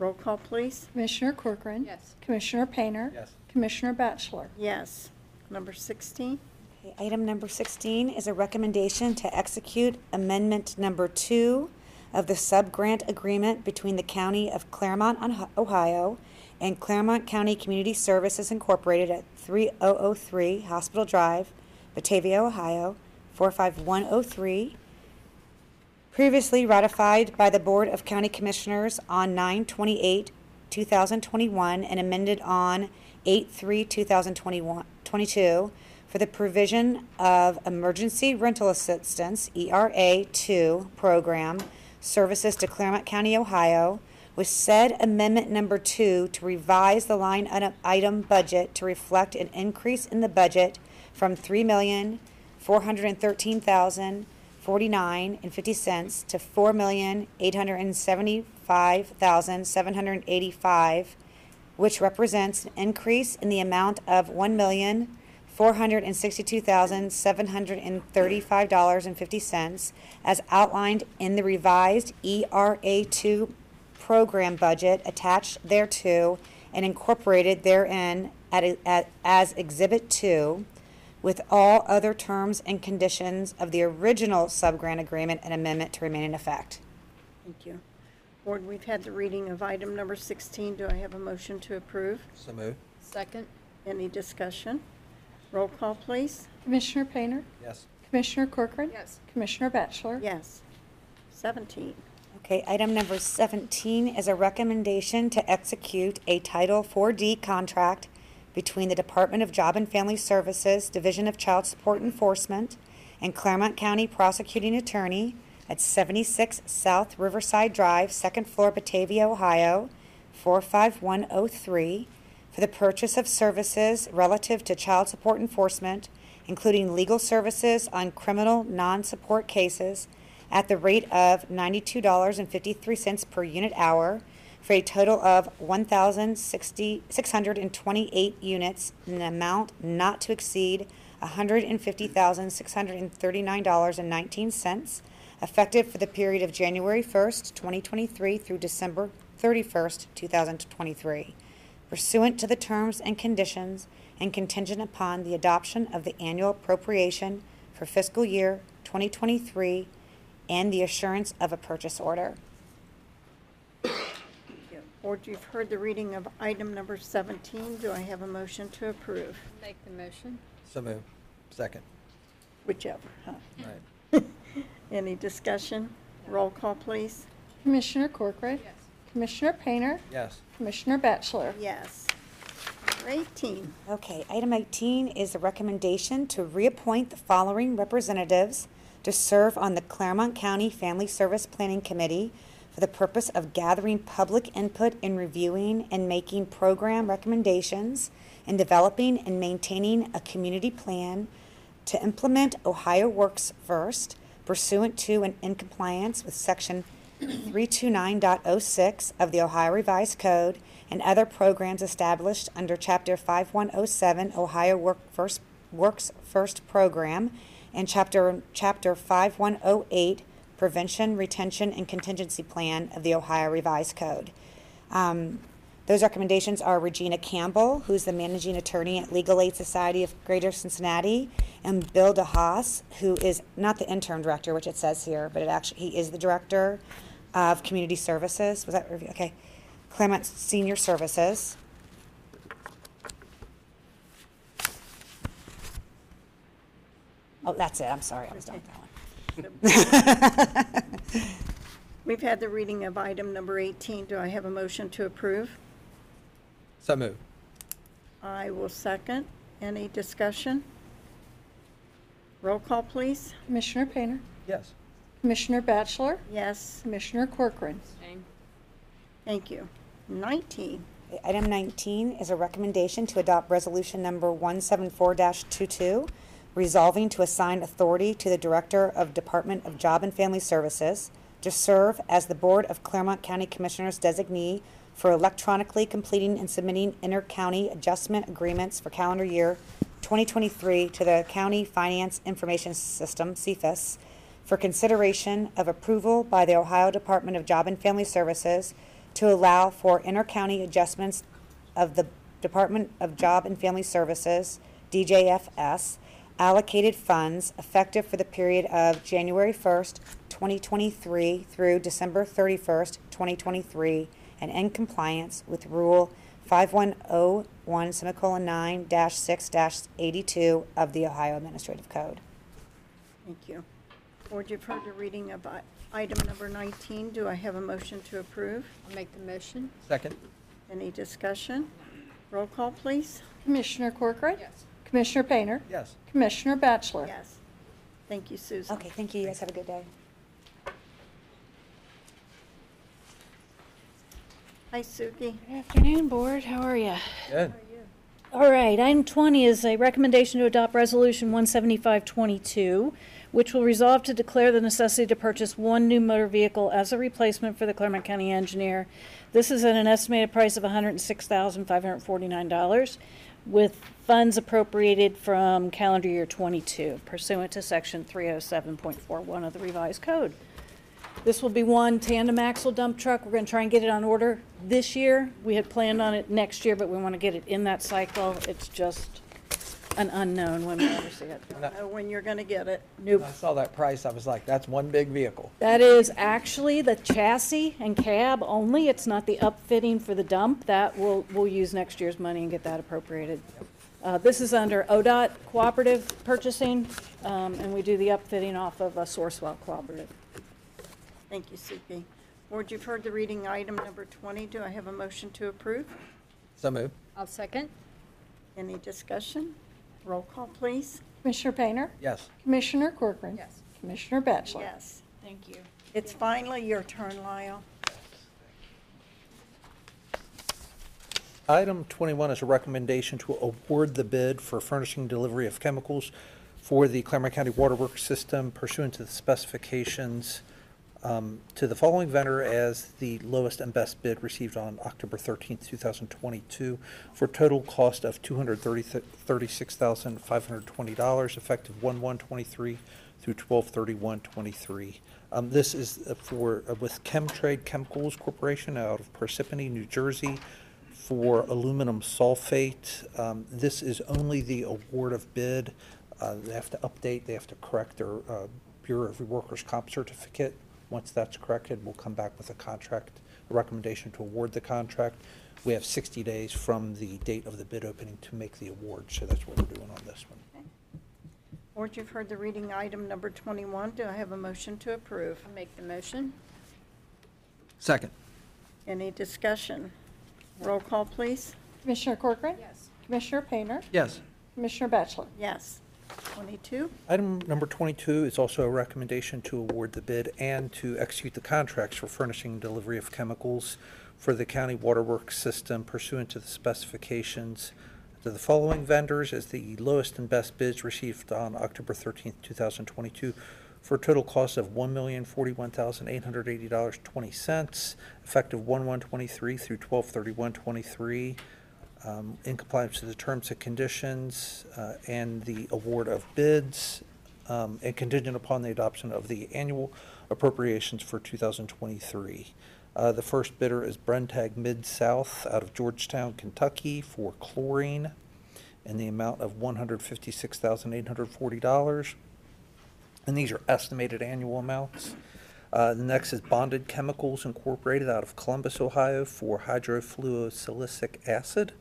Roll call, please. Commissioner Corcoran? Yes. Commissioner Painter? Yes. Commissioner Batchelor? Yes. Number 16. Okay, Item number 16 is a recommendation to execute Amendment Number 2 of the sub-grant agreement between the County of Clermont, Onh- Ohio, and Clermont County Community Services Incorporated at 3003 Hospital Drive, Batavia, Ohio, 45103, previously ratified by the Board of County Commissioners on 9/28/2021 and amended on 8/3/2021 22 for the provision of emergency rental assistance, ERA 2 program, services to Clermont County, Ohio, with said amendment number two to revise the line item- budget to reflect an increase in the budget from three million, four hundred and thirteen thousand, forty-nine and fifty cents to four million, eight hundred and seventy-five thousand, seven hundred and eighty-five, which represents an increase in the amount of one million, four hundred and sixty-two thousand, seven hundred and thirty-five dollars and fifty cents, as outlined in the revised ERA two program budget attached thereto and incorporated therein at, at, as Exhibit Two, with all other terms and conditions of the original subgrant agreement and amendment to remain in effect. Thank you. Board, we've had the reading of item number 16. Do I have a motion to approve? So moved. Second. Any discussion? Roll call, please. Commissioner Painter? Yes. Commissioner Corcoran? Yes. Commissioner Batchelor? Yes. 17. Okay, item number 17 is a recommendation to execute a Title 4D contract between the Department of Job and Family Services, Division of Child Support Enforcement, and Clermont County Prosecuting Attorney at 76 South Riverside Drive, second floor, Batavia, Ohio, 45103, for the purchase of services relative to child support enforcement, including legal services on criminal non-support cases, at the rate of $92.53 per unit hour, for a total of 1,628 units in an amount not to exceed $150,639.19, effective for the period of January 1st, 2023 through December 31st, 2023, pursuant to the terms and conditions and contingent upon the adoption of the annual appropriation for fiscal year 2023 and the assurance of a purchase order. Board, you've heard the reading of item number 17. Do I have a motion to approve? Make the motion. So move. Second. Whichever, huh? Right. Any discussion? Roll call, please. Commissioner Corcoran. Yes. Commissioner Painter. Yes. Commissioner Batchelor. Yes. Number 18. Okay, item 18 is a recommendation to reappoint the following representatives to serve on the Clermont County Family Service Planning Committee for the purpose of gathering public input in reviewing and making program recommendations and developing and maintaining a community plan to implement Ohio Works First pursuant to and in compliance with Section 329.06 of the Ohio Revised Code and other programs established under Chapter 5107 Ohio Work First, Works First Program and Chapter, Chapter 5108 Prevention, Retention, and Contingency Plan of the Ohio Revised Code. Um, those recommendations are Regina Campbell, who's the managing attorney at Legal Aid Society of Greater Cincinnati, and Bill DeHaas, who is not the interim director, which it says here, but it actually, he is the director of Community Services. Was that, review? okay. Clermont Senior Services. Oh, that's it. I'm sorry. I was done with that one. We've had the reading of item number 18. Do I have a motion to approve? So move. I will second. Any discussion? Roll call, please. Commissioner Painter. Yes. Commissioner Batchelor. Yes, Commissioner Corcoran. Same. thank you. 19. Item 19 is a recommendation to adopt resolution number 174-22, resolving to assign authority to the Director of Department of Job and Family Services to serve as the Board of Clermont County Commissioners designee for electronically completing and submitting inter-county adjustment agreements for calendar year 2023 to the County Finance Information System, CFIS, for consideration of approval by the Ohio Department of Job and Family Services to allow for inter-county adjustments of the Department of Job and Family Services, DJFS, allocated funds effective for the period of January 1st, 2023 through December 31st, 2023, and in compliance with Rule 5101 semicolon 9 dash 6 dash 82 of the Ohio Administrative Code. Thank you. Board, you've heard the reading of i- item number 19. Do I have a motion to approve? I'll make the motion. Second. Any discussion? Roll call, please. Commissioner Corcoran. Yes. Commissioner Painter. Yes. Commissioner Batchelor. Yes. Thank you, Susan. Okay, thank you. You guys have a good day. Hi, Suki. Good afternoon, Board. How are you? Good. All right, item 20 is a recommendation to adopt Resolution 17522, which will resolve to declare the necessity to purchase one new motor vehicle as a replacement for the Clermont County Engineer. This is at an estimated price of $106,549, with funds appropriated from calendar year 22 pursuant to Section 307.41 of the revised code. This will be one tandem axle dump truck. We're gonna try and get it on order this year. We had planned on it next year, but we want to get it in that cycle. It's just an unknown when we ever see it. Don't know when you're going to get it. Nope. I saw that price, I was like, that's one big vehicle. That is actually the chassis and cab only. It's not the upfitting for the dump. That we'll, we'll use next year's money and get that appropriated. Uh, this is under ODOT cooperative purchasing, um, and we do the upfitting off of a Sourcewell cooperative. Thank you, CP. Board, you've heard the reading item number 20. Do I have a motion to approve? So move. I'll second. Any discussion? Roll call, please. Commissioner Painter? Yes. Commissioner Corcoran? Yes. Commissioner Batchelor? Yes. Thank you. It's finally your turn, Lyle. Item 21 is a recommendation to award the bid for furnishing delivery of chemicals for the Clermont County Waterworks System pursuant to the specifications um, to the following vendor as the lowest and best bid received on October 13th, 2022, for total cost of $236,520, effective 1/1/23 through 12/31/23. Um, This is for, uh, with Chemtrade Chemicals Corporation out of Parsippany, New Jersey, for aluminum sulfate. Um, This is only the award of bid. Uh, They have to update, they have to correct their uh, Bureau of Workers' Comp certificate. Once that's corrected, we'll come back with a contract, a recommendation to award the contract. We have 60 days from the date of the bid opening to make the award, so that's what we're doing on this one. Board, you've heard the reading item number 21. Do I have a motion to approve? I'll make the motion. Second. Any discussion? Roll call, please. Commissioner Corcoran? Yes. Commissioner Painter? Yes. Commissioner Batchelor? Yes. 22. Item number 22 is also a recommendation to award the bid and to execute the contracts for furnishing and delivery of chemicals for the county waterworks system pursuant to the specifications to the following vendors as the lowest and best bids received on October 13th, 2022, for a total cost of $1,041,880.20, effective 1/1/23 through 12/31/23, um, in compliance with the terms and conditions uh, and the award of bids, um, and contingent upon the adoption of the annual appropriations for 2023. Uh, The first bidder is Brenntag Mid-South out of Georgetown, Kentucky for chlorine in the amount of $156,840. And these are estimated annual amounts. Uh, The next is Bonded Chemicals Incorporated out of Columbus, Ohio for hydrofluosilicic acid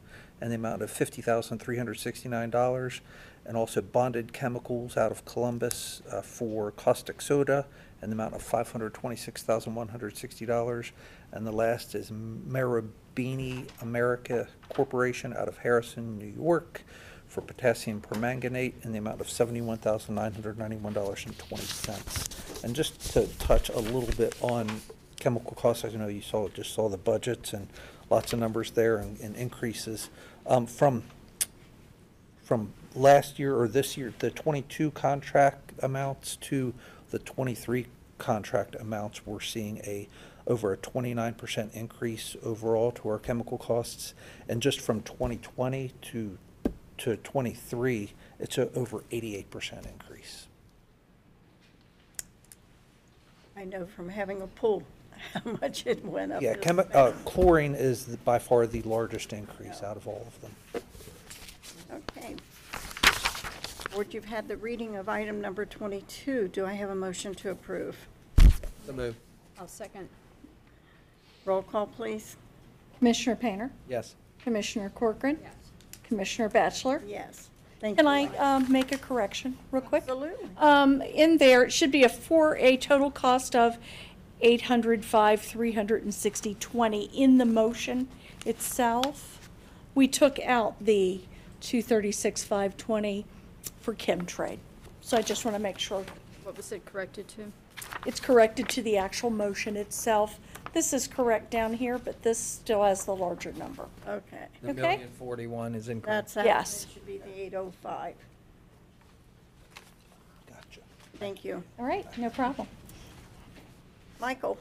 in the amount of $50,369. And also Bonded Chemicals out of Columbus uh, for caustic soda in the amount of $526,160. And the last is Marabini America Corporation out of Harrison, New York for potassium permanganate in the amount of $71,991.20. And just to touch a little bit on chemical costs, I know you saw, just saw the budgets and lots of numbers there and and increases. Um, From, from last year or this year, the 22 contract amounts to the 23 contract amounts, we're seeing a, over a 29% increase overall to our chemical costs. And just from 2020 to, to 23, it's a over 88% increase. I know from having a pool how much it went up. Yeah, this chemi- past- uh, chlorine is the- by far the largest increase out of all of them. Okay. Board, you've had the reading of item number 22. Do I have a motion to approve? So move. I'll second. Roll call, please. Commissioner Painter? Yes. Commissioner Corcoran? Yes. Commissioner Batchelor? Yes. Thank you. Can I um, make a correction real quick? Absolutely. Um, In there, it should be a, for a total cost of 805, 360, 20 in the motion itself. We took out the 236, 520 for Chemtrade. So I just want to make sure What was it corrected to? it's corrected to the actual motion itself. This is correct down here, but this still has the larger number. Okay. The Okay. million forty-one is incorrect. That's, Yes. it should be the 805. Gotcha. Thank you. All right, no problem. Michael?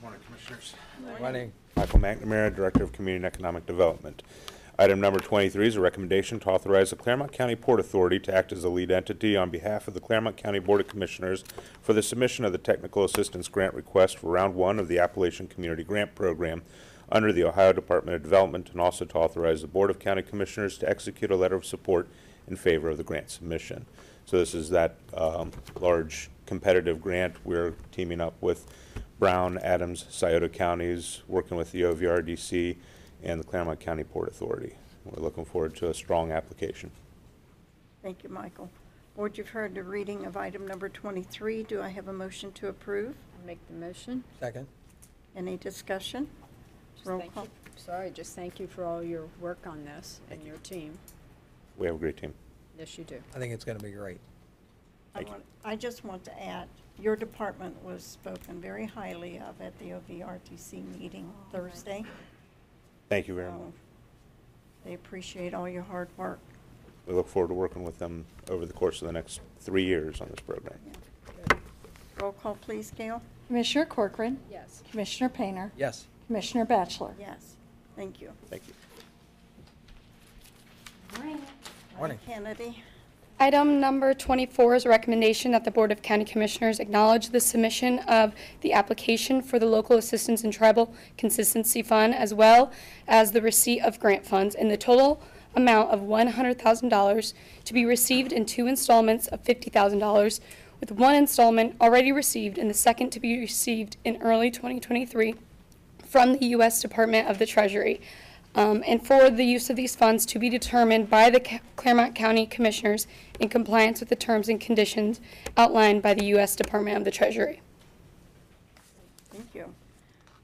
Morning, Commissioners. Running. Michael McNamara, Director of Community and Economic Development. Item number 23 is a recommendation to authorize the Clermont County Port Authority to act as a lead entity on behalf of the Clermont County Board of Commissioners for the submission of the Technical Assistance Grant Request for Round 1 of the Appalachian Community Grant Program under the Ohio Department of Development, and also to authorize the Board of County Commissioners to execute a letter of support in favor of the grant submission. So this is that um, large competitive grant. We're teaming up with Brown, Adams, Scioto counties, working with the OVRDC and the Clermont County Port Authority. We're looking forward to a strong application. Thank you, Michael. Board, you've heard the reading of item number 23. Do I have a motion to approve? I'll make the motion. Second. Any discussion? Just Roll thank call. you- Sorry, just thank you for all your work on this and your team. We have a great team. Yes, you do. I think it's going to be great. I want, I just want to add, your department was spoken very highly of at the OVRDC meeting oh, Thursday. Thank you very So much. They appreciate all your hard work. We look forward to working with them over the course of the next three years on this program. Roll call, please, Gail. Commissioner Corcoran. Yes. Commissioner Painter. Yes. Commissioner Batchelor. Yes, thank you. Thank you. Morning. Kennedy. Item number 24 is a recommendation that the Board of County Commissioners acknowledge the submission of the application for the Local Assistance and Tribal Consistency Fund, as well as the receipt of grant funds in the total amount of $100,000 to be received in two installments of $50,000, with one installment already received and the second to be received in early 2023 from the U.S. Department of the Treasury, um, and for the use of these funds to be determined by the Ca- Clermont County Commissioners in compliance with the terms and conditions outlined by the U.S. Department of the Treasury. Thank you.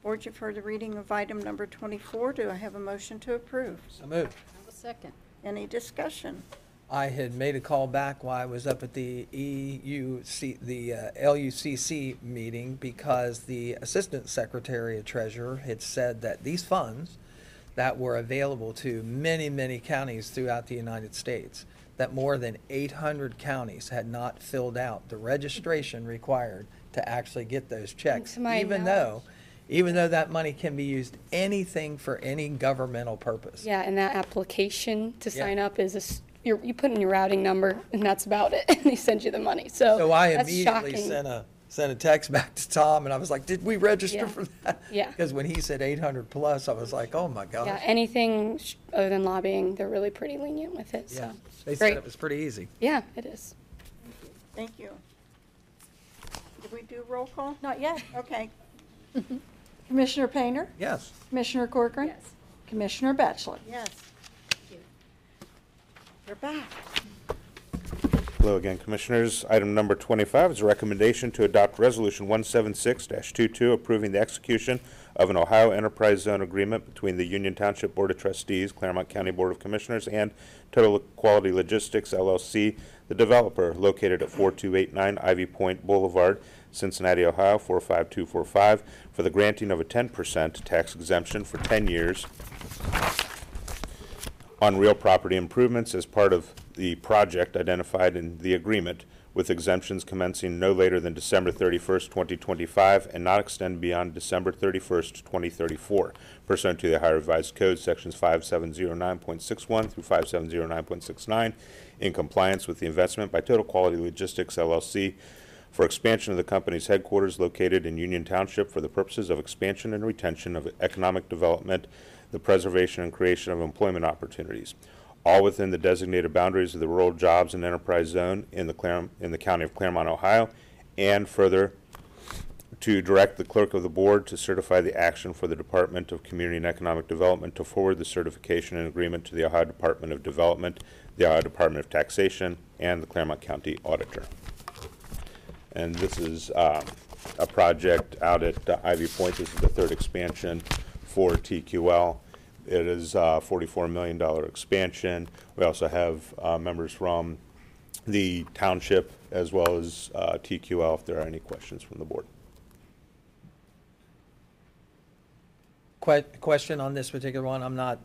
Board, you've heard the reading of item number 24. Do I have a motion to approve? So moved. Have a second. Any discussion? I had made a call back while I was up at the EUC, the uh, LUCC meeting because the Assistant Secretary of Treasurer had said that these funds that were available to many, many counties throughout the United States, that more than 800 counties had not filled out the registration required to actually get those checks, my even though, even though that money can be used anything for any governmental purpose. Yeah, and that application to Yeah. sign up is a s you're, you put in your routing number, and that's about it, and they send you the money, so. So I that's immediately shocking. sent a, sent a text back to Tom, and I was like, did we register Yeah. for that? Yeah. Because when he said eight hundred plus, I was like, oh my god. Yeah, gosh. anything sh- other than lobbying, they're really pretty lenient with it, Yeah, so. they said Great. it was pretty easy. Yeah, it is. Thank you. Did we do roll call? Not yet. Okay. Commissioner Painter. Yes. Commissioner Corcoran. Yes. Commissioner Batchelor. Yes. Thank you. You're back. Hello again, Commissioners. Item number 25 is a recommendation to adopt Resolution 176-22 approving the execution of an Ohio Enterprise Zone Agreement between the Union Township Board of Trustees, Clermont County Board of Commissioners, and Total Quality Logistics LLC, the developer located at 4289 Ivy Point Boulevard, Cincinnati, Ohio 45245, for the granting of a 10% tax exemption for 10 years on real property improvements as part of the project identified in the agreement, with exemptions commencing no later than December 31st, 2025, and not extend beyond December 31st, 2034, pursuant to the Ohio Revised Code, Sections 5709.61 through 5709.69, in compliance with the investment by Total Quality Logistics LLC for expansion of the company's headquarters located in Union Township for the purposes of expansion and retention of economic development, the preservation and creation of employment opportunities, all within the designated boundaries of the Rural Jobs and Enterprise Zone in the Clarem- in the county of Clermont, Ohio, and further, to direct the clerk of the board to certify the action for the Department of Community and Economic Development to forward the certification and agreement to the Ohio Department of Development, the Ohio Department of Taxation, and the Clermont County Auditor. And this is um, a project out at uh, Ivy Point. This is the third expansion for TQL. It is a $44 million expansion. We also have uh, members from the township as well as uh, TQL if there are any questions from the board. Que- Question on this particular one, I'm not,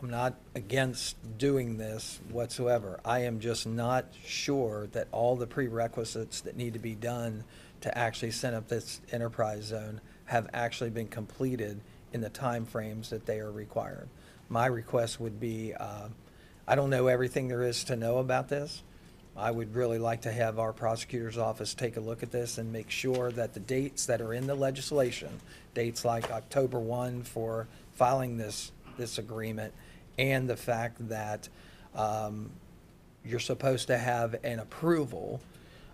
I'm not against doing this whatsoever. I am just not sure that all the prerequisites that need to be done to actually set up this enterprise zone have actually been completed in the timeframes that they are required. My request would be, uh, I don't know everything there is to know about this. I would really like to have our prosecutor's office take a look at this and make sure that the dates that are in the legislation, dates like October 1 for filing this, this agreement, and the fact that um, you're supposed to have an approval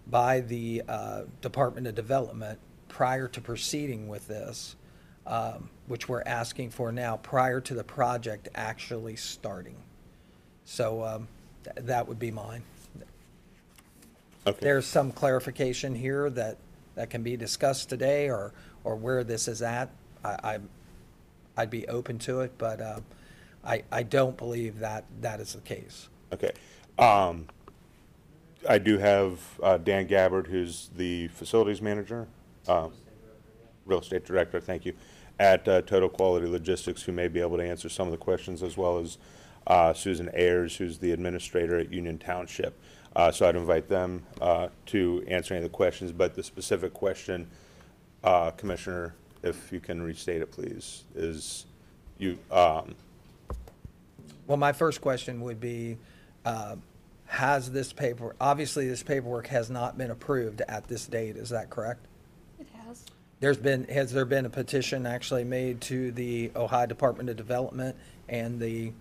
by the uh, Department of Development prior to proceeding with this, um, which we're asking for now, prior to the project actually starting. So um, th- that would be mine. Okay. There's some clarification here that, that can be discussed today, or, or where this is at. I, I, I'd be open to it, but, uh, I, I don't believe that that is the case. Okay. Um, I do have uh, Dan Gabbard, who's the facilities manager, uh, real estate director, thank you, at uh, Total Quality Logistics, who may be able to answer some of the questions, as well as uh, Susan Ayers, who's the administrator at Union Township. Uh, So I'd invite them uh, to answer any of the questions, but the specific question, uh, Commissioner, if you can restate it, please, is you, um, Well, my first question would be, uh, has this paper, obviously, this paperwork has not been approved at this date, is that correct? There's been, has there been a petition actually made to the Ohio Department of Development and the,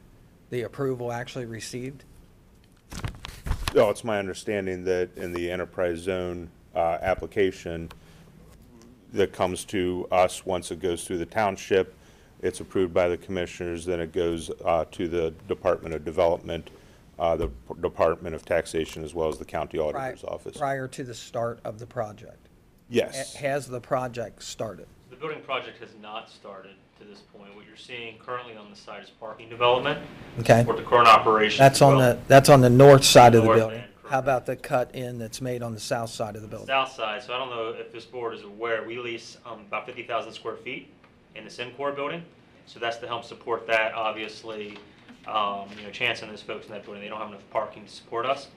the approval actually received? No, it's my understanding that in the enterprise zone uh, application that comes to us, once it goes through the township, it's approved by the commissioners, then it goes uh, to the Department of Development, uh, the P- Department of Taxation, as well as the county auditor's Pri- office. Prior to the start of the project? Yes. Has the project started? The building project has not started to this point. What you're seeing currently on the site is parking development. Okay. For the current operation. That's on the, that's on the north side of the North building. end, How about the cut-in that's made on the south side of the building? South side, so I don't know if this board is aware, we lease um, about 50,000 square feet in the Sincor building. So that's to help support that, obviously, um, you know, Chance and those folks in that building, they don't have enough parking to support us.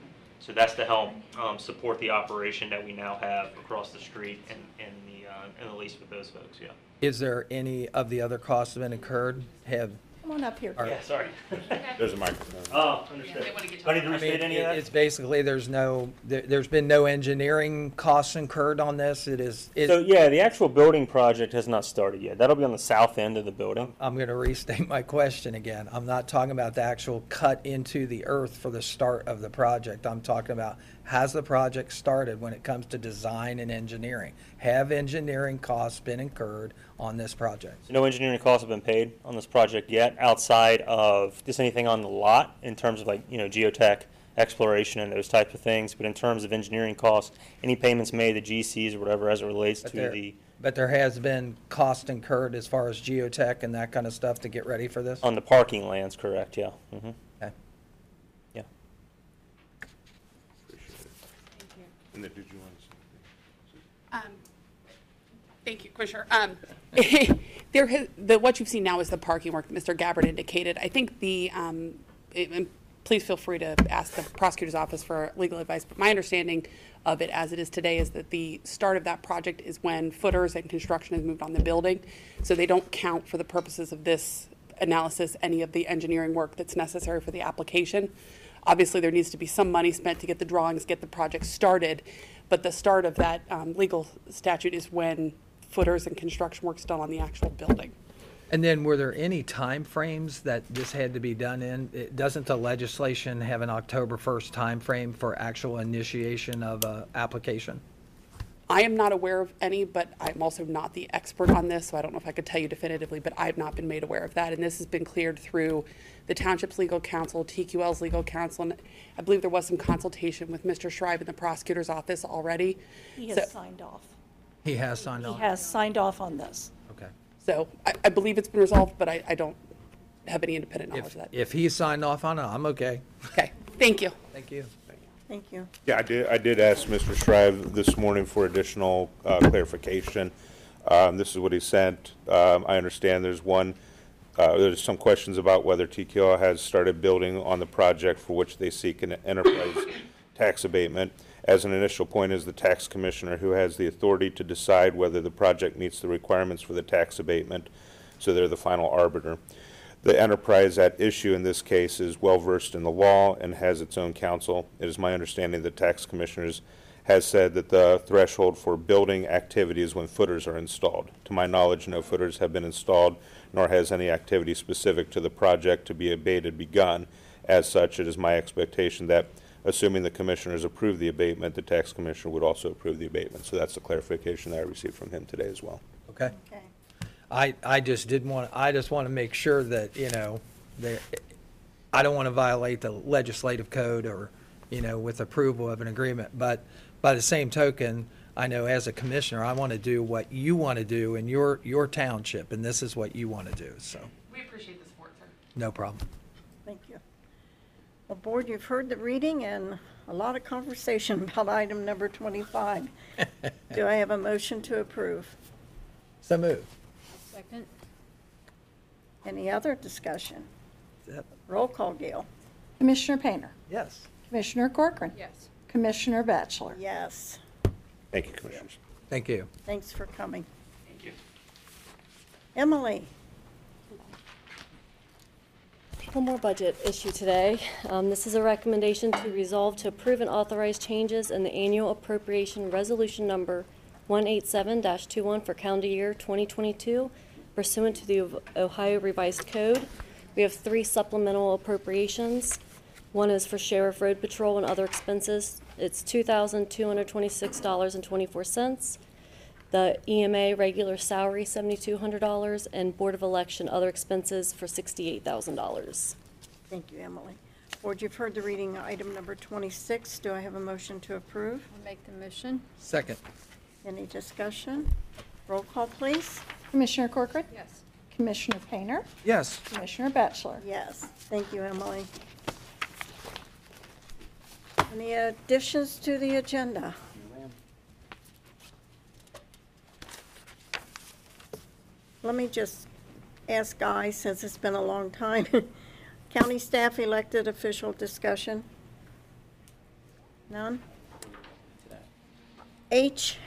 So that's to help um, support the operation that we now have across the street and, and the, uh, and the lease with those folks, yeah. Is there any of the other costs that have been incurred? Have, Come on up here. Are- Yeah, sorry. There's a microphone. Oh, understood. Do I need to I mean, restate any of it- that? it's basically, there's no, there, there's been no engineering costs incurred on this? It is, it- So, yeah, the actual building project has not started yet. That'll be on the south end of the building. I'm going to restate my question again. I'm not talking about the actual cut into the earth for the start of the project. I'm talking about, has the project started when it comes to design and engineering? Have engineering costs been incurred on this project? No engineering costs have been paid on this project yet, outside of just anything on the lot in terms of like, you know, geotech, exploration and those types of things. But in terms of engineering costs, any payments made to GCs or whatever as it relates But to there- the, But there has been cost incurred as far as geotech and that kind of stuff to get ready for this? on the parking lands, correct, yeah. hmm Okay. Yeah. And then did you want to say? Um, Thank you, Commissioner. Um, There, has- the, what you've seen now is the parking work that Mr. Gabbard indicated. I think the, um, it- and please feel free to ask the prosecutor's office for legal advice, but my understanding of it as it is today is that the start of that project is when footers and construction is moved on the building. So they don't count for the purposes of this analysis, any of the engineering work that's necessary for the application. Obviously, there needs to be some money spent to get the drawings, get the project started, but the start of that um, legal statute is when footers and construction work's done on the actual building. And then were there any timeframes that this had to be done in? It- Doesn't the legislation have an October 1st timeframe for actual initiation of a application? I am not aware of any, but I'm also not the expert on this, so I don't know if I could tell you definitively, but I've not been made aware of that. And this has been cleared through the Township's legal counsel, TQL's legal counsel, and I believe there was some consultation with Mr. Schreiber in the prosecutor's office already. He So- has signed off. He has signed off. He on? has signed off on this. Okay. So I, I believe it's been resolved, but I, I don't have any independent knowledge If, of that. if he signed off on it, I'm okay. Okay, thank you. Thank you. Thank you. Yeah, I did, I did ask Mr. Shrive this morning for additional uh, clarification. Um, This is what he sent. Um, I understand there's one, uh, there's some questions about whether TKO has started building on the project for which they seek an enterprise tax abatement. As an initial point is the tax commissioner who has the authority to decide whether the project meets the requirements for the tax abatement, so they're the final arbiter. The enterprise at issue in this case is well-versed in the law and has its own counsel. It is my understanding that the tax commissioners has said that the threshold for building activity is when footers are installed. To my knowledge, no footers have been installed, nor has any activity specific to the project to be abated begun. As such, it is my expectation that, assuming the commissioners approve the abatement, the tax commissioner would also approve the abatement. So that's the clarification that I received from him today as well. Okay. I, I just didn't want, I just want to make sure that, you know, there, I don't want to violate the legislative code or, you know, with approval of an agreement. But by the same token, I know as a commissioner, I want to do what you want to do in your, your township, and this is what you want to do, so, We appreciate the support, sir. no problem. Thank you. Well, Board, you've heard the reading and a lot of conversation about item number 25. Do I have a motion to approve? So move. Second? Any other discussion? Yep. Roll call, Gail. Commissioner Painter, Yes. Commissioner Corcoran. Yes. Commissioner Batchelor. Yes. Thank you, Commissioners. Thank you. Thanks for coming. Thank you. Emily? One more budget issue today. Um, This is a recommendation to resolve to approve and authorize changes in the annual appropriation resolution number 187-21 for calendar year 2022 pursuant to the Ohio Revised Code. We have three supplemental appropriations. One is for Sheriff Road Patrol and other expenses. It's $2,226.24. The EMA regular salary, seventy-two hundred dollars, and Board of Election other expenses for sixty-eight thousand dollars. Thank you, Emily. Board, you've heard the reading item number 26. Do I have a motion to approve? I'll make the motion. Second. Any discussion? Roll call, please. Commissioner Corcoran. Yes. Commissioner Painter, Yes. Commissioner Batchelor. Yes, thank you, Emily. Any additions to the agenda? Let me just ask Guy, since it's been a long time, county staff elected official discussion? None? H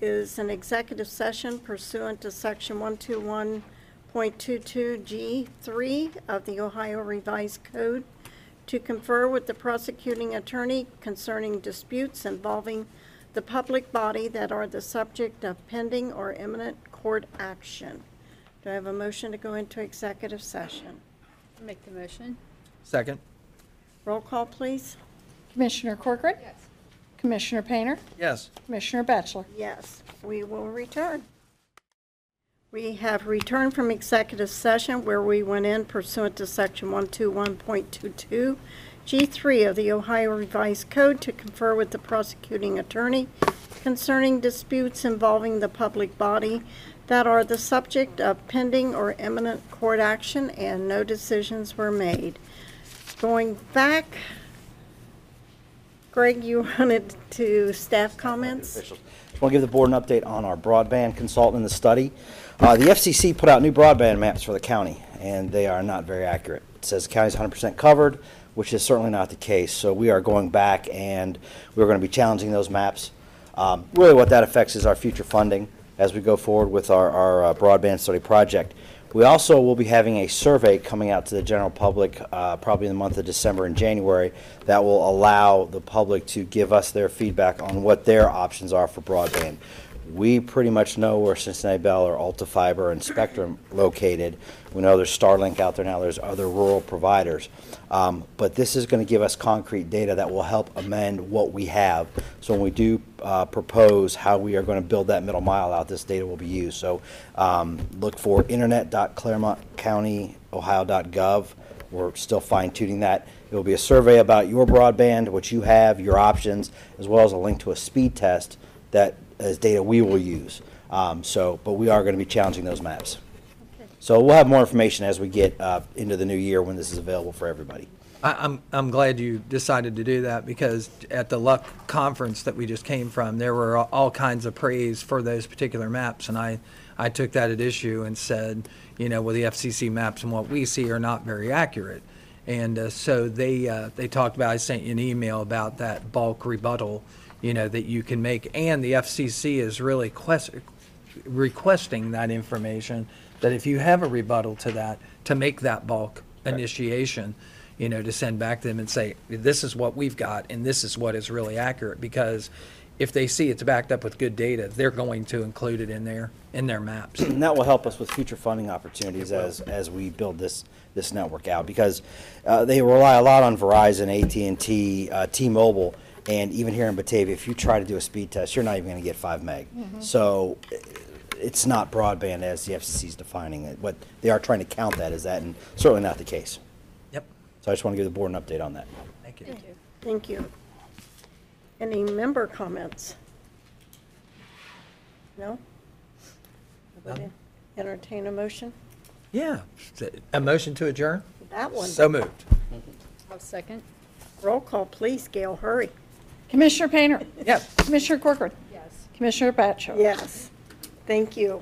is an executive session pursuant to section 121.22G3 of the Ohio Revised Code to confer with the prosecuting attorney concerning disputes involving the public body that are the subject of pending or imminent court action. Do I have a motion to go into executive session? Make the motion. Second. Roll call, please. Commissioner Corcoran. Yes. Commissioner Painter, Yes. Commissioner Batchelor. Yes, we will return. We have returned from executive session where we went in pursuant to section 121.22 G3 of the Ohio Revised Code to confer with the prosecuting attorney concerning disputes involving the public body that are the subject of pending or imminent court action, and no decisions were made. Going back, Greg, you wanted to staff comments? Just want to give the board an update on our broadband consultant in the study. Uh, The FCC put out new broadband maps for the county, and they are not very accurate. It says the county's 100% covered, which is certainly not the case. So we are going back, and we're going to be challenging those maps. Um, Really, what that affects is our future funding as we go forward with our our uh, broadband study project. We also will be having a survey coming out to the general public, uh, probably in the month of December and January, that will allow the public to give us their feedback on what their options are for broadband. We pretty much know where Cincinnati Bell or Alta Fiber and Spectrum located. We know there's Starlink out there now, there's other rural providers. Um, But this is going to give us concrete data that will help amend what we have. So when we do uh, propose how we are going to build that middle mile out, this data will be used. So um, look for internet.clermontcountyohio.gov. We're still fine tuning that. It will be a survey about your broadband, what you have, your options, as well as a link to a speed test that is data we will use. Um, So, but we are going to be challenging those maps. So we'll have more information as we get uh, into the new year when this is available for everybody. I, I'm, I'm glad you decided to do that because at the Luck conference that we just came from, there were all- all kinds of praise for those particular maps. And I, I took that at issue and said, you know, well, the FCC maps and what we see are not very accurate. And uh, so they, uh, they talked about, I sent you an email about that bulk rebuttal, you know, that you can make. And the FCC is really quest, requesting that information, that if you have a rebuttal to that, to make that bulk initiation, you know, to send back to them and say, this is what we've got and this is what is really accurate. Because if they see it's backed up with good data, they're going to include it in their, in their maps. And that will help us with future funding opportunities as, as we build this, this network out. Because uh, they rely a lot on Verizon, AT&T, uh, T-Mobile, and even here in Batavia, if you try to do a speed test, you're not even going to get 5 meg. Mhm. So it's not broadband as the FCC is defining it. What they are trying to count that as that, and certainly not the case. Yep. So I just want to give the board an update on that. Thank you. Thank you. Any member comments? No? Nobody Entertain a motion? Yeah. A motion to adjourn? That one. So moved. I'll second. Roll call, please, Gail, hurry. Commissioner Painter? Yes. Commissioner Corcoran? Yes. Commissioner Batchel? Yes. Thank you.